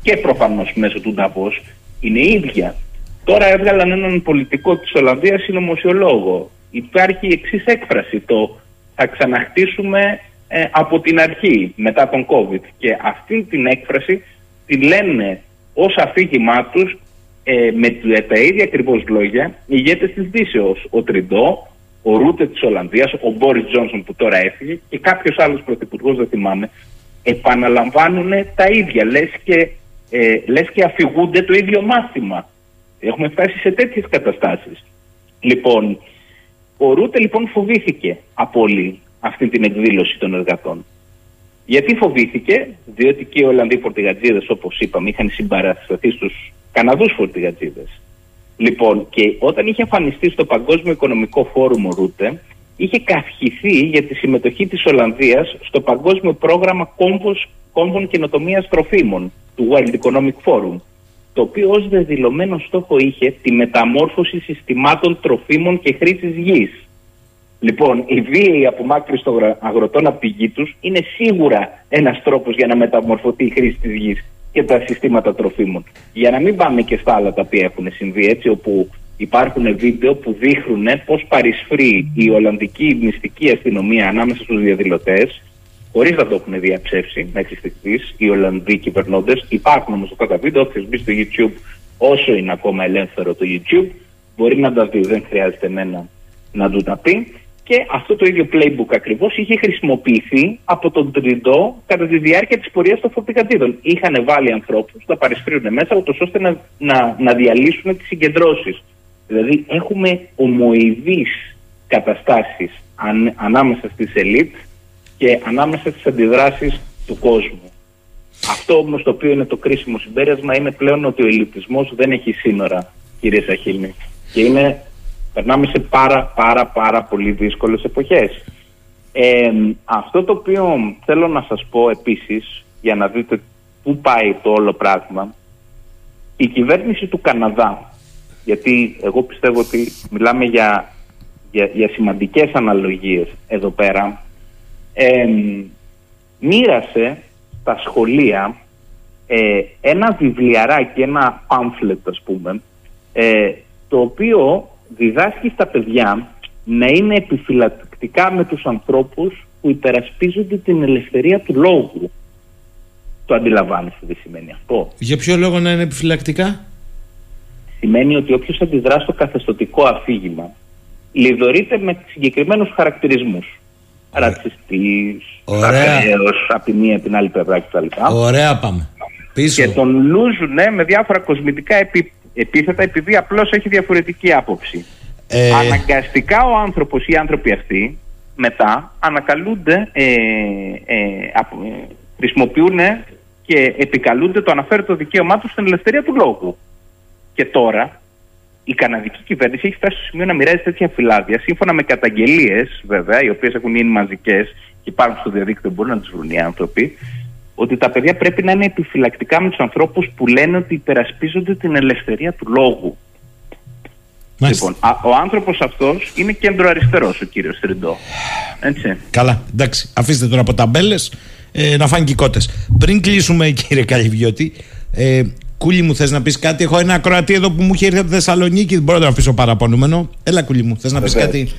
και προφανώς μέσω του Νταβός είναι ίδια. Τώρα έβγαλαν έναν πολιτικό της Ολλανδίας συνωμοσιολόγο. Υπάρχει η εξής έκφραση, το θα ξαναχτίσουμε ε, από την αρχή μετά τον COVID. Και αυτή την έκφραση τη λένε ως αφήγημά τους ε, με τ- τα ίδια ακριβώς λόγια οι ηγέτες της Δύσεως. Ο Τριντό, ο Ρούτε της Ολλανδίας, ο Μπόρις Τζόνσον που τώρα έφυγε και κάποιος άλλος πρωθυπουργός δεν θυμάμαι επαναλαμβάνουν τα ίδια λες και, ε, λες και αφηγούνται το ίδιο μάθημα. Έχουμε φτάσει σε τέτοιες καταστάσεις. Λοιπόν, ο Ρούτε λοιπόν φοβήθηκε από όλη αυτή την εκδήλωση των εργατών. Γιατί φοβήθηκε, διότι και οι Ολλανδοί φορτηγατζίδες όπως είπαμε είχαν συμπαρασταθεί στους Καναδούς φορτηγατζίδες. Λοιπόν, και όταν είχε εμφανιστεί στο Παγκόσμιο Οικονομικό Φόρουμ ο Ρούτε, είχε καυχηθεί για τη συμμετοχή της Ολλανδίας στο Παγκόσμιο Πρόγραμμα Κόμβος, Κόμβων Καινοτομίας Τροφίμων του World Economic Forum, το οποίο ως δεδηλωμένο στόχο είχε τη μεταμόρφωση συστημάτων τροφίμων και χρήσης γης. Λοιπόν, η βίαιη απομάκρυση των αγρο- αγροτών από τη γη τους είναι σίγουρα ένας τρόπος για να μεταμορφωθεί η χρήση της γης και τα συστήματα τροφίμων. Για να μην πάμε και στα άλλα τα οποία έχουν συμβεί, έτσι, όπου υπάρχουν βίντεο που δείχνουν πώς παρισφρεί η Ολλανδική μυστική αστυνομία ανάμεσα στους διαδηλωτές, χωρίς να το έχουν διαψεύσει μέχρι στιγμής οι Ολλανδοί κυβερνώντες. Υπάρχουν όμως αυτά τα βίντεο, όποιος μπει στο YouTube, όσο είναι ακόμα ελεύθερο το YouTube, μπορεί να τα δει. Δεν χρειάζεται εμένα να του τα πει. Και αυτό το ίδιο playbook ακριβώς είχε χρησιμοποιηθεί από τον Τριντό κατά τη διάρκεια της πορείας των φορτηγατίδων. Είχαν βάλει ανθρώπους να παρισφρίουν μέσα, ούτως ώστε να, να, να διαλύσουν τις συγκεντρώσεις. Δηλαδή, έχουμε ομοειδείς καταστάσεις αν, ανάμεσα στις ελίτ και ανάμεσα στις αντιδράσεις του κόσμου. Αυτό όμως το οποίο είναι το κρίσιμο συμπέρασμα είναι πλέον ότι ο ελιτισμός δεν έχει σύνορα, κύριε Σαχίλνη. Και είναι Περνάμε σε πάρα πάρα πάρα πολύ δύσκολες εποχές. Ε, αυτό το οποίο θέλω να σας πω επίσης, για να δείτε πού πάει το όλο πράγμα, η κυβέρνηση του Καναδά, γιατί εγώ πιστεύω ότι μιλάμε για, για, για σημαντικές αναλογίες εδώ πέρα, ε, μοίρασε στα σχολεία ε, ένα βιβλιαράκι, ένα pamphlet ας πούμε, ε, το οποίο διδάσκει στα παιδιά να είναι επιφυλακτικά με τους ανθρώπους που υπερασπίζονται την ελευθερία του λόγου. Το αντιλαμβάνεσαι τι σημαίνει αυτό; Για ποιο λόγο να είναι επιφυλακτικά; Σημαίνει ότι όποιος αντιδρά στο καθεστωτικό αφήγημα λιδωρείται με συγκεκριμένους χαρακτηρισμούς. Ρατσιστής, ακραίος, από τη μία την άλλη πλευρά κτλ. Ωραία πάμε. Πίσω. Και τον λούζουν με διάφορα κοσμητικά επίπεδα επίθετα επειδή απλώς έχει διαφορετική άποψη. Ε... Αναγκαστικά ο άνθρωπος ή οι άνθρωποι αυτοί μετά ανακαλούνται, ε, ε, χρησιμοποιούν και επικαλούνται το αναφέρετο δικαίωμά τους στην ελευθερία του λόγου. Και τώρα η καναδική κυβέρνηση έχει φτάσει στο σημείο να μοιράζει τέτοια φυλάδια σύμφωνα με καταγγελίες, βέβαια, οι οποίες έχουν γίνει μαζικές και υπάρχουν στο διαδίκτυο, μπορούν να τις βρουν οι άνθρωποι, ότι τα παιδιά πρέπει να είναι επιφυλακτικά με τους ανθρώπους που λένε ότι υπερασπίζονται την ελευθερία του λόγου. Λοιπόν, ο άνθρωπος αυτός είναι κέντρο αριστερός, ο κύριος Τριντό. Έτσι. Καλά, εντάξει. Αφήστε τώρα από ταμπέλες ε, να φάνε και κότες. Πριν κλείσουμε, κύριε Καλυβιώτη, ε, Κούλι μου, θες να πεις κάτι; Έχω ένα ακροατή εδώ που μου είχε έρθει από τη Θεσσαλονίκη. Δεν μπορώ να το αφήσω παραπονούμενο. Έλα, Κούλι μου, θες να πεις κάτι;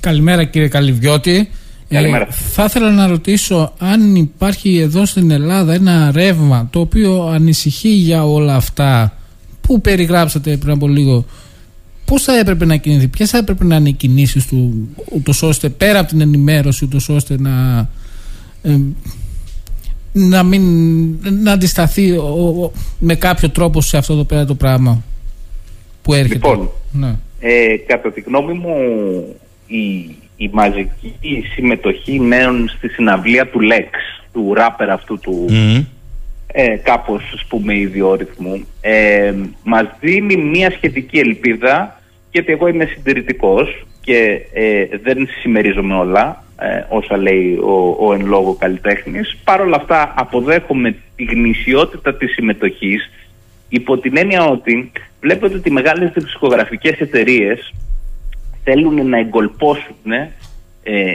Καλημέρα, κύριε Καλυβιώτη. Καλημέρα. Ε, θα ήθελα να ρωτήσω αν υπάρχει εδώ στην Ελλάδα ένα ρεύμα το οποίο ανησυχεί για όλα αυτά που περιγράψατε πριν από λίγο. Πώς θα έπρεπε να κινηθεί, ποιες θα έπρεπε να είναι οι κινήσεις του, ούτως ώστε πέρα από την ενημέρωση, ούτως ώστε να. Ε, να μην να αντισταθεί με κάποιο τρόπο σε αυτό το πέρα το πράγμα που έρχεται. Λοιπόν, ναι. ε, κατά τη γνώμη μου η η μαζική συμμετοχή νέων στη συναυλία του Lex, του ράπερ αυτού του mm. ε, κάπως ας πούμε ιδιόρυθμου, ε, μας δίνει μια σχετική ελπίδα γιατί εγώ είμαι συντηρητικός και ε, δεν συμμερίζομαι όλα ε, όσα λέει ο, ο εν λόγω καλλιτέχνης. Παρ' όλα αυτά αποδέχομαι τη γνησιότητα της συμμετοχής υπό την έννοια ότι βλέπετε ότι οι μεγάλες δισκογραφικές εταιρείες θέλουν να εγκολπώσουν ε,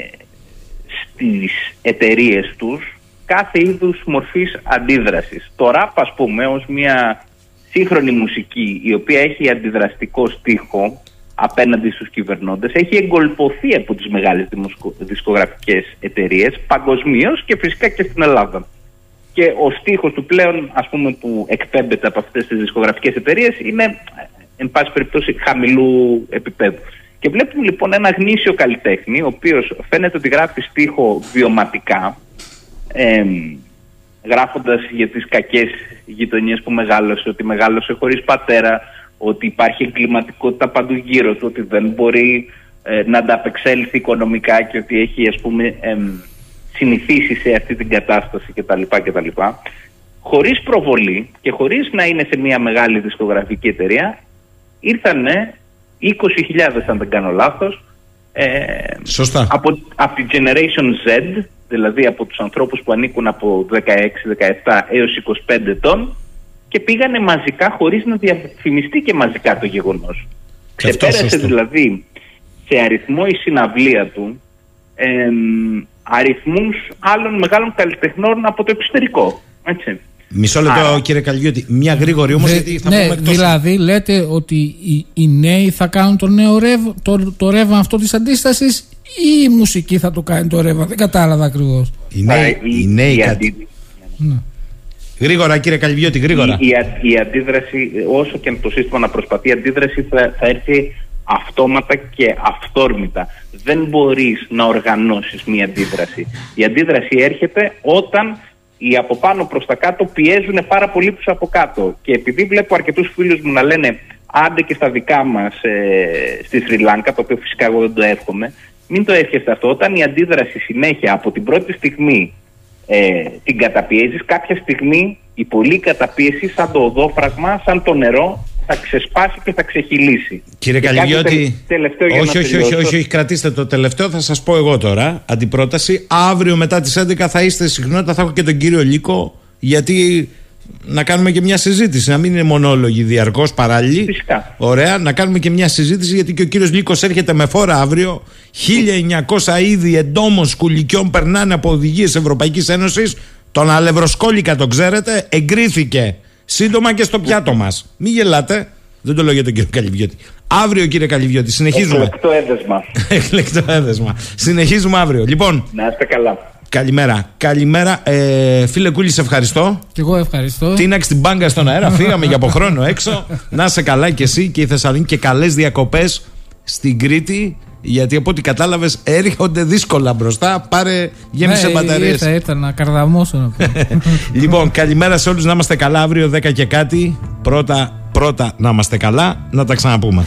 στις εταιρείες τους κάθε είδους μορφής αντίδρασης. Το ραπ ας πούμε ως μια σύγχρονη μουσική η οποία έχει αντιδραστικό στίχο απέναντι στους κυβερνώντες έχει εγκολπωθεί από τις μεγάλες δισκογραφικές εταιρείες παγκοσμίως και φυσικά και στην Ελλάδα. Και ο στίχος του πλέον ας πούμε που εκπέμπεται από αυτές τις δισκογραφικές εταιρείες είναι εν πάση περιπτώσει χαμηλού επίπεδου. Και βλέπουμε λοιπόν ένα γνήσιο καλλιτέχνη, ο οποίος φαίνεται ότι γράφει στίχο βιωματικά, ε, γράφοντας για τις κακές γειτονιές που μεγάλωσε, ότι μεγάλωσε χωρίς πατέρα, ότι υπάρχει εγκληματικότητα παντού γύρω του, ότι δεν μπορεί ε, να ανταπεξέλθει οικονομικά και ότι έχει ας πούμε ε, συνηθίσει σε αυτή την κατάσταση κτλ. κτλ. Χωρίς προβολή και χωρίς να είναι σε μια μεγάλη δισκογραφική εταιρεία ήρθανε 20.000 αν δεν κάνω λάθος ε, Σωστά. Από, από τη Generation Z δηλαδή από τους ανθρώπους που ανήκουν από 16, 17 έως 25 ετών και πήγανε μαζικά χωρίς να διαφημιστεί και μαζικά το γεγονός. Ξεπέρασε δηλαδή σε αριθμό η συναυλία του ε, αριθμούς άλλων μεγάλων καλλιτεχνών από το εξωτερικό. Έτσι. Μισό λεπτό, κύριε Καλλιώτη. Μια γρήγορη όμως, γιατί θα ναι, πούμε εκτός... Δηλαδή, λέτε ότι οι, οι νέοι θα κάνουν το νέο ρεύ, το, το ρεύμα αυτό της αντίστασης ή η μουσική θα το κάνει το ρεύμα. Δεν κατάλαβα ακριβώς. Οι νέοι, οι, νέοι κάτι. Ναι. Γρήγορα, κύριε Καλυβιώτη, γρήγορα. Η, η, η, αντίδραση, όσο και το σύστημα να προσπαθεί, η αντίδραση θα, θα έρθει αυτόματα και αυθόρμητα. Δεν μπορείς να οργανώσεις μία αντίδραση. Η αντίδραση έρχεται όταν οι από πάνω προς τα κάτω πιέζουν πάρα πολύ τους από κάτω. Και επειδή βλέπω αρκετούς φίλους μου να λένε άντε και στα δικά μας ε, στη Σρι Λάνκα, το οποίο φυσικά εγώ δεν το εύχομαι, μην το εύχεστε αυτό. Όταν η αντίδραση συνέχεια από την πρώτη στιγμή ε, την καταπιέζεις, κάποια στιγμή η πολλή καταπίεση σαν το οδόφραγμα, σαν το νερό, θα ξεσπάσει και θα ξεχυλήσει. Κύριε Και Καλυγιώτη, κάτι τελευταίο για όχι, να όχι, όχι, τελειώσω. όχι, όχι, κρατήστε το τελευταίο, θα σας πω εγώ τώρα, αντιπρόταση. Αύριο μετά τις 11 θα είστε συχνότητα, θα έχω και τον κύριο Λίκο, γιατί να κάνουμε και μια συζήτηση, να μην είναι μονόλογοι διαρκώς παράλληλοι. Φυσικά. Ωραία, να κάνουμε και μια συζήτηση, γιατί και ο κύριος Λίκος έρχεται με φόρα αύριο. 1900 είδη εντόμων σκουλικιών περνάνε από οδηγίες Ευρωπαϊκής Ένωσης. Τον αλευροσκόλικα τον ξέρετε, εγκρίθηκε σύντομα και στο πιάτο μας. Μην γελάτε, δεν το λέω για τον κύριο Καλυβιώτη. Αύριο κύριε Καλυβιώτη, συνεχίζουμε. Εκλεκτό έδεσμα. Εκλεκτό έδεσμα. Συνεχίζουμε αύριο. Λοιπόν, Να είστε καλά. Καλημέρα. Καλημέρα. Ε, φίλε Κούλη, σε ευχαριστώ. Και εγώ ευχαριστώ. Τίναξε την μπάγκα στον αέρα, φύγαμε για από χρόνο έξω. Να σε καλά και εσύ και η Θεσσαλονίκη και καλές διακοπές στην Κρήτη. Γιατί από ό,τι κατάλαβες έρχονται δύσκολα μπροστά. Πάρε, γέμισε Ναι, μπαταρίες. Ήρθα, ήρθα να καρδαμώσω να πω. λοιπόν, καλημέρα σε όλους. Να είμαστε καλά αύριο 10 και κάτι. Πρώτα, πρώτα να είμαστε καλά. Να τα ξαναπούμε.